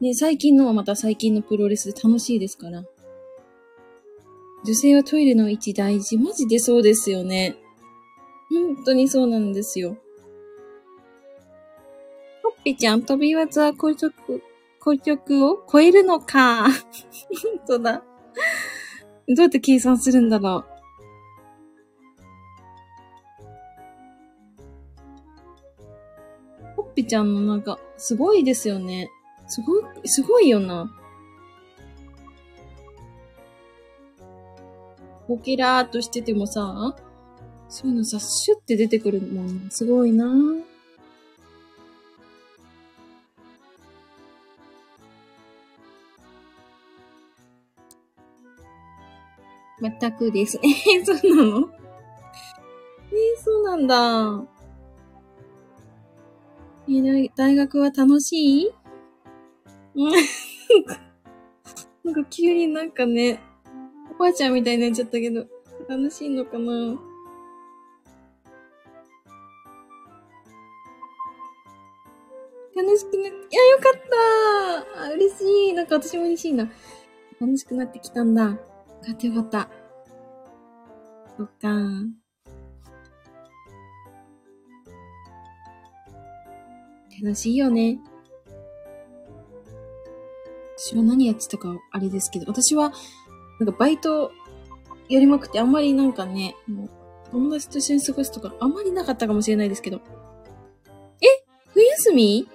ね、最近のはまた最近のプロレスで楽しいですから。女性はトイレの位置大事。マジでそうですよね。本当にそうなんですよ。ほっぺちゃん、飛び技は、硬直、硬直を超えるのか。[LAUGHS] 本当だ。どうやって計算するんだろう。ぴちゃんのなんか、すごいですよね。すごい、すごいよな。ポキラーっとしててもさ、そういうのさ、シュッて出てくるもん。すごいな全くです。えー、そうなの？えー、そうなんだ。大学は楽しい？[LAUGHS] なんか急になんかね、おばあちゃんみたいになっちゃったけど、楽しいのかな？楽しくなって、いや、よかったあ嬉しいなんか私も嬉しいな。楽しくなってきたんだ。よかったよかった。そっか楽しいよね。私は何やってたかあれですけど、私は、なんかバイトやりまくってあんまりなんかね、もう友達と一緒に過ごすとかあんまりなかったかもしれないですけど。え？冬休み？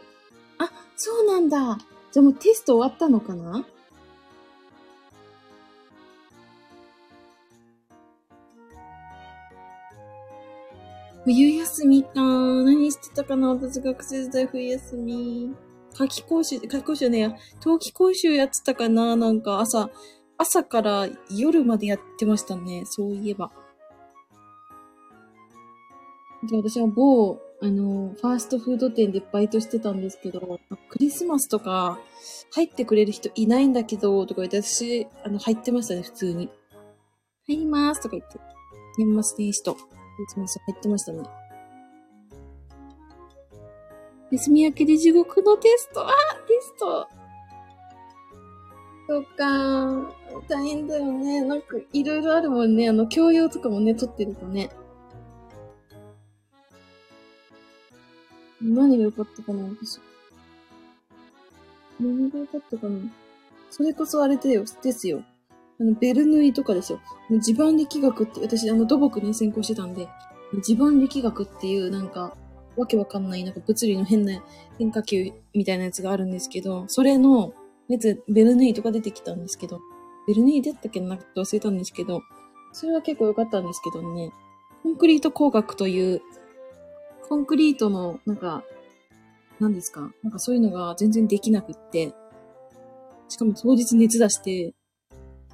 あ、そうなんだ。じゃあもうテスト終わったのかな？冬休みか。何してたかな？私学生時代冬休み。夏季講習、夏季講習ね、冬季講習やってたかな？なんか朝、朝から夜までやってましたね。そういえば。で私は某、あの、ファーストフード店でバイトしてたんですけど、クリスマスとか入ってくれる人いないんだけど、とか言って私、あの、入ってましたね、普通に。入りますとか言って。年末年始と。いつ入ってましたね。休み明けで地獄のテストあテストそっか大変だよね。なんか、いろいろあるもんね。あの、教養とかもね、取ってるとね。何が良かったかな私。何が良かったかなそれこそあれだよ、ですよ。あの、ベルヌイとかですよ。地盤力学って、私、あの、土木ね、専攻してたんで、地盤力学っていう、なんか、わけわかんない、なんか物理の変な変化球みたいなやつがあるんですけど、それの、やつ、ベルヌイとか出てきたんですけど、ベルヌイ出たっけなって忘れたんですけど、それは結構良かったんですけどね、コンクリート工学という、コンクリートの、なんか、何ですかなんかそういうのが全然できなくって、しかも当日熱出して、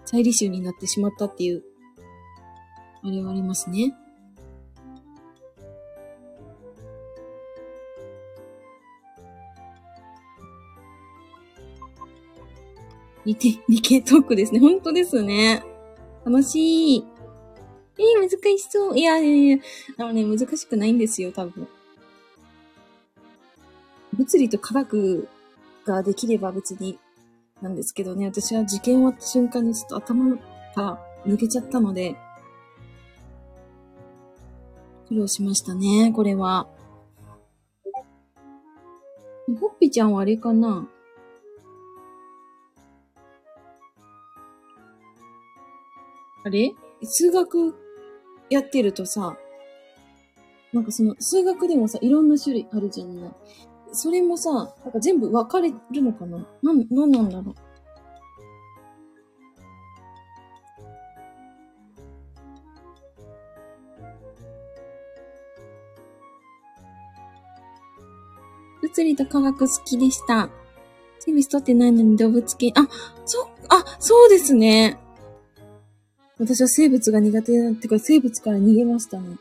再履修になってしまったっていう、あれはありますね。理系、理系トークですね。本当ですね。楽しい。えー、難しそう。いやいやいや、あのね、難しくないんですよ、多分。物理と科学ができれば別になんですけどね、私は受験終わった瞬間にちょっと頭が抜けちゃったので、苦労しましたね、これは。ほっぴちゃんはあれかな？あれ？数学やってるとさ、なんかその数学でもさ、いろんな種類あるじゃない？それもさ、なんか全部分かれるのかな？なん、なんなんだろう？物理と科学好きでした。セミス取ってないのに動物系、あ、そ、あ、そうですね。私は生物が苦手な、ってか生物から逃げましたね。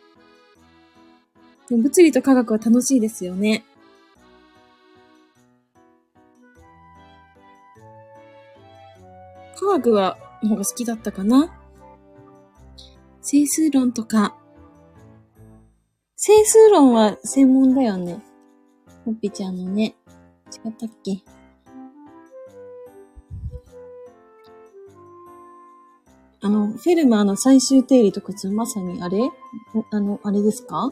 でも物理と科学は楽しいですよね。学は、の方が好きだったかな？整数論とか。整数論は専門だよね。ほっぴちゃんのね。違ったっけ？あの、フェルマーの最終定理とかまさにあれ？あの、あれですか？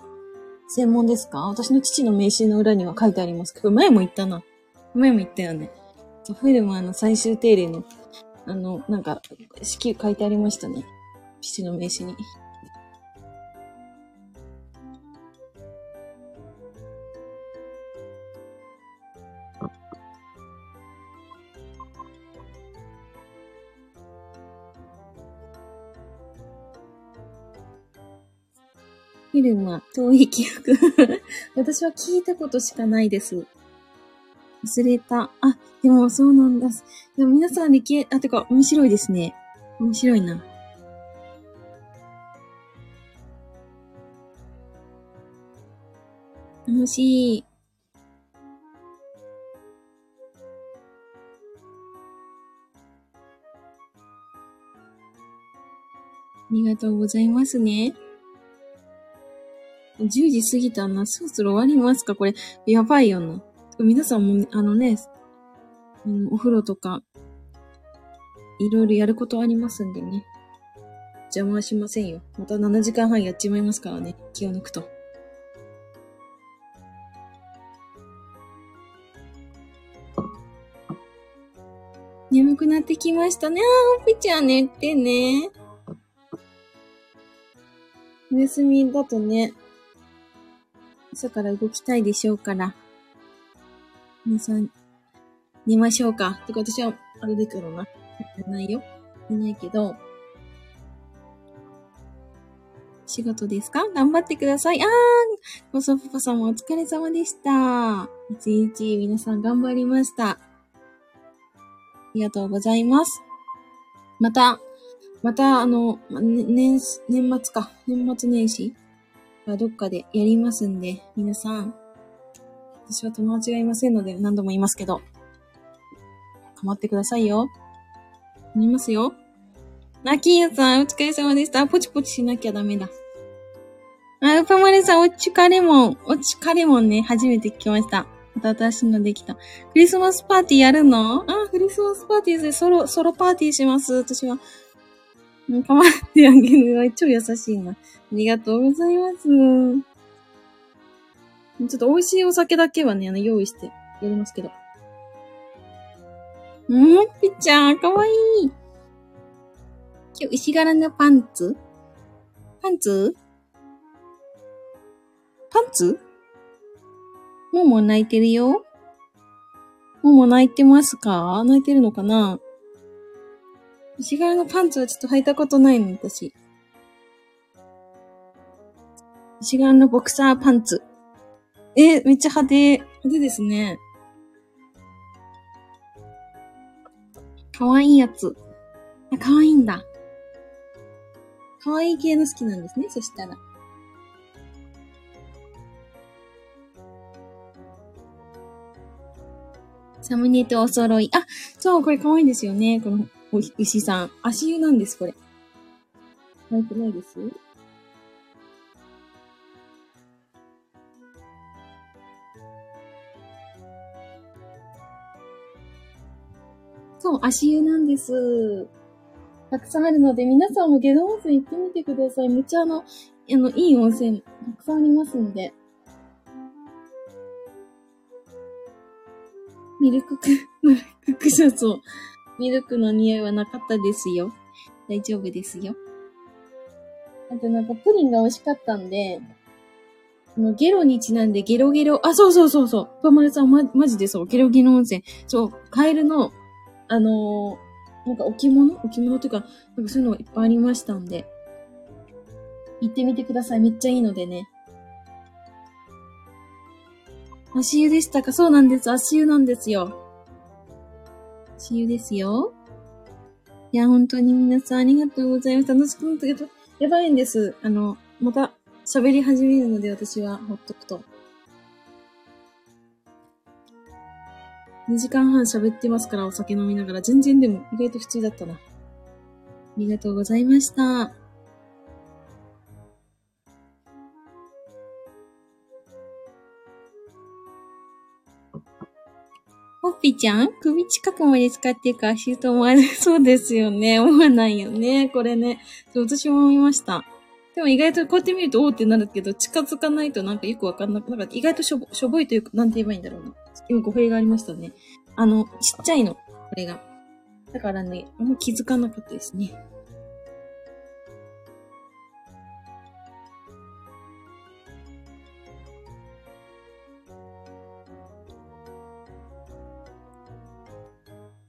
専門ですか？私の父の名刺の裏には書いてありますけど、前も言ったな。前も言ったよね。フェルマーの最終定理のあの、なんか、式書いてありましたね。父の名刺に。フィルムは遠い記憶 [LAUGHS] 私は聞いたことしかないです。忘れた。あ、でもそうなんだ。でも皆さん理系、あ、てか面白いですね。面白いな。楽しい。ありがとうございますね。10時過ぎたな。そろそろ終わりますか？これ、やばいよな。皆さんも、あのね、うん、お風呂とか、いろいろやることありますんでね。邪魔はしませんよ。また7時間半やっちまいますからね。気を抜くと。眠くなってきましたね。あー、おぴちゃん寝てね。お休みだとね、朝から動きたいでしょうから。皆さん、寝ましょうか。てか私は、あれだけどな。ないよ。いないけど。仕事ですか？頑張ってください。あーコソパパさんもお疲れ様でした。一日皆さん頑張りました。ありがとうございます。また、また、あの、年、年末か。年末年始がどっかでやりますんで、皆さん、私は友達がいませんので何度も言いますけど、構ってくださいよ。言いますよ。あ、キーヤさん、お疲れ様でした。ポチポチしなきゃダメだ。あ、ウパマレさん、おちかレモン。おちかレモンね、初めて聞きました。また新しいのできた。クリスマスパーティーやるの？あ、クリスマスパーティーでソロ、ソロパーティーします。私は。構ってあげるの超優しいな。ありがとうございます。ちょっと美味しいお酒だけはね、あの、用意してやりますけど。うんぴちゃん、かわいい。今日、石柄のパンツ？パンツ？パンツ？もも泣いてるよ。もも泣いてますか？泣いてるのかな？石柄のパンツはちょっと履いたことないの、私。石柄のボクサーパンツ。え、めっちゃ派手。派手ですね。かわいいやつ。あ、かわいいんだ。かわいい系の好きなんですね、そしたら。サムネとお揃い。あ、そう、これ可愛いですよね。この牛さん。足湯なんです、これ。可愛くないです？そう、足湯なんです。たくさんあるので、皆さんもゲド温泉行ってみてください。めっちゃあの、あの、いい温泉、たくさんありますんで。ミルクク、ミルククシャツ、ミルクの匂いはなかったですよ。大丈夫ですよ。あとなんかプリンが美味しかったんで、あの、ゲロにちなんでゲロゲロ、あ、そうそうそうそう。パマルさんま、マジでそう。ゲロゲロ温泉。そう、カエルの、あのー、なんか置物？置物というか、なんかそういうのがいっぱいありましたんで、行ってみてください。めっちゃいいのでね。足湯でしたか？そうなんです。足湯なんですよ。足湯ですよ。いや、本当に皆さんありがとうございます。楽しくなったけど、やばいんです。あの、また喋り始めるので私はほっとくと。2時間半喋ってますから、お酒飲みながら。全然でも、意外と普通だったな。ありがとうございました。ほっぴちゃん？首近くまで使ってるか足と思わない。そうですよね。思わないよね。これね。私も思いました。でも意外とこうやって見るとおーってなるけど、近づかないとなんかよくわかんなく、なんか意外としょぼしょぼいというか、なんて言えばいいんだろうな。今語弊がありましたね。あの、ちっちゃいの、これが。だからね、あんま気づかなかったですね。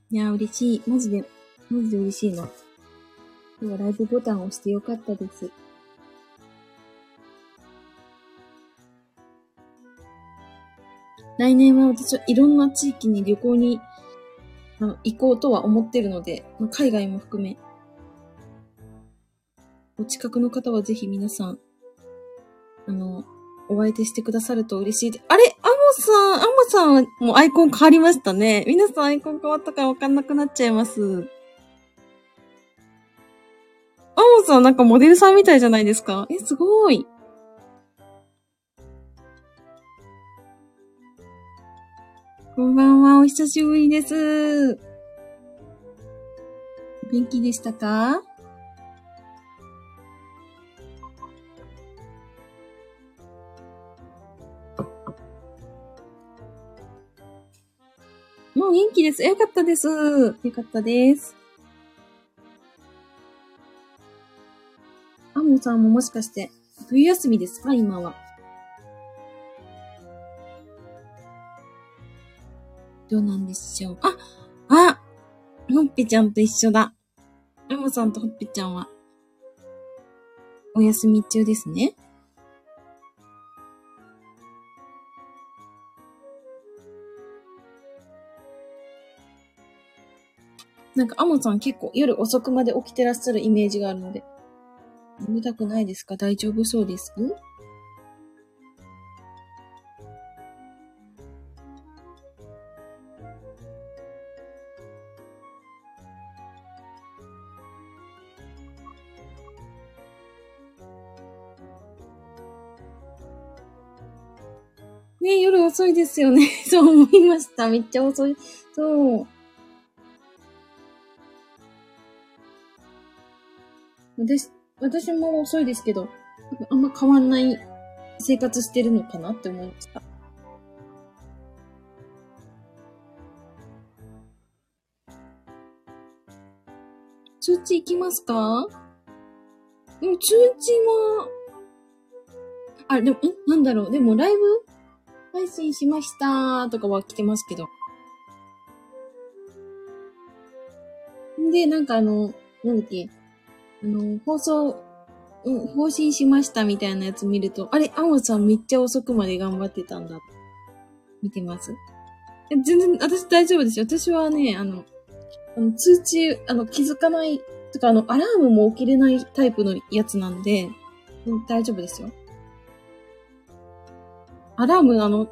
いや、嬉しい。マジで、マジで嬉しいな。今日はライブボタンを押してよかったです。来年は私はいろんな地域に旅行に行こうとは思ってるので、海外も含め、お近くの方はぜひ皆さん、あの、お相手してくださると嬉しい。あれアモさん、アモさんもうアイコン変わりましたね。皆さんアイコン変わったかわかんなくなっちゃいます。アモさんなんかモデルさんみたいじゃないですかえ、すごい。こんばんは、お久しぶりです。元気でしたか？もう元気です。よかったです。よかったです。アモさんももしかして、冬休みですか？今は。どうなんでしょう。ああほっぺちゃんと一緒だ。エモさんとほっぺちゃんは、お休み中ですね。なんか、アモさん結構夜遅くまで起きてらっしゃるイメージがあるので。眠たくないですか？大丈夫そうです？ね夜遅いですよね。[LAUGHS] そう思いました。めっちゃ遅い。そう。私、私も遅いですけど、あんま変わんない生活してるのかなって思いました。通知行きますか？うん、通知は、あ、でも、んなんだろう。でも、ライブ配信しましたとかは来てますけど。んで、なんかあの、なんだっけ、あの、放送、うん、放信しましたみたいなやつ見ると、あれ、アモさんめっちゃ遅くまで頑張ってたんだ。見てます？全然、私大丈夫ですよ。私はね、あの、あの通知、あの、気づかない、とか、あの、アラームも起きれないタイプのやつなんで、大丈夫ですよ。アラーム、あの、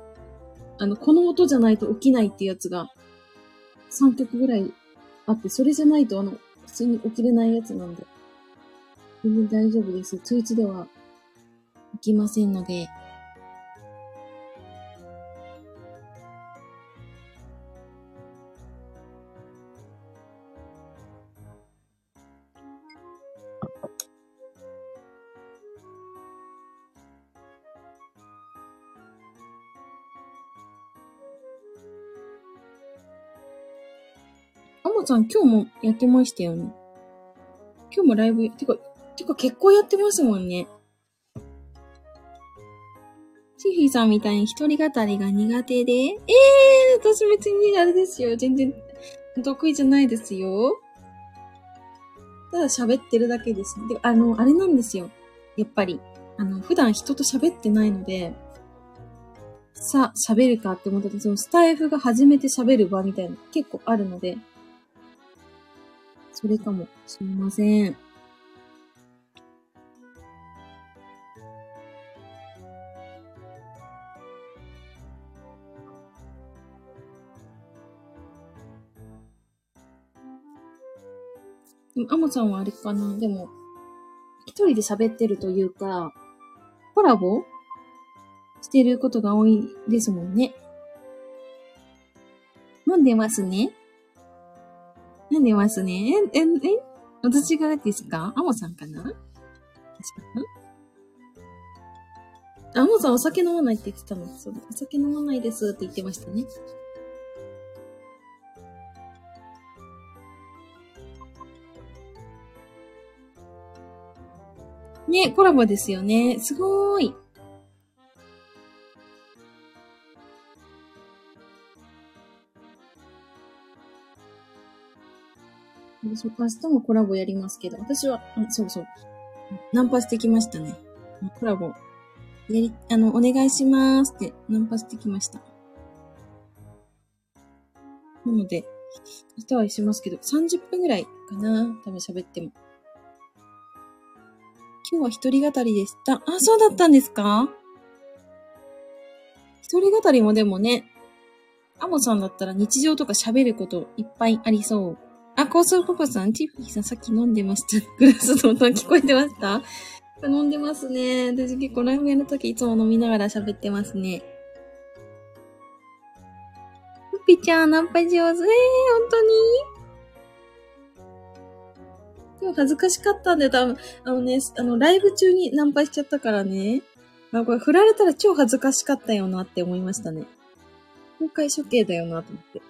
あの、この音じゃないと起きないってやつが3曲ぐらいあって、それじゃないとあの、普通に起きれないやつなんで。全然大丈夫です。通知では起きませんので。さん今日もやってましたよね。今日もライブ、てか、てか結構やってますもんね。チフィーさんみたいに一人語りが苦手で。ええー、私別にあれですよ。全然得意じゃないですよ。ただ喋ってるだけです。で、あの、あれなんですよ。やっぱり。あの、普段人と喋ってないので、さ、喋るかって思ったら、そのスタイフが初めて喋る場みたいな結構あるので、それかもしれません。でも、アモさんはあれかなでも、一人で喋ってるというか、コラボ？してることが多いですもんね。飲んでますね。飲んでますね。え、え、え、私がですか？アモさんかな？確かなアモさんお酒飲まないって言ってたの？そうお酒飲まないですって言ってましたね。ね、コラボですよね。すごーい。私明日もコラボやりますけど、私は、あそうそう。ナンパしてきましたね。コラボ。やり、あの、お願いしますってナンパしてきました。なので、明日はしますけど、30分ぐらいかな多分喋っても。今日は一人語りでした。あ、そうだったんですか？一人語りもでもね、アモさんだったら日常とか喋ることいっぱいありそう。あ、高速ココさん、ティフィーさんさっき飲んでました。[LAUGHS] グラスの音聞こえてました？飲んでますね。私結構ライブやるときいつも飲みながら喋ってますね。ふぴちゃん、ナンパ上手。えー、本当に？今日恥ずかしかったんで、多分、あのね、あの、ライブ中にナンパしちゃったからね。あ、これ振られたら超恥ずかしかったよなって思いましたね。公開処刑だよなと思って。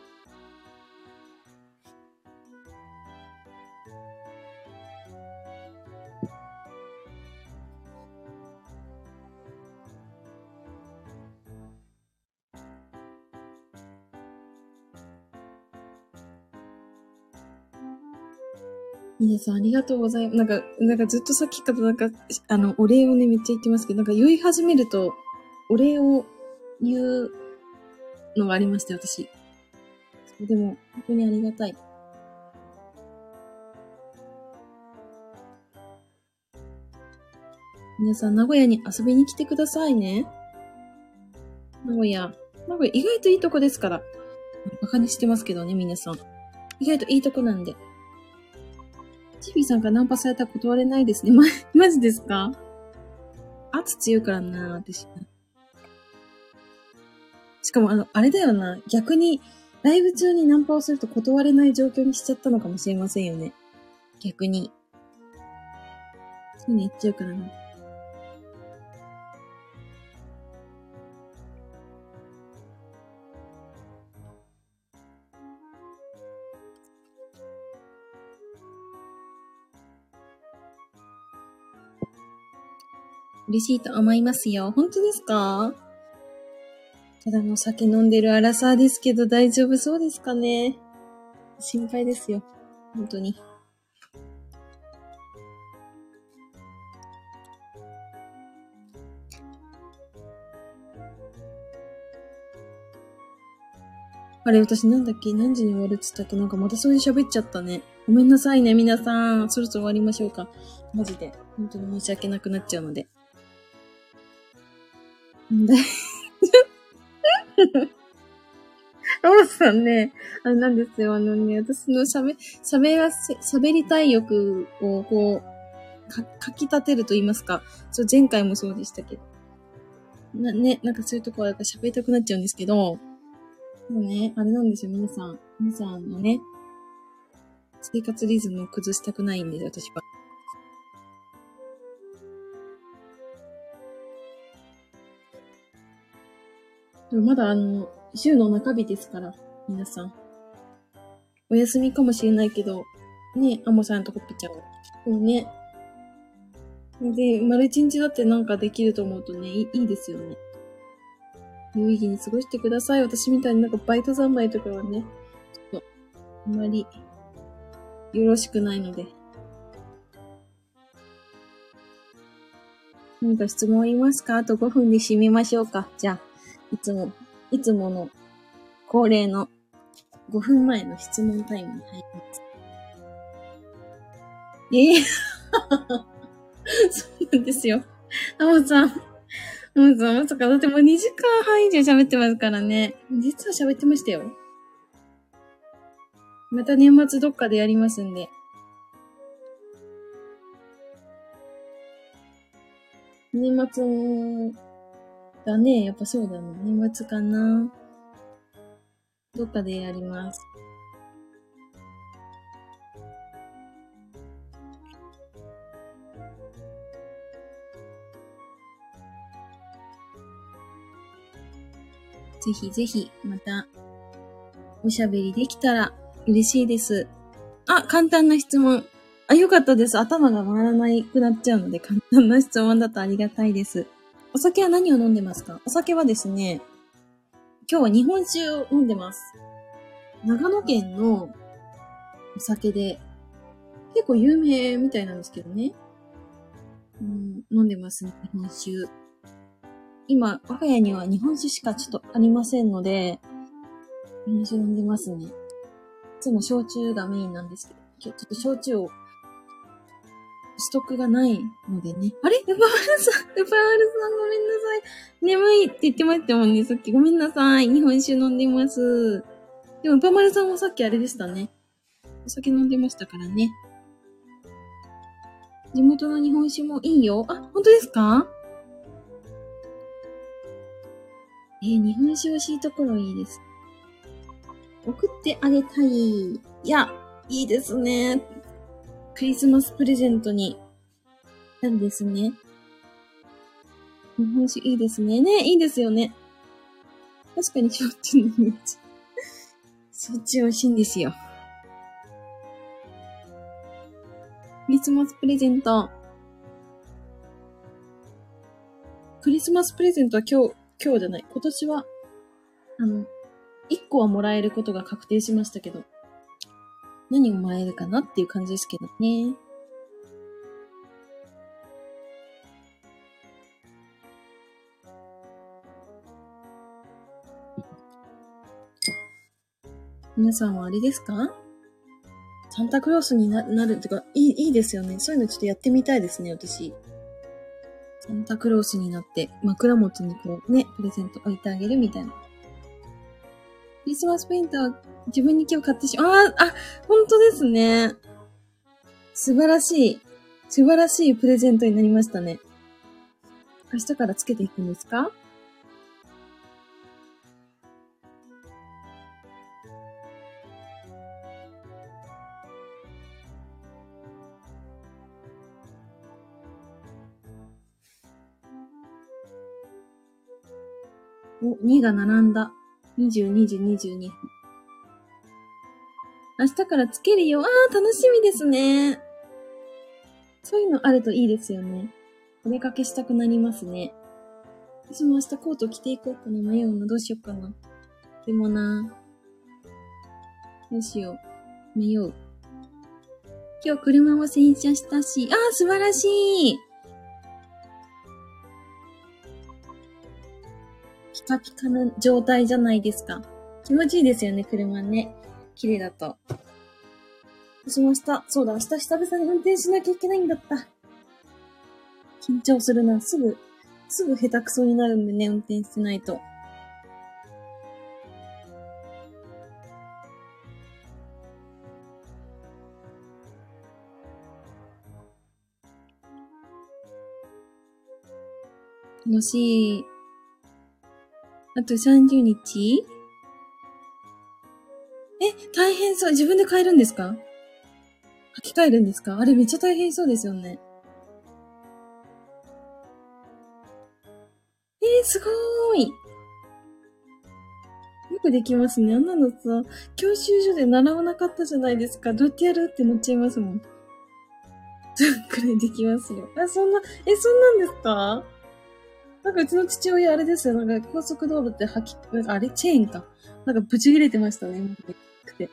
皆さんありがとうございます。なんか、なんかずっとさっきからなんか、あの、お礼をね、めっちゃ言ってますけど、なんか言い始めると、お礼を言うのがありまして、私。でも、本当にありがたい。皆さん、名古屋に遊びに来てくださいね。名古屋。名古屋意外といいとこですから。馬鹿にしてますけどね、皆さん。意外といいとこなんで。チビさんがナンパされたら断れないですね。[LAUGHS] ま、マジですか？圧強いからな、私。しかも、あの、あれだよな。逆に、ライブ中にナンパをすると断れない状況にしちゃったのかもしれませんよね。逆に。そういうの言っちゃうからな。嬉しいと思いますよ。本当ですか？ただの酒飲んでるアラサーですけど大丈夫そうですかね？心配ですよ。本当に。あれ、私なんだっけ？何時に終わるって言ったっけ？なんかまたそういう喋っちゃったね。ごめんなさいね、皆さん。そろそろ終わりましょうか。マジで。本当に申し訳なくなっちゃうので。タモさんね、あれなんですよ、あのね、私の喋、喋らせ、喋りたい欲をこう、か、かき立てると言いますか。そう、前回もそうでしたけど。な、ね、なんかそういうとこは喋りたくなっちゃうんですけど、もうね、あれなんですよ、皆さん。皆さんのね、生活リズムを崩したくないんです、私は。まだあの、週の中日ですから、皆さん。お休みかもしれないけど、ね、アモさんとコッピちゃんは。でもね。で、丸一日だってなんかできると思うとね、いいいですよね。有意義に過ごしてください。私みたいになんかバイト三昧とかはね、ちょっと、あんまり、よろしくないので。何か質問ありますか？あと5分で締めましょうか。じゃあ、いつも、いつもの恒例の5分前の質問タイムに入ります。ええー、[LAUGHS] そうなんですよ。あもさん。あもさん、まさか、だってもう2時間半以上喋ってますからね。実は喋ってましたよ。また年末どっかでやりますんで。年末だね。やっぱそうだね。年末かな。どっかでやります。ぜひぜひ、また、おしゃべりできたら嬉しいです。あ、簡単な質問。あ、よかったです。頭が回らないくなっちゃうので、簡単な質問だとありがたいです。お酒は何を飲んでますか？お酒はですね、今日は日本酒を飲んでます。長野県のお酒で、結構有名みたいなんですけどね。うん、飲んでますね、日本酒。今、我が家には日本酒しかちょっとありませんので、日本酒飲んでますね。いつも焼酎がメインなんですけど、今日ちょっと焼酎をストックがないのでね。あれ？ルパールさん、ルパールさんごめんなさい。眠いって言ってましたもんね、さっき。ごめんなさい。日本酒飲んでます。でも、ルパールさんもさっきあれでしたね。お酒飲んでましたからね。地元の日本酒もいいよ。あ、本当ですか？えー、日本酒美味しいところいいです。送ってあげたい。いや、いいですね。クリスマスプレゼントに、なんですね。日本酒いいですね。ね、いいですよね。確かに焼酎のイメージ。焼酎美味しいんですよ。クリスマスプレゼント。クリスマスプレゼントは今日、今日じゃない。今年は、あの、1個はもらえることが確定しましたけど、何をもらえるかなっていう感じですけどね。皆さんはあれですか？サンタクロースになるってか、いい、いいですよね。そういうのちょっとやってみたいですね、私。サンタクロースになって、枕元にこうね、プレゼント置いてあげるみたいな。クリスマスペイントは自分に今日買ってしまう。ああ、あ、本当ですね。素晴らしい。素晴らしいプレゼントになりましたね。明日からつけていくんですか？お、2が並んだ。22時22分。明日からつけるよ。ああ、楽しみですね。そういうのあるといいですよね。お出かけしたくなりますね。私も明日コート着ていこうかな。迷うな。どうしようかな。でもな。どうしよう。迷う。今日車も洗車したし。ああ、素晴らしい。カピカな状態じゃないですか。気持ちいいですよね、車ね。綺麗だと。私も明日、そうだ、明日久々に運転しなきゃいけないんだった。緊張するな。すぐ、すぐ下手くそになるんでね、運転してないと。楽しいあと30日？え、大変そう。自分で買えるんですか？履き替えるんですか？あれめっちゃ大変そうですよね。えー、すごーい。よくできますね。あんなのさ、教習所で習わなかったじゃないですか。どうやってやるってなっちゃいますもん。そんくらいできますよ。あ、そんな、え、そんなんですか？なんかうちの父親あれですよ。なんか高速道路って履き、あれチェーンか。なんかブチ切れてましたね。くて。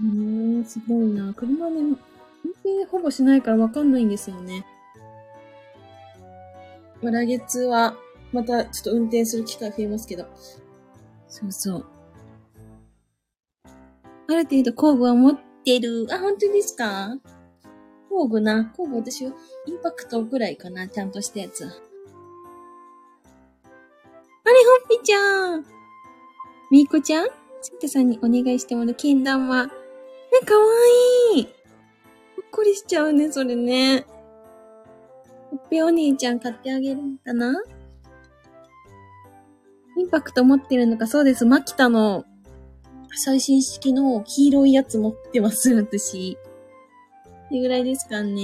うーん、すごいな。車ね、運転ほぼしないからわかんないんですよね。まあ、来月は、またちょっと運転する機会増えますけど。そうそう。ある程度工具は持ってる。あ、本当ですか？工具な。工具私はインパクトぐらいかな。ちゃんとしたやつ。あれ、ほっぴちゃん。みーこちゃん？センタさんにお願いしてもらうけん玉。ね、かわいい。ほっこりしちゃうね、それね。ほっぺお兄ちゃん買ってあげるんだな。インパクト持ってるのか、そうです。マキタの最新式の黄色いやつ持ってます、私。れぐらいですかね。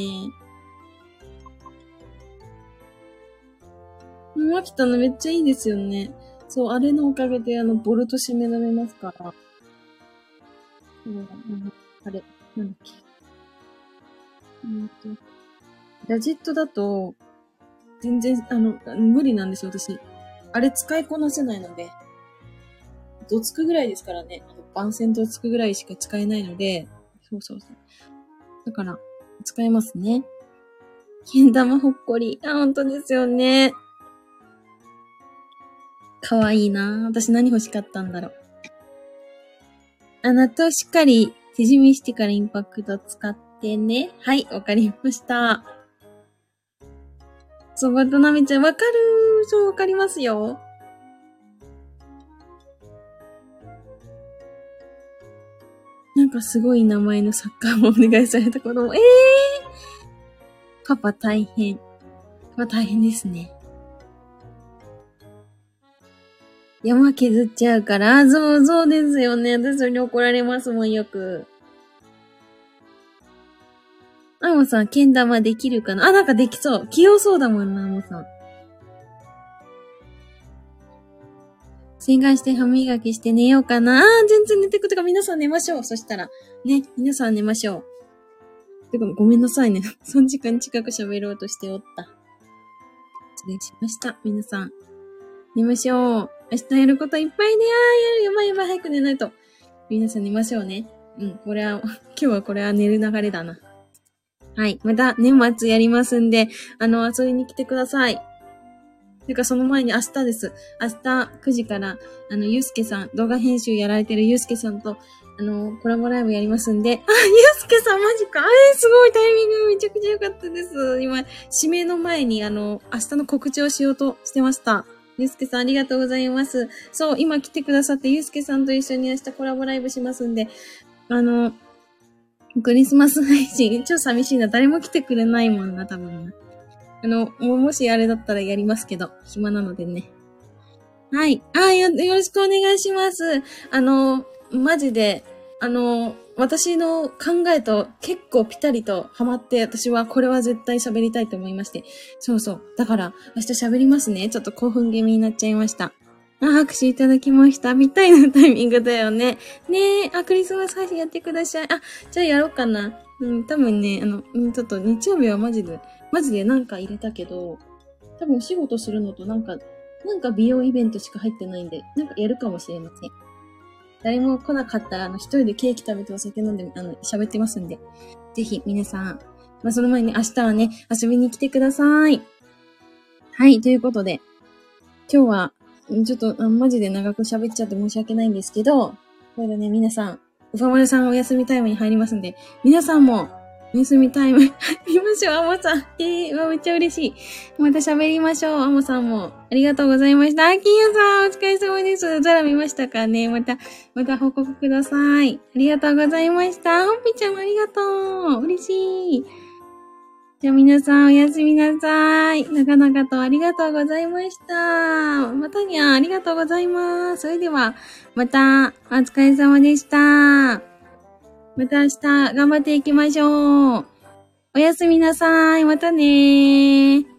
マキタのめっちゃいいですよね。そう、あれのおかげで、あの、ボルト締められますから。うん、あれ、なんだっけ。うんと、ラジットだと、全然、あの、無理なんですよ、私。あれ使いこなせないので。どつくぐらいですからね。あの番線どつくぐらいしか使えないので。そうそうそう。だから、使えますね。けん玉ほっこり。あ、本当ですよね。かわいいな私何欲しかったんだろう。あ、納豆しっかり手締めしてからインパクト使ってね。はい、わかりました。そう、渡辺ちゃん、わかるそう、わかりますよ。なんかすごい名前のサッカーもお願いされた子供。ええー、パパ大変。パパ大変ですね。山削っちゃうから、そう、そうですよね。私それに怒られますもん、よく。あもさん、けん玉できるかな？あ、なんかできそう。器用そうだもんな、あもさん。洗顔して歯磨きして寝ようかな。あ全然寝てくとか皆さん寝ましょう。そしたら。ね、皆さん寝ましょう。てか、ごめんなさいね。[LAUGHS] 3時間近く喋ろうとしておった。失礼しました。皆さん。寝ましょう。明日やることいっぱいね。あー、やる、やばいやばい、早く寝ないと。皆さん寝ましょうね。うん、これは、[LAUGHS] 今日はこれは寝る流れだな。はい。また年末やりますんで、あの、遊びに来てください。てか、その前に明日です。明日9時から、あの、ゆうすけさん、動画編集やられてるゆうすけさんと、あの、コラボライブやりますんで、あ、ゆうすけさんマジか。あれ、すごいタイミングめちゃくちゃ良かったです。今、指名の前に、あの、明日の告知をしようとしてました。ゆうすけさんありがとうございます。そう、今来てくださって、ゆうすけさんと一緒に明日コラボライブしますんで、あの、クリスマス配信、超寂しいな。誰も来てくれないもんな、多分な。あの、もしあれだったらやりますけど、暇なのでね。はい。あよ、よろしくお願いします。あの、マジで、あの、私の考えと結構ピタリとハマって、私はこれは絶対喋りたいと思いまして。そうそう。だから、明日喋りますね。ちょっと興奮気味になっちゃいました。あ、拍手いただきました。ぴったりのタイミングだよね。ねえ、あ、クリスマス配信やってください。あ、じゃあやろうかな。うん、多分ね、あの、うん、ちょっと日曜日はマジで、マジでなんか入れたけど、多分お仕事するのとなんか、なんか美容イベントしか入ってないんで、なんかやるかもしれません。誰も来なかったら、あの、一人でケーキ食べてお酒飲んで、あの、喋ってますんで、ぜひ皆さん、まあ、その前に明日はね、遊びに来てください。はい、ということで、今日は、ちょっと、マジで長く喋っちゃって申し訳ないんですけど、これでね、皆さん、うファマルさんお休みタイムに入りますんで、皆さんも休みタイム。[LAUGHS] 見ましょう、あもさん。えー、わ、めっちゃ嬉しい。また喋りましょう、あもさんも。ありがとうございました。あ、金谷さん、お疲れ様です。ザラ見ましたかねまた、また報告ください。ありがとうございました。ほっぴちゃんもありがとう。嬉しい。じゃあ皆さんおやすみなさい。なかなかとありがとうございました。またにゃありがとうございます。それでは、またお疲れ様でした。また明日頑張っていきましょう。おやすみなさい。またねー。